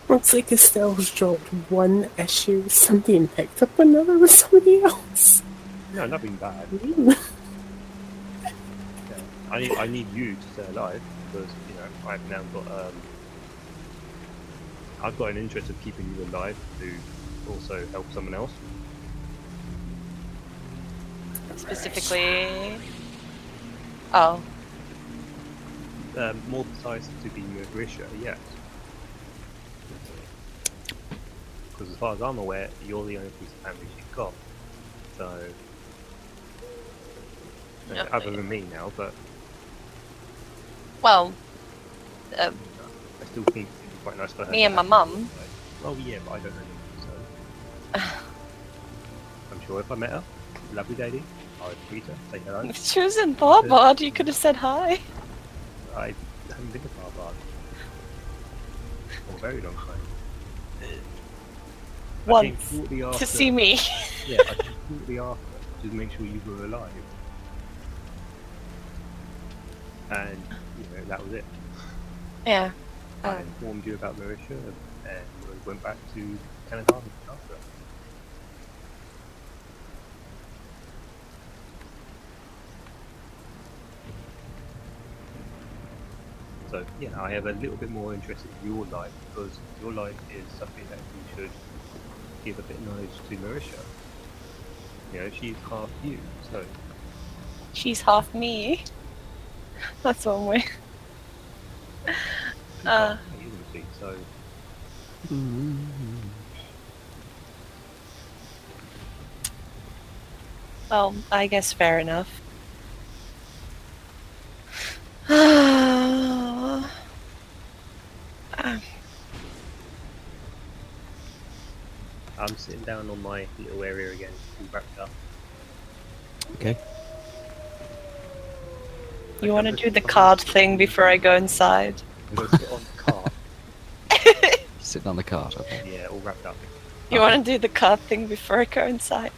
Looks like Estelle's dropped one issue, somebody picked up another with somebody else. No, nothing bad. I need, I need you to stay alive, because, you know, I've now got, um, I've got an interest of keeping you alive to also help someone else. Specifically. Oh. Um, more precise to be Marisha, yes. Because as far as I'm aware, you're the only piece of family she's got. So, Yeah. other than me now, but Well, uh, I still think it'd be quite nice for her. Me and my mum. Well, yeah, but I don't know you, so I'm sure if I met her, lovely lady, I'd greet her, say hello. if she was in Barbard, you could have said hi. I haven't been to Barbad for a very long time. Once. To see me. Yeah, I just came shortly after to make sure you were alive. And, you know, that was it. Yeah. I Um, informed you about Marisha and, we went back to Canada after. So yeah, I have a little bit more interest in your life because your life is something that you should give a bit of knowledge to Marisha. You know, she's half you, so she's half me. That's one way. she's Uh. half me, isn't she? So Well, I guess fair enough. I'm sitting down on my little area again, all wrapped up. Okay. You want to do the card thing before I go inside? I'm going to sit on the car. Sitting on the cart. Okay. Yeah, all wrapped up. You want to do the card thing before I go inside?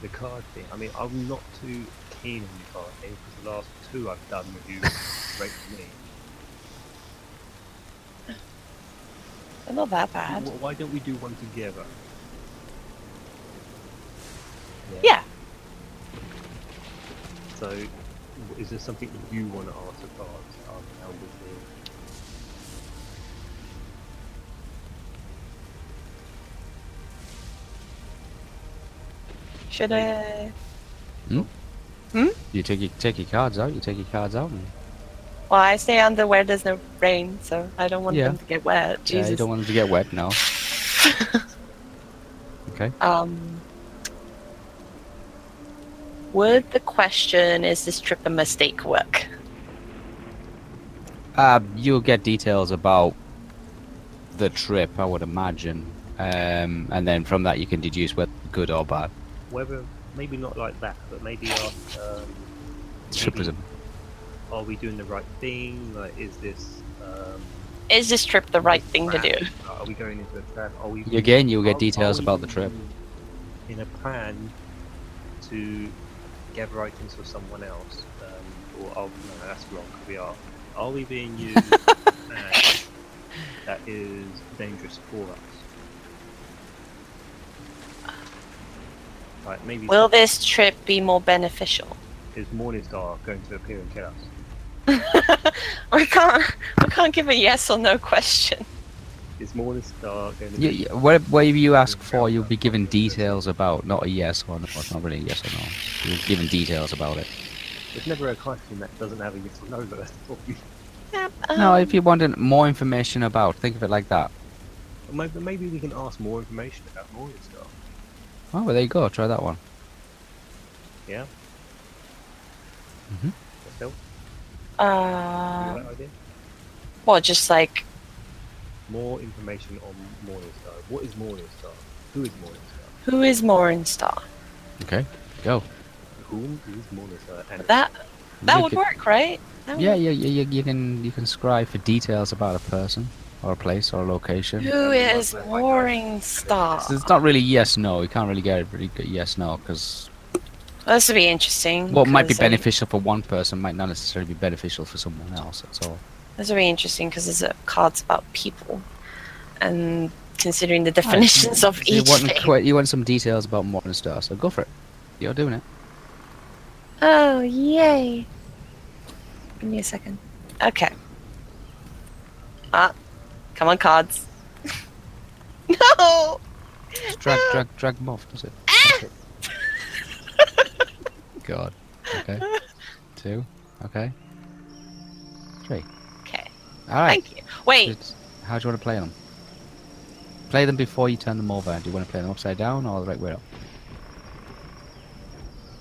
The card thing. I mean, I'm not too keen on the card thing because the last two I've done with you great for me. They're not that bad. Wh- Why don't we do one together? Yeah. So, w- is there something that you want to ask about um. Should I? Hmm? Hmm? You take your, take your cards out, you take your cards out. And... Well, I stay under where there's no rain, so I don't want yeah. them to get wet. Jesus. Yeah, you don't want them to get wet, no. okay. Um, would the question is this trip a mistake work? Uh, you'll get details about the trip, I would imagine, um, and then from that you can deduce whether good or bad. Whether maybe not like that, but maybe ask, um, Trip is a are we doing the right thing? Like, is this um, Is this trip the right thing to do? Are we going into a trap? Are we Again, you'll get are- details are we about the trip. In a plan to gather items for someone else, um, or oh no, that's wrong. We are. Are we being used in a plan that is dangerous for us? Like maybe Will this trip be more beneficial? is Morningstar going to appear and kill us? we can't. We can't give a yes or no question. Is Morningstar going to You, be? you, whatever whatever you ask for, you'll be given details about, not a yes or no. It's not really a yes or no. You're given details about it. There's never a question that doesn't have a yes or no. But that's the problem. Yep, No, um, if you wanted more information about, think of it like that. Maybe, maybe we can ask more information about Morningstar. Oh, well, there you go. Try that one. Yeah. Mm-hmm. Yourself? Uh, You that idea? well, just like More information on Morningstar. What is Morningstar? Who is Morningstar? who is Morningstar? Okay, go. Who is is Morningstar? And That that You would could- work, right? That Yeah, yeah, yeah, you, you can you can scribe for details about a person or a place or a location. Who is Morningstar? So it's not really yes no. You can't really get a really good yes no because This would be interesting. what might be like, um, beneficial for one person might not necessarily be beneficial for someone else. That's all. This would be interesting because there's a cards about people, and considering the definitions of you each want thing. quite, you want some details about Morningstar, so go for it. You're doing it. Oh, yay! Give me a second. Okay. Ah, come on, cards. no! Just drag, drag, drag them off. Does it? God. Okay. Two. Okay. Three. Okay, All right. thank you. Wait, It's- How do you want to play them? Play them before you turn them over. Do you want to play them upside down or the right way up?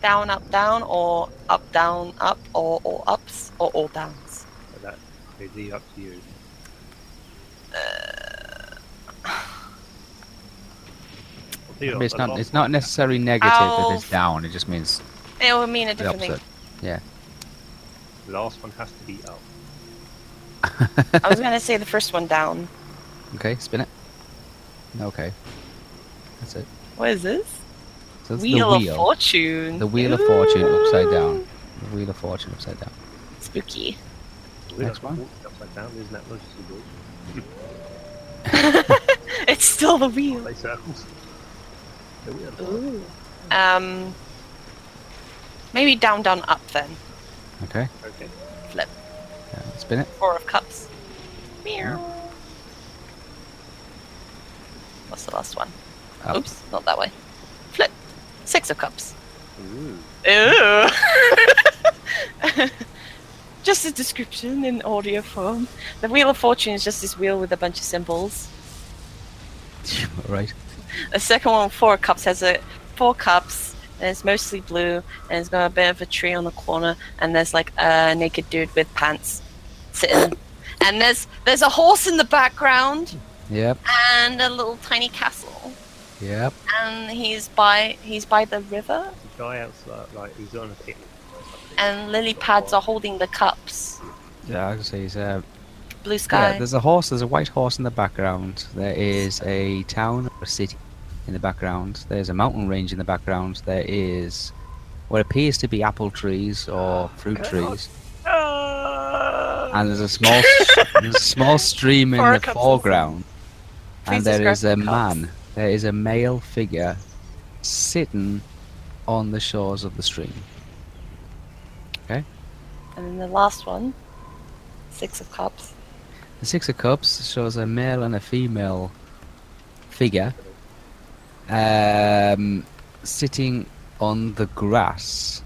down, up, down, or up, down, up, or all ups, or all downs. That is leave up to you. Uh, I'll tell you I mean, it's not. It's not necessarily negative Ow. if it's down. It just means It will mean a different thing. Yeah. The last one has to be up. I was gonna say the first one down. Okay, spin it. Okay. That's it. What is this? So Wheel, the wheel. of Fortune. The wheel of fortune upside down. The wheel of fortune upside down. Spooky. The wheel Next one. upside down, isn't that noticeable? it's still the wheel. The wheel. Ooh. Um. Maybe down, down, up then. Okay. Okay. Flip. Yeah, spin it. Four of cups. Meow. What's the last one? Up. Oops, not that way. Flip. Six of cups. Ooh. Ew. just a description in audio form. The Wheel of Fortune is just this wheel with a bunch of symbols. right. The second one, Four of Cups, has a four cups, and it's mostly blue, and it's got a bit of a tree on the corner, and there's like a naked dude with pants sitting. and there's there's a horse in the background Yep. and a little tiny castle. Yep. And he's by he's by the river, The guy outside, like, he's on a picnic and lily pads are holding the cups. Yeah, I can say he's uh, Blue sky. Yeah, there's a horse. There's a white horse in the background. There is a town or a city in the background. There's a mountain range in the background. There is what appears to be apple trees or fruit trees. And there's a small, there's a small stream in Four the cups foreground. And there is a cups. man. There is a male figure sitting on the shores of the stream. Okay. And then the last one, Six of Cups. The Six of Cups shows a male and a female figure um, sitting on the grass.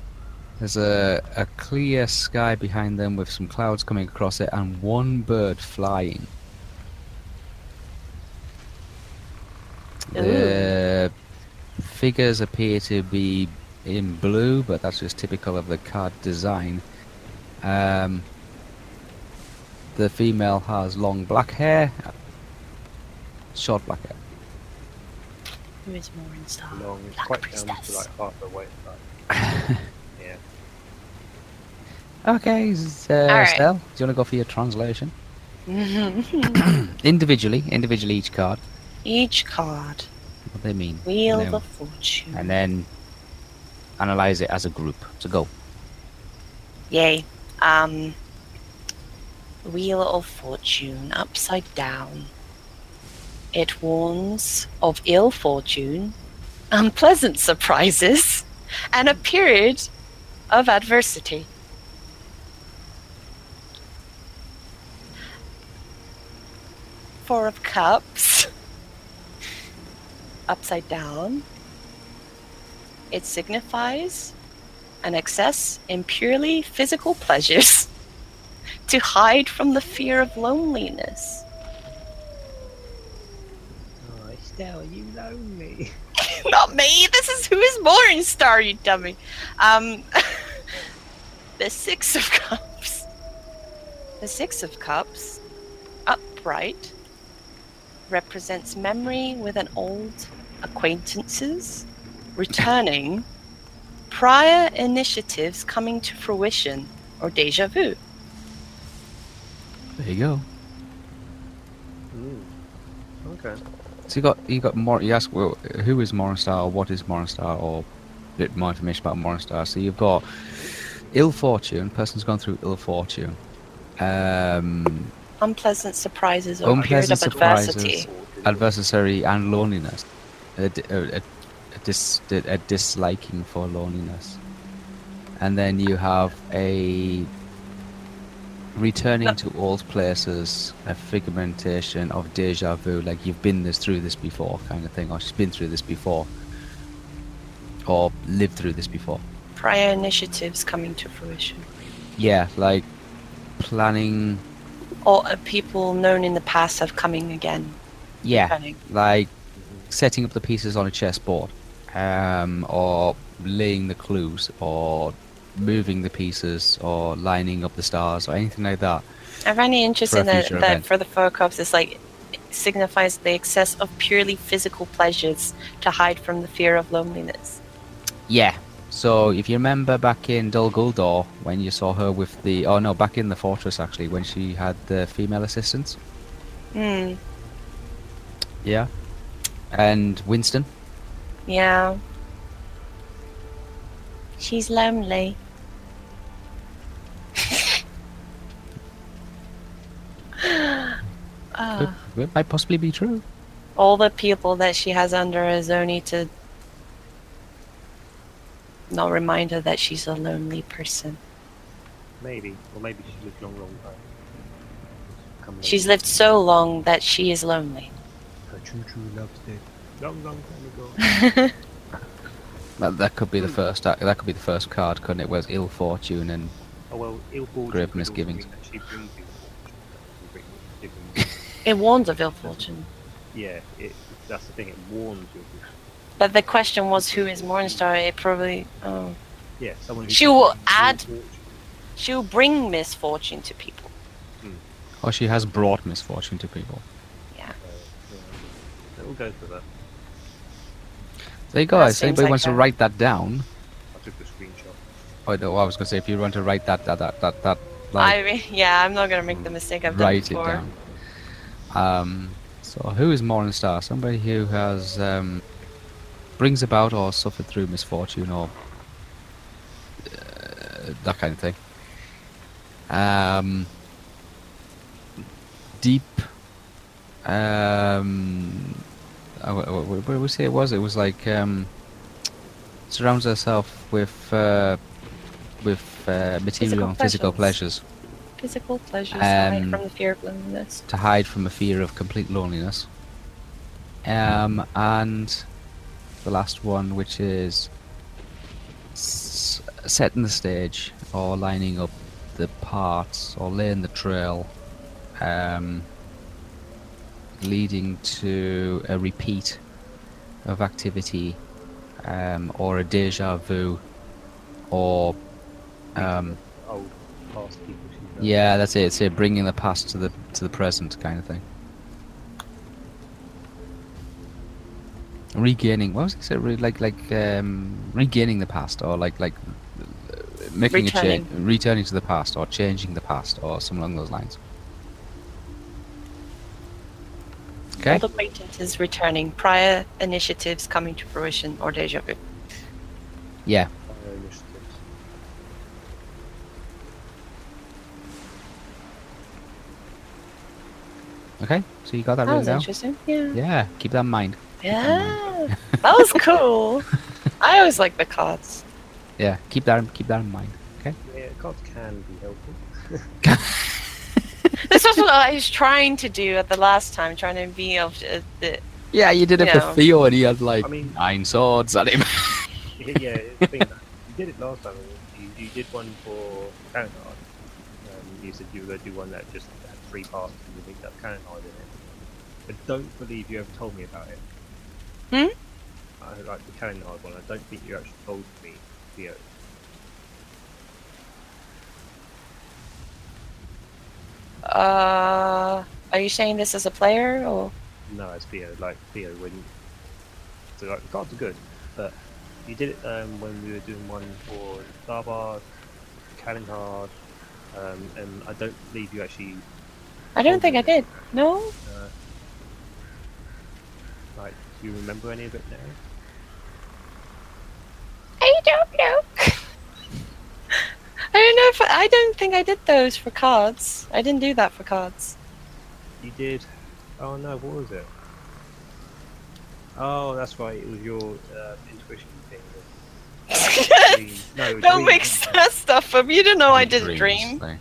There's a, a clear sky behind them with some clouds coming across it and one bird flying. The figures appear to be in blue, but that's just typical of the card design. Um, the female has long black hair, short black hair. Who is Morningstar? Long, it's Black quite down to like half the way. Okay, uh, Alright. Estelle, do you want to go for your translation? individually, individually each card, Each card. what they mean. Wheel then, of Fortune. and then analyze it as a group. So go. Yay. Um, Wheel of Fortune, upside down. It warns of ill fortune, unpleasant surprises, and a period of adversity. Four of Cups, upside down. It signifies an excess in purely physical pleasures to hide from the fear of loneliness. Oh, Estelle, are you lonely? Not me. This is who is Morningstar, you dummy. Um, the Six of Cups. The Six of Cups, upright, represents memory with an old acquaintances returning, prior initiatives coming to fruition, or deja vu. There you go. Mm. Okay. So you got you got more. You ask well, who is Morningstar or what is Morningstar or a bit more information about Morningstar. So you've got ill fortune. Person's gone through ill fortune. Um, Unpleasant surprises or period Unpleasant of adversity. adversary and loneliness. A, a, a, a, dis, a disliking for loneliness. And then you have a returning No. to old places, a figmentation of deja vu, like you've been this through this before, kind of thing, or she's been through this before, or lived through this before. Prior initiatives coming to fruition. Yeah, like planning. Or people known in the past have coming again. Yeah, Returning. like setting up the pieces on a chessboard, um, or laying the clues, or moving the pieces, or lining up the stars, or anything like that. I find it interesting that, that for the four cups, it's like it signifies the excess of purely physical pleasures to hide from the fear of loneliness. Yeah. So if you remember back in Dol Guldur when you saw her with the oh no back in the fortress actually when she had the female assistants. Hmm. Yeah. And Winston. Yeah. She's lonely. Ah. it might possibly be true. all the people that she has under is only to not remind her that she's a lonely person. Maybe. Or maybe she lived long, long time. She's lived so long that she is lonely. Her true, true love's dead. Long, long time ago. That, that could be the first. That, that could be the first card, couldn't it? Where's ill fortune and Oh well, ill fortune. Grave misgivings. mean that She brings ill fortune. Bring misgivings. It warns of ill fortune. yeah, it, that's the thing. It warns you. But the question was who is Morningstar? It probably. Oh. Yeah, someone who She will add- fortune. She'll bring misfortune to people. or she has brought misfortune to people. Yeah. So, yeah. We'll go for that. There you go. That If anybody like wants to write that down, I took the screenshot. oh, no, I was going to say if you want to write that that that that, that like, I re- yeah, I'm not gonna make the mistake I've done write it down. Um, so who is Morningstar? Somebody who has um, brings about or suffered through misfortune or uh, that kind of thing. Um, deep. Um, uh, wh- wh- wh- what did we say it was? It was like um, surrounds herself with uh, with uh, material Physical and physical pleasures. pleasures Physical pleasures hide Um, from the fear of loneliness. to hide from a fear of complete loneliness. Um, and the last one, which is setting the stage or lining up the parts or laying the trail, um, leading to a repeat of activity um, or a deja vu or um, Old past people yeah, that's it. It's it, bringing the past to the to the present kind of thing. Regaining, what was it? say? Like like um, regaining the past, or like like uh, making a change, Returning. returning to the past, or changing the past, or something along those lines. Okay. all Old acquaintances returning, prior initiatives coming to fruition, or deja vu. Yeah. Okay. So you got that That written down. interesting. Yeah. Yeah. Keep that in mind. Yeah. that was cool. I always like the cards. Yeah. Keep that keep that in mind. Okay. Yeah, cards can be helpful. This was what I was trying to do at the last time, trying to be of uh, the. Yeah, you did it Yeah. for Theo, and he had like I mean- nine swords at him. yeah, yeah, the thing is, you did it last time. You, you did one for Cannon Hard. Um, you said you were going to do one that just had three parts and you linked up Cannon Hard in it. I don't believe you ever told me about it. Hmm? I like the Cannon Hard one. I don't think you actually told me, Theo. Uh, are you saying this as a player or? No, it's Theo. Like Theo, when so like the cards are good, but you did it um, when we were doing one for Tharbad, Cannon Hard, um, and I don't believe you actually I don't think I did. No. Like, do you remember any of it now? I don't know. I don't know if I, I don't think I did those for cards. I didn't do that for cards. You did. Oh no, what was it? Oh, that's right. It was your uh, intuition thing. No, don't dream, mix that stuff up. You didn't know I did a dream. thing.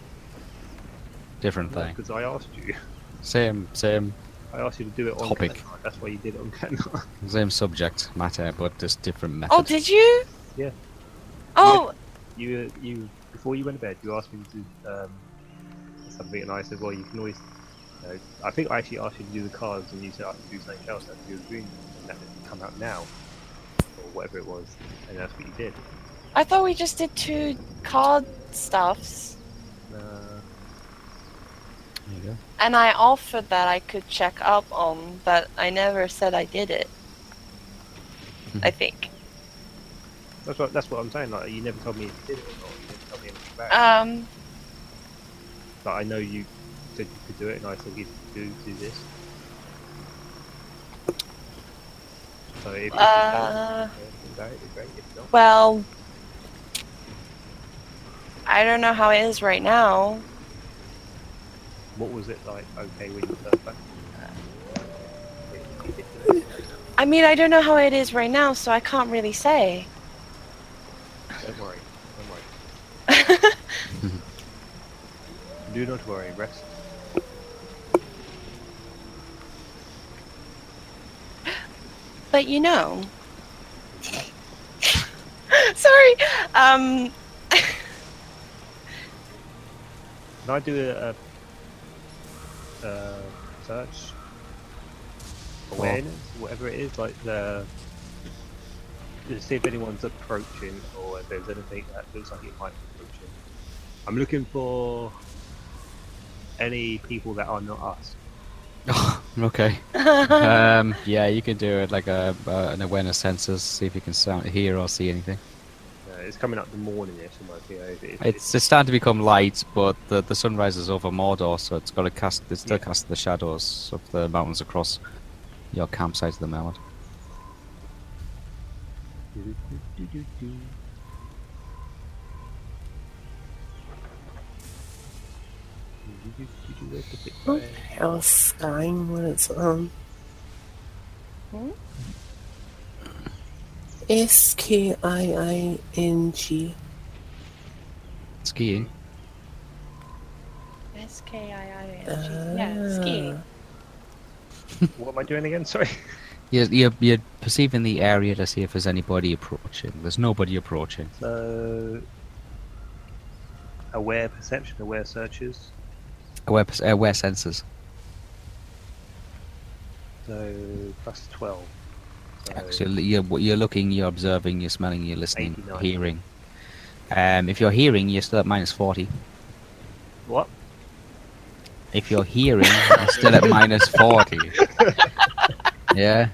Different thing. Because I asked you. Same same I asked you to do it on Topic. Cannon That's why you did it on Cannon same subject matter, but just different method. Oh, did you? Yeah. Oh, You, you before you went to bed, you asked me to do um, something, and I said, "Well, you can always." You know, I think I actually asked you to do the cards, and you said I can do something else. That's your dream, and that didn't come out now, or whatever it was, and that's what you did. I thought we just did two card stuffs, Uh, There you go. And I offered that I could check up on, but I never said I did it. I think. that's what that's what I'm saying. Like, you never told me you did it or not. You never told me anything about it. Um, But I know you said you could do it, and I said you could do do this. So if, if you can, uh, anything about it, it's great. If not, well, I don't know how it is right now. What was it like? Okay, when you first back? If you did do it, I mean, I don't know how it is right now, so I can't really say. Don't worry. Don't worry. Do not worry. Rest. But you know. Sorry. Um, Can I do a, a, uh search? Awareness, whatever it is, like the. To see if anyone's approaching or if there's anything that looks like it might be approaching. I'm looking for any people that are not us. okay. um, yeah, you can do it like a uh, an awareness sensors. See if you can sound, hear or see anything. It's coming up the morning ish, in my PO. It, it, It's it's starting to become light, but the the sunrise is over Mordor, so it's got to cast. It's still Yeah. casting the shadows of the mountains across your campsite at the moment. What the hell skying when it's on? Hmm? S K I I N G. Skiing. S K I I N G. Yeah, ah. skiing. what am I doing again? Sorry. You're, you're, you're, perceiving the area to see if there's anybody approaching. There's nobody approaching. So, aware perception, aware searches. Aware, aware sensors. So, plus 12. Actually, you're, you're looking, you're observing, you're smelling, you're listening, 89. hearing. Um, if you're hearing, you're still at minus 40. What? If you're hearing, you're still at minus 40. yeah.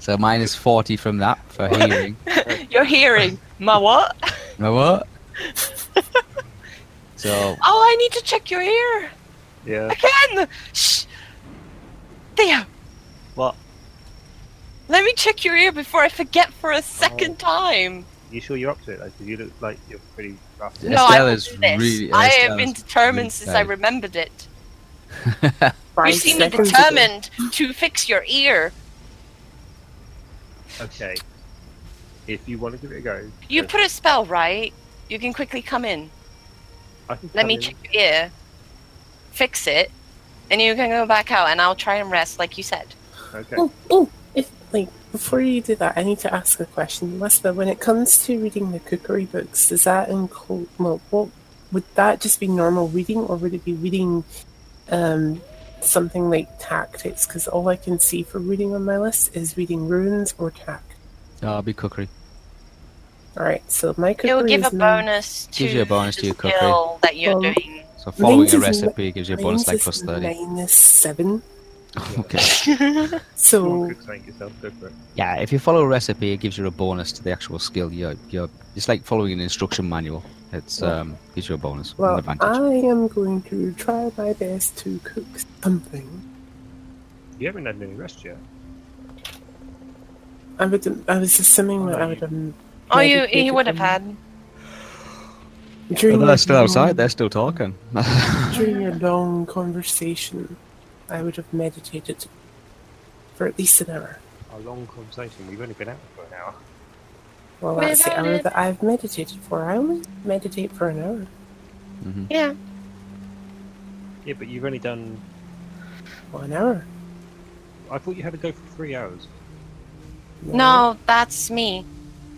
So minus 40 from that for hearing. you're hearing. My what? My what? so. Oh, I need to check your ear. Yeah. Again! Shh! Theo! What? Let me check your ear before I forget for a second oh. time. You sure you're up to it? Like, 'cause you look like you're pretty rough. No, I Estelle will is do this. really- I have been determined really since I remembered it. You seem seconds ago. determined to fix your ear. Okay. If you want to give it a go, You go. put a spell, right? You can quickly come in. I can Let come me in. check your ear, fix it, and you can go back out, and I'll try and rest, like you said. Okay. Oh, oh, if like before you do that, I need to ask a question, Elizabeth. When it comes to reading the cookery books, does that include? Well, what would that just be normal reading, or would it be reading um, something like tactics? Because all I can see for reading on my list is reading runes or tact. that'll be cookery. All right, so my cookery It will give a is nine- bonus to Gives you a bonus to your cookery. that you're Well, doing. So following a recipe gives you a bonus like Mine's plus 30. minus seven. Okay. If you want So to cook something yourself, go for it. Yeah, if you follow a recipe, it gives you a bonus to the actual skill. You're, you're, it's like following an instruction manual. It's um gives you a bonus, an well, advantage. I am going to try my best to cook something. You haven't had any rest yet. I would. I was assuming that I would have. Oh, you meditated you would have had. During well, they're still outside. They're still talking. During a long conversation, I would have meditated for at least an hour. A long conversation. We've only been out for an hour. Well, What that's the about hour that I've meditated for. I only meditate for an hour. Mhm. Yeah. Yeah, but you've only done. One hour. I thought you had to go for three hours. No, that's me.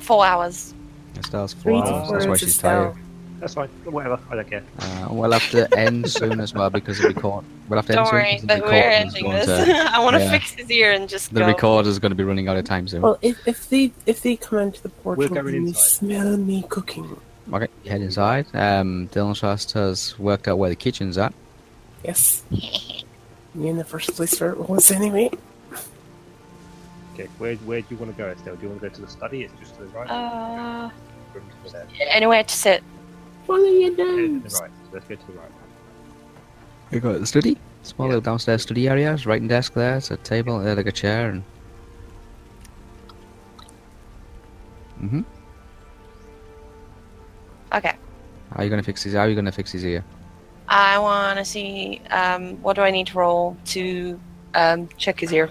Four hours. Estelle's four Three hours. four That's why is she's Estelle. tired. That's fine. Whatever. I don't care. Uh, we'll have to end soon as well because the record. We'll have to Don't end worry, soon because but the we're ending this. to. I want to yeah. fix his ear and just The go. recorder is going to be running out of time soon. Well, if, if they if they come into the portal going and you inside. smell me cooking, Okay, head inside. Um, Dylan Trask has worked out where the kitchen's at. yes, you in the first place where it was anyway. Okay. Where Where do you want to go, Estelle? Do you want to go to the study? It's just to the right. Uh, Room to the left. anywhere to sit. Follow your Yeah, to the nose. right. Let's go to the right. We got the study. Small little downstairs study area. There's writing desk there. It's a table, uh, like a chair, and. hmm Okay. How are you gonna fix his? How are you gonna fix his ear? I want to see. Um, what do I need to roll to um, check his ear?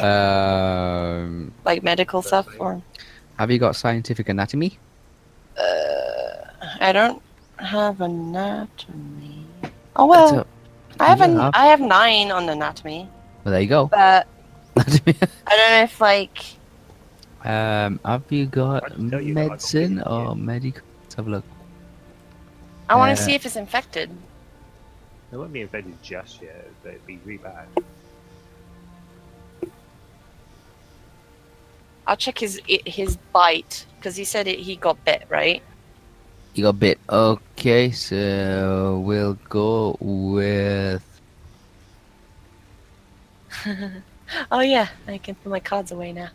Um, Like medical stuff, or have you got scientific anatomy? uh, I don't have anatomy. Oh well, a- I have you an, have- I have nine on anatomy, Well, there you go. but I don't know if like um, have you got can tell you got medicine or yeah. medical? Let's have a look. I want Uh, to see if it's infected. It won't be infected just yet, but it'd be really bad. I'll check his his bite because he said it, he got bit, right? You got bit. Okay, so we'll go with. Oh yeah, I can put my cards away now.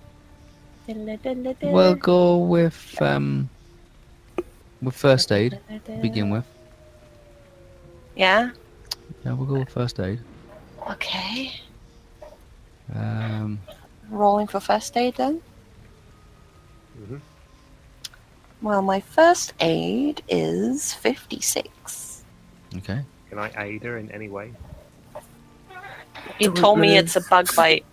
We'll go with um. With first aid. to Begin with. Yeah. Yeah, we'll go with first aid. Okay. Um, Rolling for first aid then. hmm Well, my first aid is fifty-six. okay. Can I aid her in any way? You Don't told me move. it's a bug bite.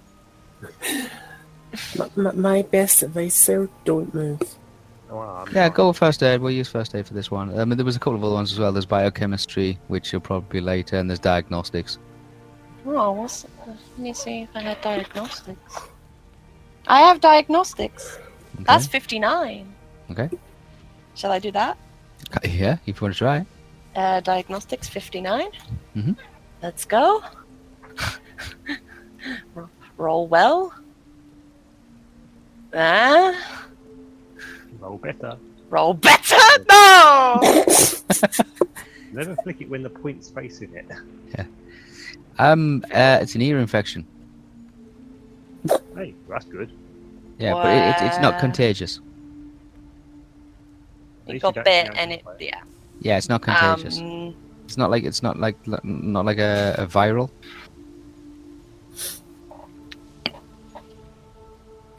My, my, my best advice, sir, don't move. Oh, Yeah, fine. go with first aid. We'll use first aid for this one. I mean, there was a couple of other ones as well. There's biochemistry, which you'll probably be later, and there's diagnostics. Oh, what's, let me see if I had diagnostics. I have diagnostics. Okay. That's 59. Okay. Shall I do that? Yeah, if you want to try. Uh, diagnostics 59. Mhm. Let's go. Roll well. Ah, Roll better. roll better. No. Never flick it when the point's facing it. Yeah. Um, uh, it's an ear infection. Hey, that's good. Yeah, but it, it, it's not contagious. At You got don't bit and it, by yeah. Yeah, it's not contagious. Um, it's not like it's not like not like a, a viral.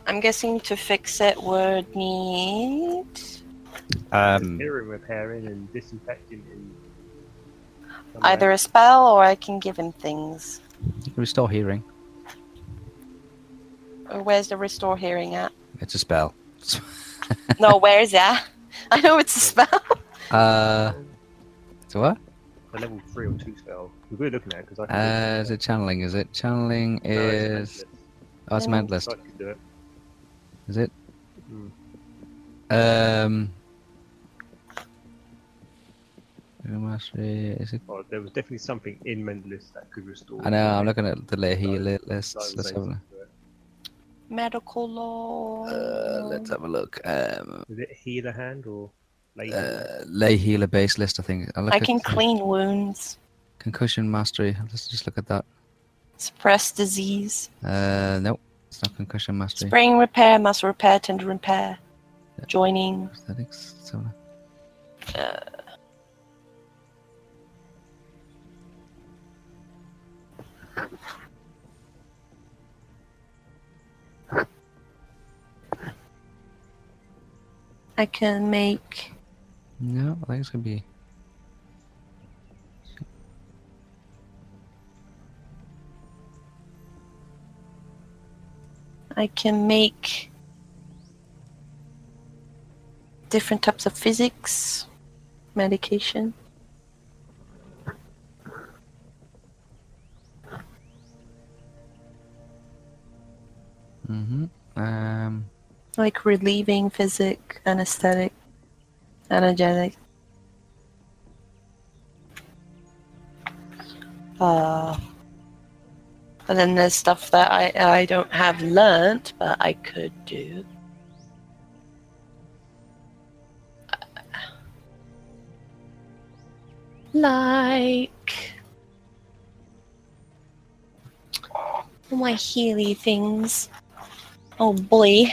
I'm guessing to fix it would need. Um, repairing and disinfecting and Either a spell or I can give him things. you can restore hearing. Where's the restore hearing at? It's a spell. No, where's that? I know it's a spell. uh, so what? a level three or two spell. We're looking at because I can. Uh, is it channeling? Is it channeling? No, it's Is oh, it's mentalist. I can do it. Is it? Mm. Um. Mastery, is it? Well, there was definitely something in Mentalist that could restore. I know. I'm looking at the lay heal So- list. so I was Let's have a look. To do it. Medical law. Uh, let's have a look. Um, Is it healer hand or lady? uh, lay healer base list. I think. I'll look I can the clean wounds, concussion mastery. Let's just look at that. suppress disease, Uh, no, it's not concussion mastery. spring repair, muscle repair, tender repair, joining. Aesthetics. let's have a. Uh, I can make No, I think it's gonna be. I can make different types of physics medication. Mm-hmm. Um. Like relieving physic, anesthetic, energetic. Uh, and then there's stuff that I I don't have learnt, but I could do. Like my healy things. Oh boy.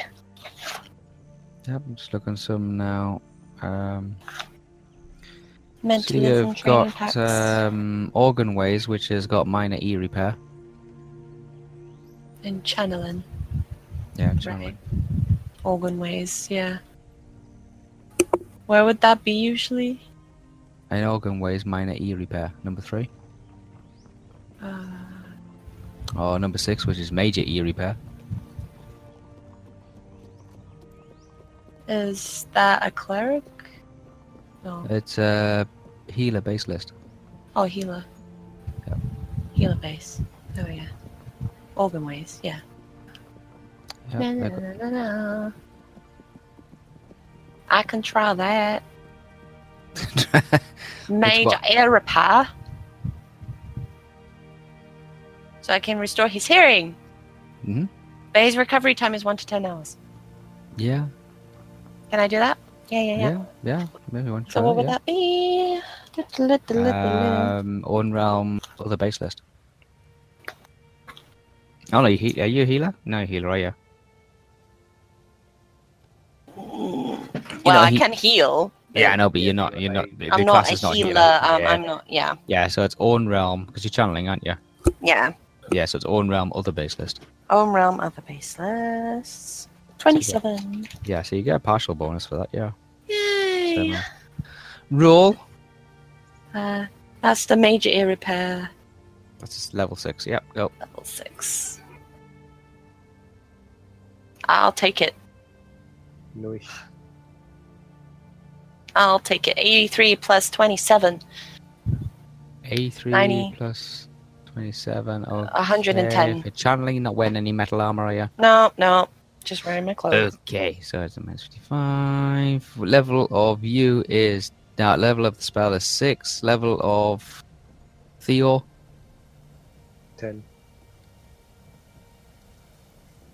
Yep, I'm just looking some now. Um. So you've got um, organ ways, which has got minor e repair. and channeling. Yeah, Right. channeling. Organ ways, yeah. Where would that be usually? And organ ways, minor e repair. Number three. Uh, Or number six, which is major e repair. Is that a cleric? No. It's a healer base list. Oh, healer. Yep. Healer base. Oh, yeah. Organ ways, yeah. Na, I na, na, na, na. I can try that. Major air repair. So I can restore his hearing. Mhm. But his recovery time is one to ten hours. yeah, Can I do that? Yeah, yeah, yeah. yeah, yeah. Maybe one. So what would that be? Um, on realm other base list. Oh no, you are you a healer? No, healer, are you? well, I he- can heal. Yeah, I know, but you're not. you're not. The I'm class not a is not healer. healer. Um, yeah. I'm not. Yeah, yeah, so it's own realm because you're channeling, aren't you? yeah. Yeah, so it's own realm other base list. Home realm, other baseless. Twenty-seven. Yeah, so you get a partial bonus for that. Yeah. Yay! So, uh, roll. Uh, that's the major ear repair. That's just level six. Yep. Go. Level six. I'll take it. Nice. I'll take it. Eighty-three plus twenty-seven. A3 Ninety. plus 27. Oh, 110. You're channeling, not wearing any metal armor, are you? No, no. Just wearing my clothes. Okay, so it's a minus 55. Level of you is. Now, level of the spell is 6. Level of Theo. Ten.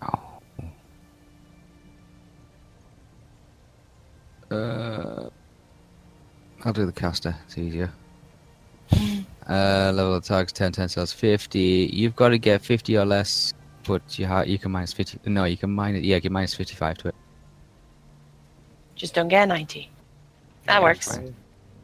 Oh. Uh, I'll do the caster. It's easier. uh, level of target's 10, 10 cells 50. You've got to get 50 or less, but you ha- you can minus 50. No, you can minus. Yeah, get minus 55 to it. Just don't get a 90. That Yeah, works. that's fine.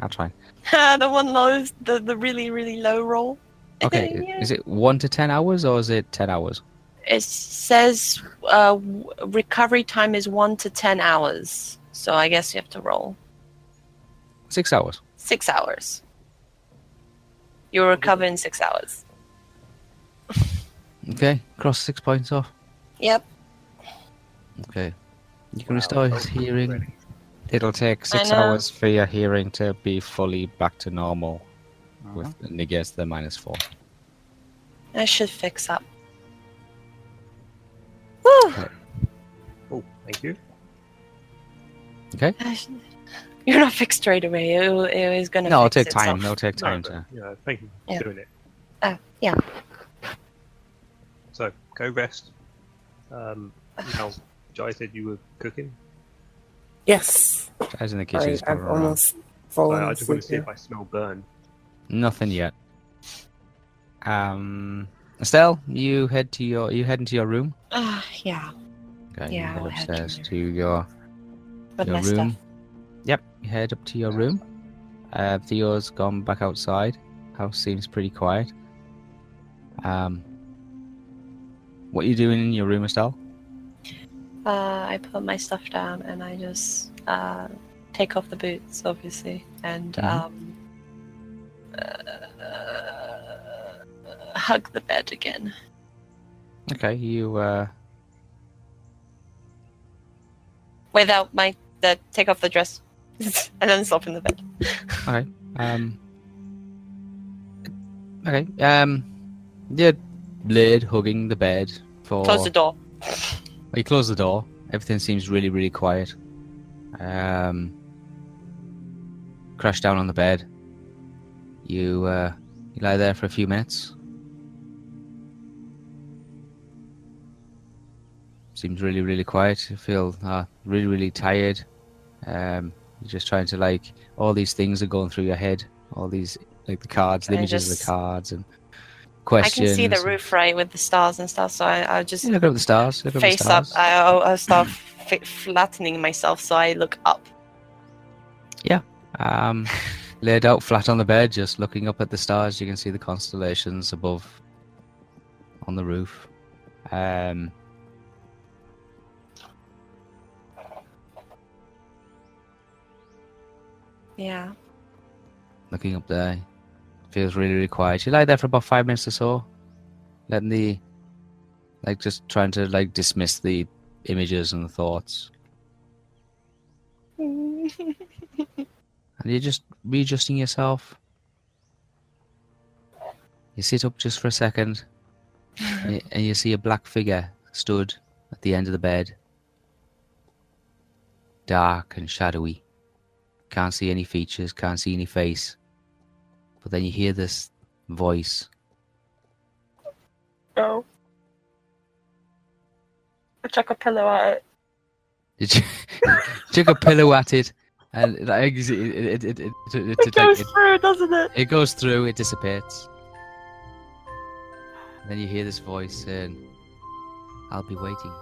I'll try. the one low, the, the really, really low roll. Okay, Yeah. is it 1 to 10 hours or is it 10 hours? It says uh, recovery time is 1 to 10 hours. So I guess you have to roll 6 hours. 6 hours. You'll recover in 6 hours. Okay, cross 6 points off. Yep. Okay. You can Wow, restore his hearing. already. It'll take six know. hours for your hearing to be fully back to normal, with Uh-huh. negates the minus four. I should fix up. Woo! Oh, thank you. Okay. I sh- You're not fixed straight away. It, w- it was gonna. No, it'll fix take time. itself. It'll take time no, but, you know, thank you for Yeah. doing it. Uh, yeah. So go rest. Um, now, Jai said you were cooking. Yes. Guys in the kitchen. is I've probably around. almost fallen I, I just want to see asleep. if I smell burn. Nothing yet. Um, Estelle, you head to your you head into your room. Uh, yeah. Okay, Yeah, you I'll head head to upstairs to your With your my room. stuff. Yep, you head up to your room. Uh, Theo's gone back outside. House seems pretty quiet. Um, what are you doing in your room, Estelle? Uh, I put my stuff down and I just uh, take off the boots, obviously, and Mhm. um, uh, hug the bed again. Okay, you uh, Without my the take off the dress, and then stop in the bed. Okay. Um. Okay. Um. Yeah. Lid hugging the bed for. Close the door. You close the door. Everything seems really, really quiet. Um. Crash down on the bed. You uh. You lie there for a few minutes. Seems really, really quiet. You feel uh, really, really tired. Um, you're just trying to like all these things are going through your head. All these like the cards, the images of the cards, and I can see the roof right with the stars and stuff, so I, I'll just Yeah, look up at the stars. Look face up. stars. I, I'll, I'll start f- flattening myself so I look up. Yeah. Um, laid out flat on the bed, just looking up at the stars. You can see the constellations above on the roof. Um, Yeah. looking up there, feels really, really quiet. You lie there for about five minutes or so, letting the, like, just trying to like dismiss the images and the thoughts, and you're just readjusting yourself. You sit up just for a second, and you- and you see a black figure stood at the end of the bed, dark and shadowy. Can't see any features, can't see any face. But then you hear this voice. Oh. I chuck a pillow at it. You chuck a pillow at it, and it, it, it, it, it, it, goes through, doesn't it? it goes through, it dissipates. And then you hear this voice saying, I'll be waiting.